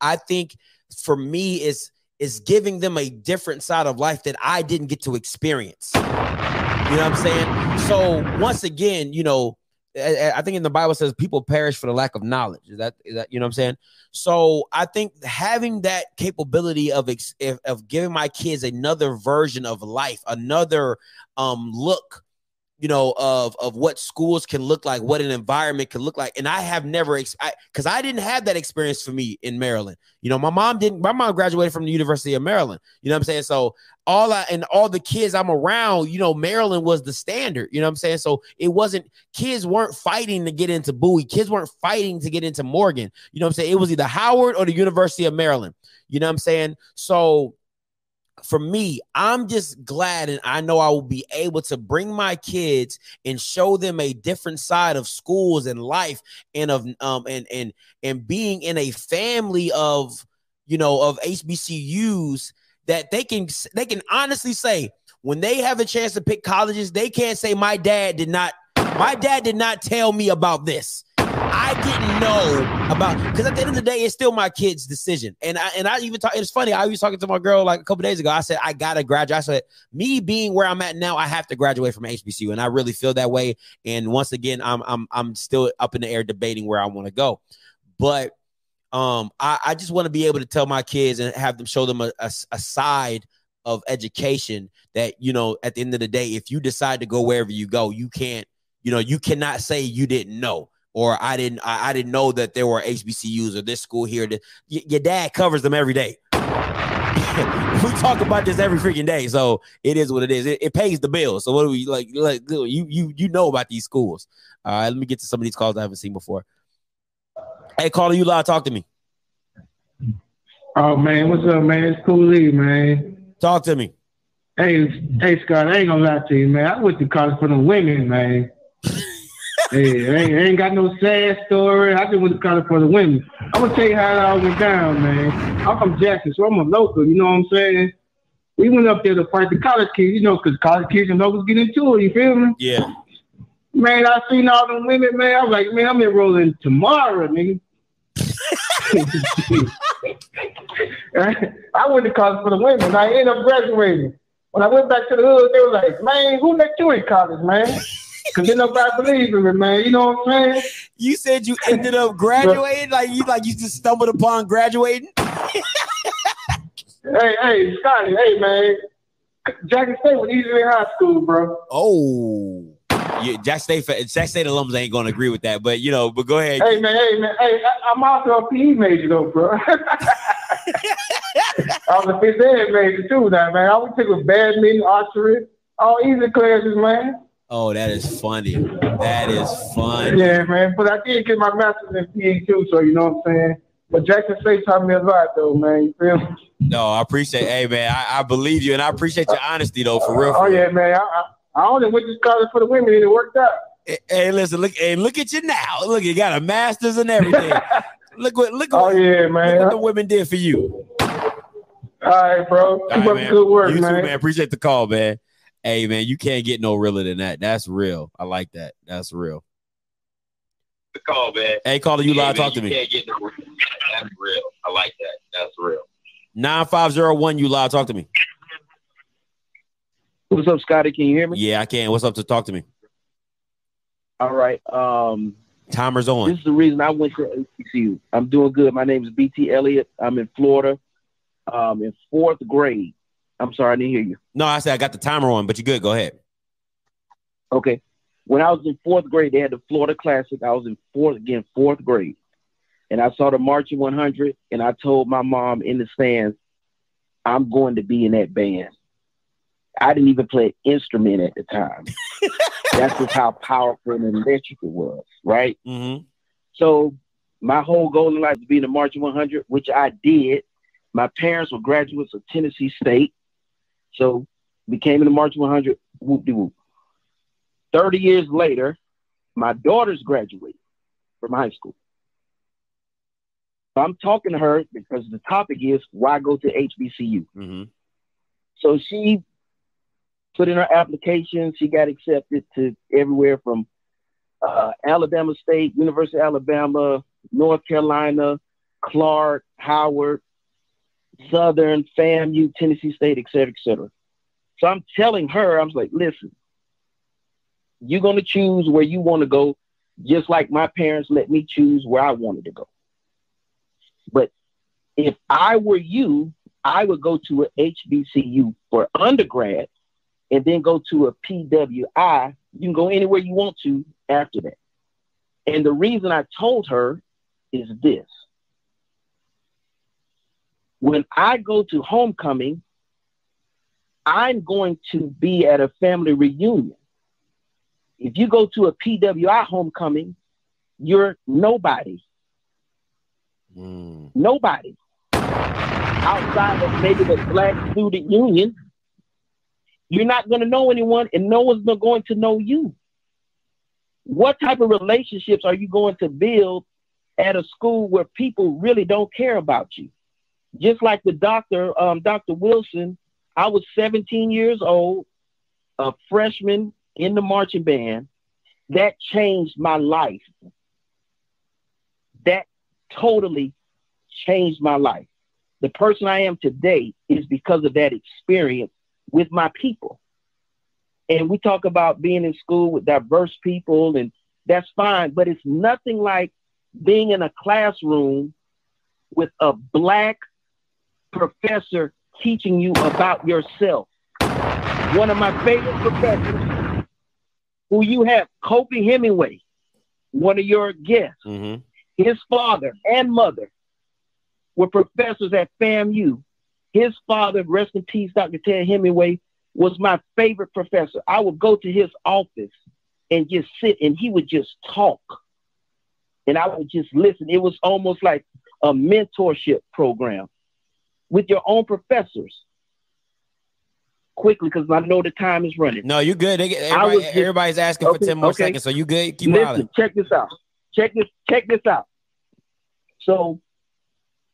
I think for me is is giving them a different side of life that I didn't get to experience. You know what I'm saying? So once again, you know, I I think in the Bible says people perish for the lack of knowledge. Is that is that you know what I'm saying? So I think having that capability of ex- of- giving my kids another version of life, another um look, you know, of of what schools can look like, what an environment can look like, and I have never because I, didn't have that experience for me in Maryland. You know, my mom didn't. My mom graduated from the University of Maryland. You know what I'm saying? So all I and all the kids I'm around, you know, Maryland was the standard. You know what I'm saying? So it wasn't kids weren't fighting to get into Bowie. Kids weren't fighting to get into Morgan. You know what I'm saying? It was either Howard or the University of Maryland. You know what I'm saying? So for me, I'm just glad and I know I will be able to bring my kids and show them a different side of schools and life and of um and and and being in a family of you know of HBCUs that they can they can honestly say when they have a chance to pick colleges, they can't say my dad did not my dad did not tell me about this. I didn't know about because at the end of the day, it's still my kid's decision. And I and I even talk. It's funny. I was talking to my girl like a couple days ago. I said I gotta graduate. I said me being where I'm at now, I have to graduate from HBCU, and I really feel that way. And once again, I'm I'm I'm still up in the air debating where I want to go. But um, I, I just want to be able to tell my kids and have them show them a, a, a side of education that you know at the end of the day, if you decide to go wherever you go, you can't you know you cannot say you didn't know or I didn't I, I didn't know that there were HBCUs or this school here. That y- your dad covers them every day. we talk about this every freaking day, so it is what it is. It, it pays the bill. So what do we like? Like you you you know about these schools. All right, let me get to some of these calls I haven't seen before. Hey, caller, you live. Talk to me. Oh man, what's up, man? It's Cool man. Talk to me. Hey, hey, Scott. I ain't gonna lie to you, man. I went to college for the women, man. hey, I ain't, I ain't got no sad story. I just went to college for the women. I'm gonna tell you how it all went down, man. I'm from Jackson, so I'm a local. You know what I'm saying? We went up there to fight the college kids, you know, because college kids and locals get into it. You feel me? Yeah. Man, I seen all them women, man. I was like, man, I'm enrolling tomorrow, nigga. I went to college for the women. I ended up graduating. When I went back to the hood, they were like, man, who let you in college, man? Because then nobody believed in me, man. You know what I'm saying? You said you ended up graduating, like you like you just stumbled upon graduating. hey, hey, Scotty, hey, man. Jackson State was easy in high school, bro. Oh, yeah, Jack State Jack State alums ain't gonna agree with that, but you know, but go ahead. Hey, man, hey, man. Hey, I- I'm also a PE major, though, bro. I was a phys ed major, too, now, man. I would take with badminton, archery, all easy classes, man. Oh, that is funny. That is fun. Yeah, man. But I did get my master's in PE, too, so you know what I'm saying? But Jackson State taught me a lot, though, man. You feel me? No, I appreciate. Hey, man, I, I believe you, and I appreciate your honesty, though, for real. Oh, for real. yeah, man. I, I, I only went to college for the women, and it worked out. Hey, Hey, listen, look, hey, look at you now. Look, you got a master's and everything. look what, look Oh, what, yeah, man. look what the women did for you. All right, bro. Keep All right, up man. good work, you man. too, man. Appreciate the call, man. Hey, man, you can't get no realer than that. That's real. I like that. That's real. The call, man. Hey, caller, you Yeah, live. man, Talk to you me. Can't get no real. That's real. I like that. That's real. Nine five zero one. You live. Talk to me. What's up, Scotty? Can you hear me? Yeah, I can. What's up? To talk to me. All right. Um, Timer's on. this is the reason I went to HBCU. I'm doing good. My name is BT Elliott. I'm in Florida. Um, in fourth grade. I'm sorry, I didn't hear you. No, I said I got the timer on, but you're good. Go ahead. Okay. When I was in fourth grade, they had the Florida Classic. I was in fourth again, fourth grade, and I saw the marching 100. And I told my mom in the stands, "I'm going to be in that band." I didn't even play an instrument at the time. That's just how powerful and electric it was, right? Mm-hmm. So my whole goal in life was to be in the marching 100, which I did. My parents were graduates of Tennessee State, so became in the marching 100. Whoop de whoop. Thirty years later, my daughter's graduating from high school. So I'm talking to her because the topic is why go to HBCU. Mm-hmm. So she put in her application. She got accepted to everywhere from uh, Alabama State, University of Alabama, North Carolina, Clark, Howard, Southern, FAMU, Tennessee State, et cetera, et cetera. So I'm telling her, I was like, listen, you're going to choose where you want to go, just like my parents let me choose where I wanted to go. But if I were you, I would go to a HBCU for undergrad and then go to a PWI. You can go anywhere you want to after that. And the reason I told her is this. When I go to homecoming, I'm going to be at a family reunion. If you go to a PWI homecoming, you're nobody. Hmm. Nobody. Outside of maybe the Black Student Union, you're not going to know anyone and no one's going to know you. What type of relationships are you going to build at a school where people really don't care about you? Just like the doctor, um, Dr. Wilson, I was 17 years old, a freshman in the marching band. That changed my life. That totally changed my life. The person I am today is because of that experience with my people. And we talk about being in school with diverse people, and that's fine, but it's nothing like being in a classroom with a black professor teaching you about yourself. One of my favorite professors, who you have, Kobe Hemingway, one of your guests, Mm-hmm. his father and mother were professors at FAMU. His father, rest in peace, Dr. Ted Hemingway, was my favorite professor. I would go to his office and just sit and he would just talk. And I would just listen. It was almost like a mentorship program with your own professors. Quickly, because I know the time is running. No, you're good. They, get- I was everybody, just- everybody's asking for ten more okay. seconds, so you good. Keep Listen, hollering. check this out. Check this. Check this out. So,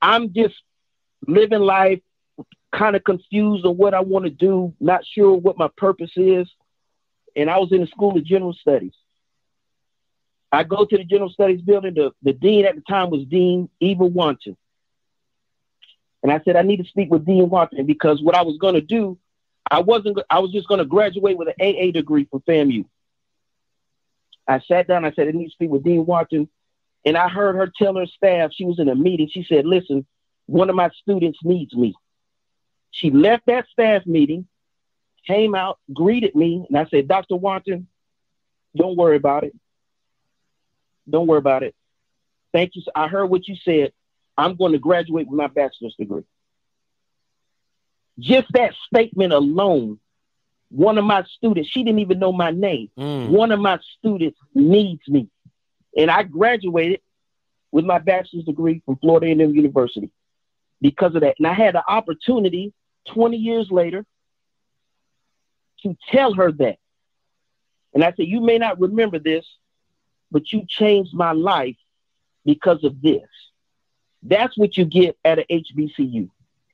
I'm just living life, kind of confused on what I want to do, not sure what my purpose is. And I was in the School of General Studies. I go to the General Studies building. The, the dean at the time was Dean Eva Wanton. And I said, I need to speak with Dean Wanton because what I was going to do, I wasn't, I was just going to graduate with an AA degree from FAMU. I sat down, I said, I need to speak with Dean Watson. And I heard her tell her staff, she was in a meeting. She said, Listen, one of my students needs me. She left that staff meeting, came out, greeted me, and I said, Dr. Watson, don't worry about it. Don't worry about it. Thank you. I heard what you said. I'm going to graduate with my bachelor's degree. Just that statement alone, one of my students, she didn't even know my name. Mm. One of my students needs me. And I graduated with my bachelor's degree from Florida A&M University because of that. And I had the opportunity 20 years later to tell her that. And I said, You may not remember this, but you changed my life because of this. That's what you get at a HBCU.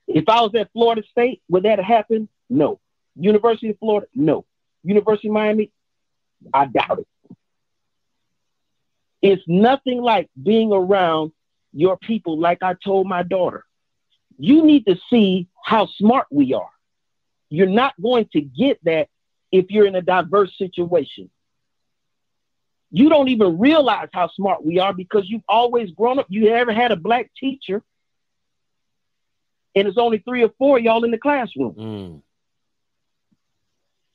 If I was at Florida State, would that have happened? No. University of Florida? No. University of Miami? I doubt it. It's nothing like being around your people, like I told my daughter. You need to see how smart we are. You're not going to get that if you're in a diverse situation. You don't even realize how smart we are because you've always grown up. You ever had a black teacher, and it's only three or four y'all in the classroom. Mm.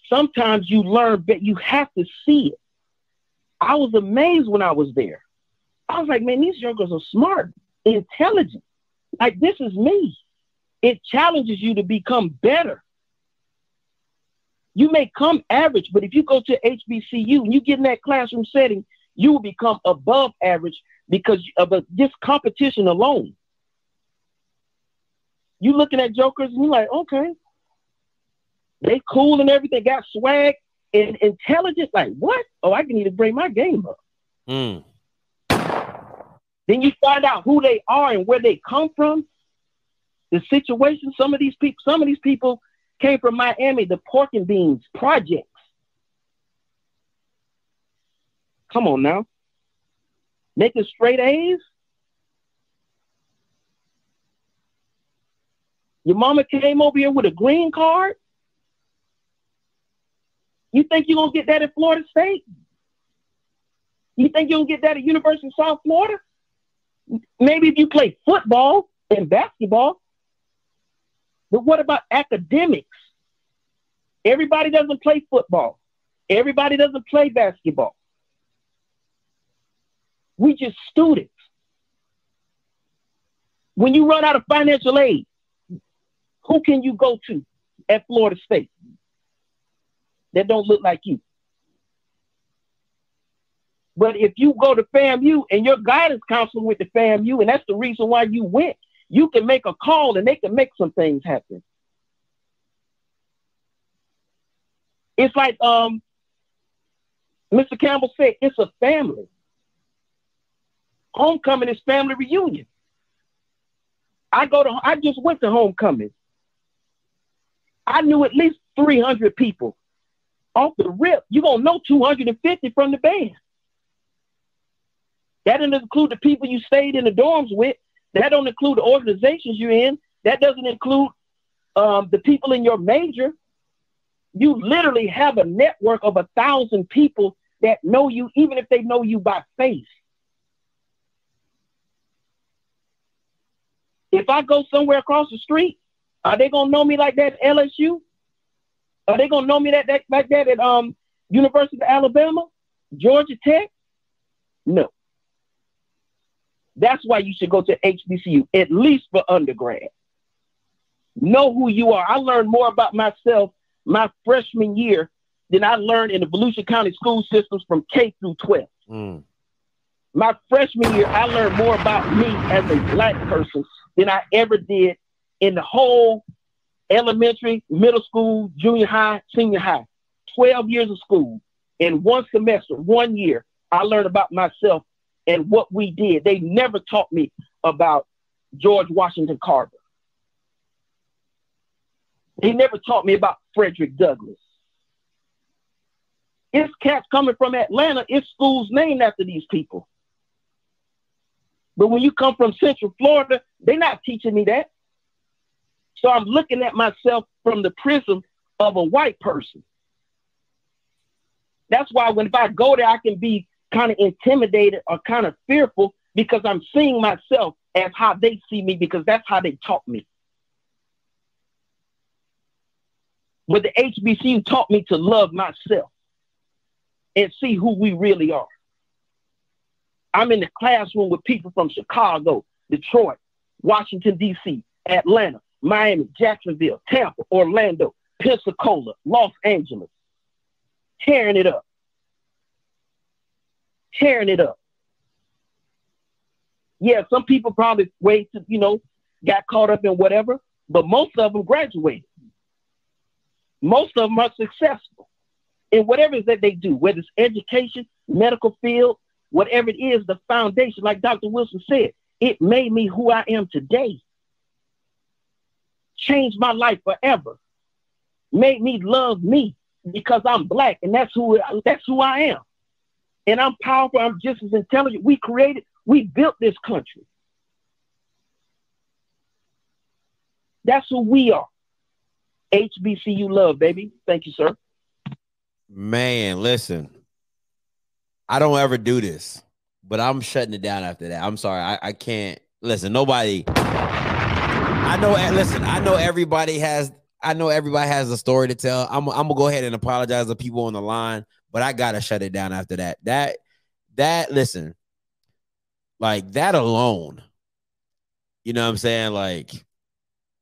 Sometimes you learn, but you have to see it. I was amazed when I was there. I was like, man, these young girls are smart, intelligent. Like, this is me. It challenges you to become better. You may come average, but if you go to HBCU and you get in that classroom setting, you will become above average because of a, this competition alone. You looking at jokers and you're like, okay, they cool and everything, got swag and intelligence. Like, what? Oh, I can to bring my game up. Mm. Then you find out who they are and where they come from, the situation. Some of these people, some of these people came from Miami, the pork and beans projects. Come on now. Making straight A's. Your mama came over here with a green card. You think you're gonna get that at Florida State? You think you're gonna get that at University of South Florida? Maybe if you play football and basketball. But what about academics? Everybody doesn't play football. Everybody doesn't play basketball. We just students. When you run out of financial aid, who can you go to at Florida State that don't look like you? But if you go to FAMU and your guidance counselor with the FAMU, and that's the reason why you went, you can make a call and they can make some things happen. It's like um, Mr. Campbell said, it's a family. Homecoming is family reunion. I go to I just went to homecoming. I knew at least 300 people. Off the rip, you're gonna know 250 from the band. That doesn't include the people you stayed in the dorms with. That don't include the organizations you're in. That doesn't include um, the people in your major. You literally have a network of a thousand people that know you, even if they know you by face. If I go somewhere across the street, are they gonna know me like that at LSU? Are they gonna know me that, that like that at um University of Alabama, Georgia Tech? No. That's why you should go to HBCU, at least for undergrad. Know who you are. I learned more about myself my freshman year than I learned in the Volusia County school systems from K through 12. Mm. My freshman year, I learned more about me as a black person than I ever did in the whole elementary, middle school, junior high, senior high. 12 years of school. In one semester, one year, I learned about myself and what we did. They never taught me about George Washington Carver. They never taught me about Frederick Douglass. It's cats coming from Atlanta. It's schools named after these people. But when you come from Central Florida, they're not teaching me that. So I'm looking at myself from the prism of a white person. That's why when if I go there, I can be kind of intimidated or kind of fearful because I'm seeing myself as how they see me because that's how they taught me. But the HBCU taught me to love myself and see who we really are. I'm in the classroom with people from Chicago, Detroit, Washington, D.C., Atlanta, Miami, Jacksonville, Tampa, Orlando, Pensacola, Los Angeles, tearing it up. Tearing it up. Yeah, some people probably wait to, you know, got caught up in whatever, but most of them graduated. Most of them are successful in whatever it is that they do, whether it's education, medical field, whatever it is, the foundation, like Dr. Wilson said, it made me who I am today. changed my life forever. Made me love me because I'm black and that's who that's who I am. And I'm powerful, I'm just as intelligent. We created, we built this country. That's who we are. HBCU love, baby. Thank you, sir. Man, listen. I don't ever do this, but I'm shutting it down after that. I'm sorry. I, I can't listen. Nobody. I know. Eh, listen. I know everybody has. I know everybody has a story to tell. I'm. I'm gonna go ahead and apologize to people on the line, but I gotta shut it down after that. That. That. Listen. Like that alone. You know what I'm saying? Like,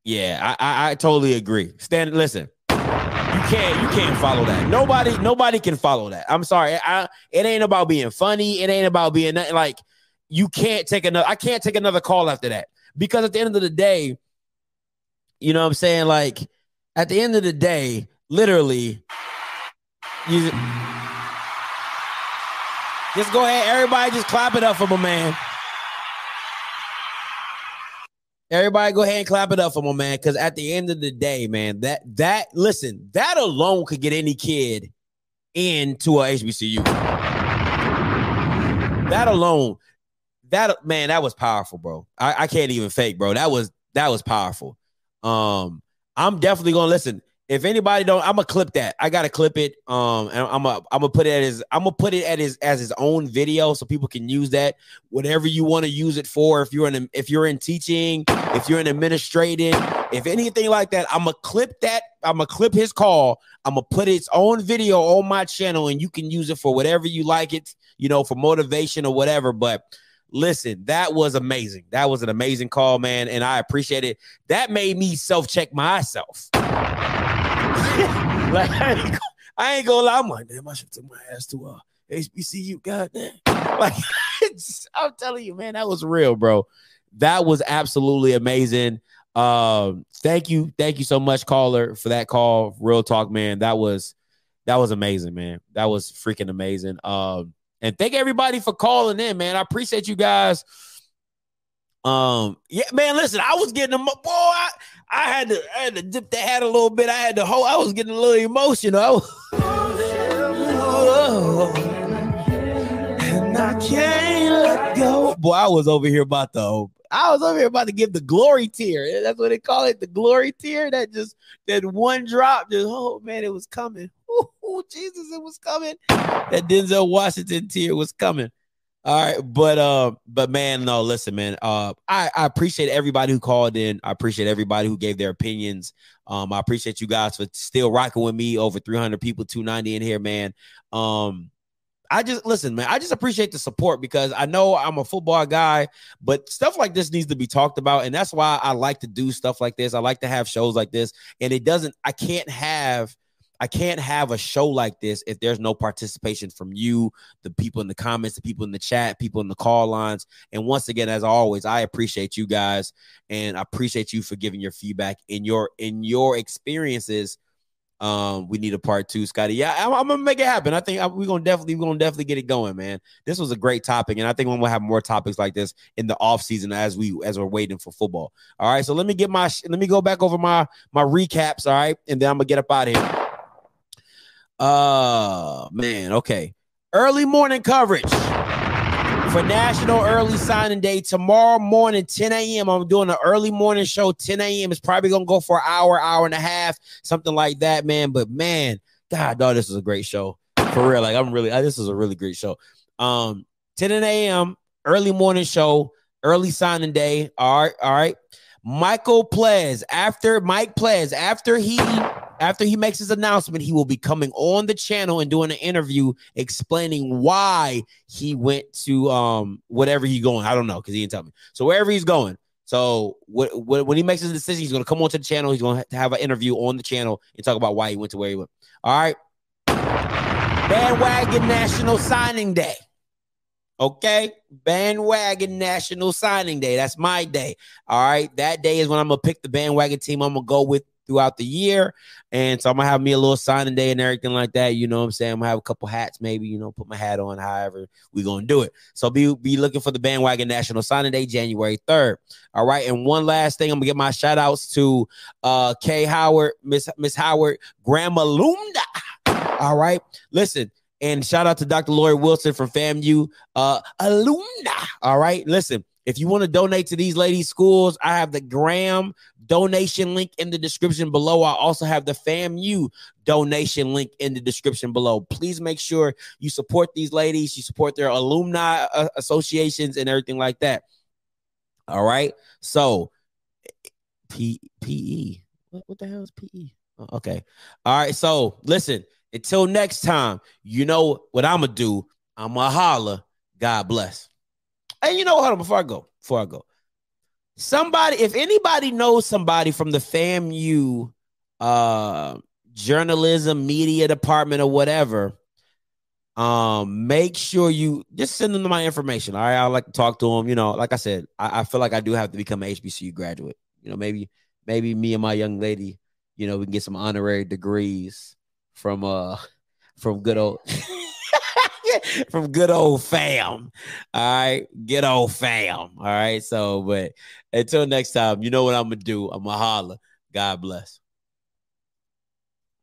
yeah, I, I, I totally agree. Stand. Listen you can't you can't follow that. Nobody nobody can follow that. I'm sorry. I, it ain't about being funny. It ain't about being nothing like you can't take another. I can't take another call after that because at the end of the day, you know what I'm saying. Like at the end of the day, literally, you just go ahead. Everybody, just clap it up for my man. Everybody go ahead and clap it up for my man. Cause at the end of the day, man, that that listen, that alone could get any kid into a HBCU. That alone, that man, that was powerful, bro. I, I can't even fake, bro. That was that was powerful. Um, I'm definitely gonna listen if anybody don't, I'm gonna clip that. I gotta clip it. Um, and I'm gonna I'm gonna put it at his I'm gonna put it at his as his own video so people can use that whatever you want to use it for. If you're in if you're in teaching, if you're in administrating, if anything like that, I'm gonna clip that. I'm gonna clip his call. I'm gonna put its own video on my channel, and you can use it for whatever you like it. You know, for motivation or whatever. But listen, that was amazing. That was an amazing call, man, and I appreciate it. That made me self check myself. like I ain't, gonna, I ain't gonna lie, I'm like, damn, I should take my ass to uh HBCU. Goddamn. Like I'm telling you, man, that was real, bro. That was absolutely amazing. Um, thank you, thank you so much, caller, for that call. Real talk, man. That was that was amazing, man. That was freaking amazing. Um, and thank everybody for calling in, man. I appreciate you guys. Um, yeah, man. Listen, I was getting them. Boy, I, I had to, I had to dip the hat a little bit. I had to hold. I was getting a little emotional. Oh, and I can't let go. Boy, I was over here about to. I was over here about to give the glory tear. That's what they call it, the glory tear. That just that one drop. Just oh man, it was coming. Oh Jesus, it was coming. That Denzel Washington tear was coming. All right, but uh, but man, no, listen, man. Uh, I I appreciate everybody who called in. I appreciate everybody who gave their opinions. Um, I appreciate you guys for still rocking with me. Over 300 people, 290 in here, man. Um, I just listen, man. I just appreciate the support because I know I'm a football guy, but stuff like this needs to be talked about, and that's why I like to do stuff like this. I like to have shows like this, and it doesn't. I can't have I can't have a show like this if there's no participation from you, the people in the comments, the people in the chat, people in the call lines. And once again, as always, I appreciate you guys and I appreciate you for giving your feedback in your in your experiences. Um, we need a part two, Scotty. Yeah, I'm, I'm, gonna make it happen. I think we're gonna definitely we're gonna definitely get it going, man. This was a great topic, and I think we'll have more topics like this in the off season as we as we're waiting for football. All right, so let me get my let me go back over my my recaps. All right, and then I'm gonna get up out of here. Uh man, okay. Early morning coverage for National Early Signing Day tomorrow morning, 10 a.m. I'm doing an early morning show, 10 a.m. It's probably gonna go for an hour, hour and a half, something like that, man. But man, God, dog, this is a great show for real. Like I'm really, this is a really great show. Um, 10 a.m. early morning show, early signing day. All right, all right. Michael Ples after Mike Ples after he after he makes his announcement, he will be coming on the channel and doing an interview explaining why he went to um whatever he's going. I don't know because he didn't tell me. So wherever he's going. So what, what, when he makes his decision, he's going to come onto the channel. He's going to have an interview on the channel and talk about why he went to where he went. All right. Bandwagon National Signing Day. Okay. Bandwagon National Signing Day. That's my day. All right. That day is when I'm going to pick the bandwagon team I'm going to go with throughout the year. And so I'm gonna have me a little signing day and everything like that. You know what I'm saying? I'm gonna have a couple hats, maybe, you know, put my hat on, however we gonna do it. So be be looking for the bandwagon national signing day, January 3rd. All right. And one last thing, I'm gonna get my shout outs to uh Kay Howard, Miss Miss Howard, Grandma Lunda. All right. Listen, and shout out to Dr. Lori Wilson from FAMU uh. All right. Listen, if you want to donate to these ladies' schools, I have the Graham donation link in the description below. I also have the FAMU donation link in the description below. Please make sure you support these ladies, you support their alumni uh, associations and everything like that. All right. So, P- PE. What, what the hell is PE? Oh, okay. All right. So, listen, until next time, you know what I'm going to do. I'm going to holler. God bless. And you know, hold on, before I go, before I go, somebody, if anybody knows somebody from the FAMU uh journalism media department or whatever, um, make sure you just send them my information. All right, I like to talk to them. You know, like I said, I, I feel like I do have to become an HBCU graduate. You know, maybe maybe me and my young lady, you know, we can get some honorary degrees from uh from good old from good old fam. All right. Good old fam. All right. So, but until next time, you know what I'm gonna do. I'm gonna holler. God bless.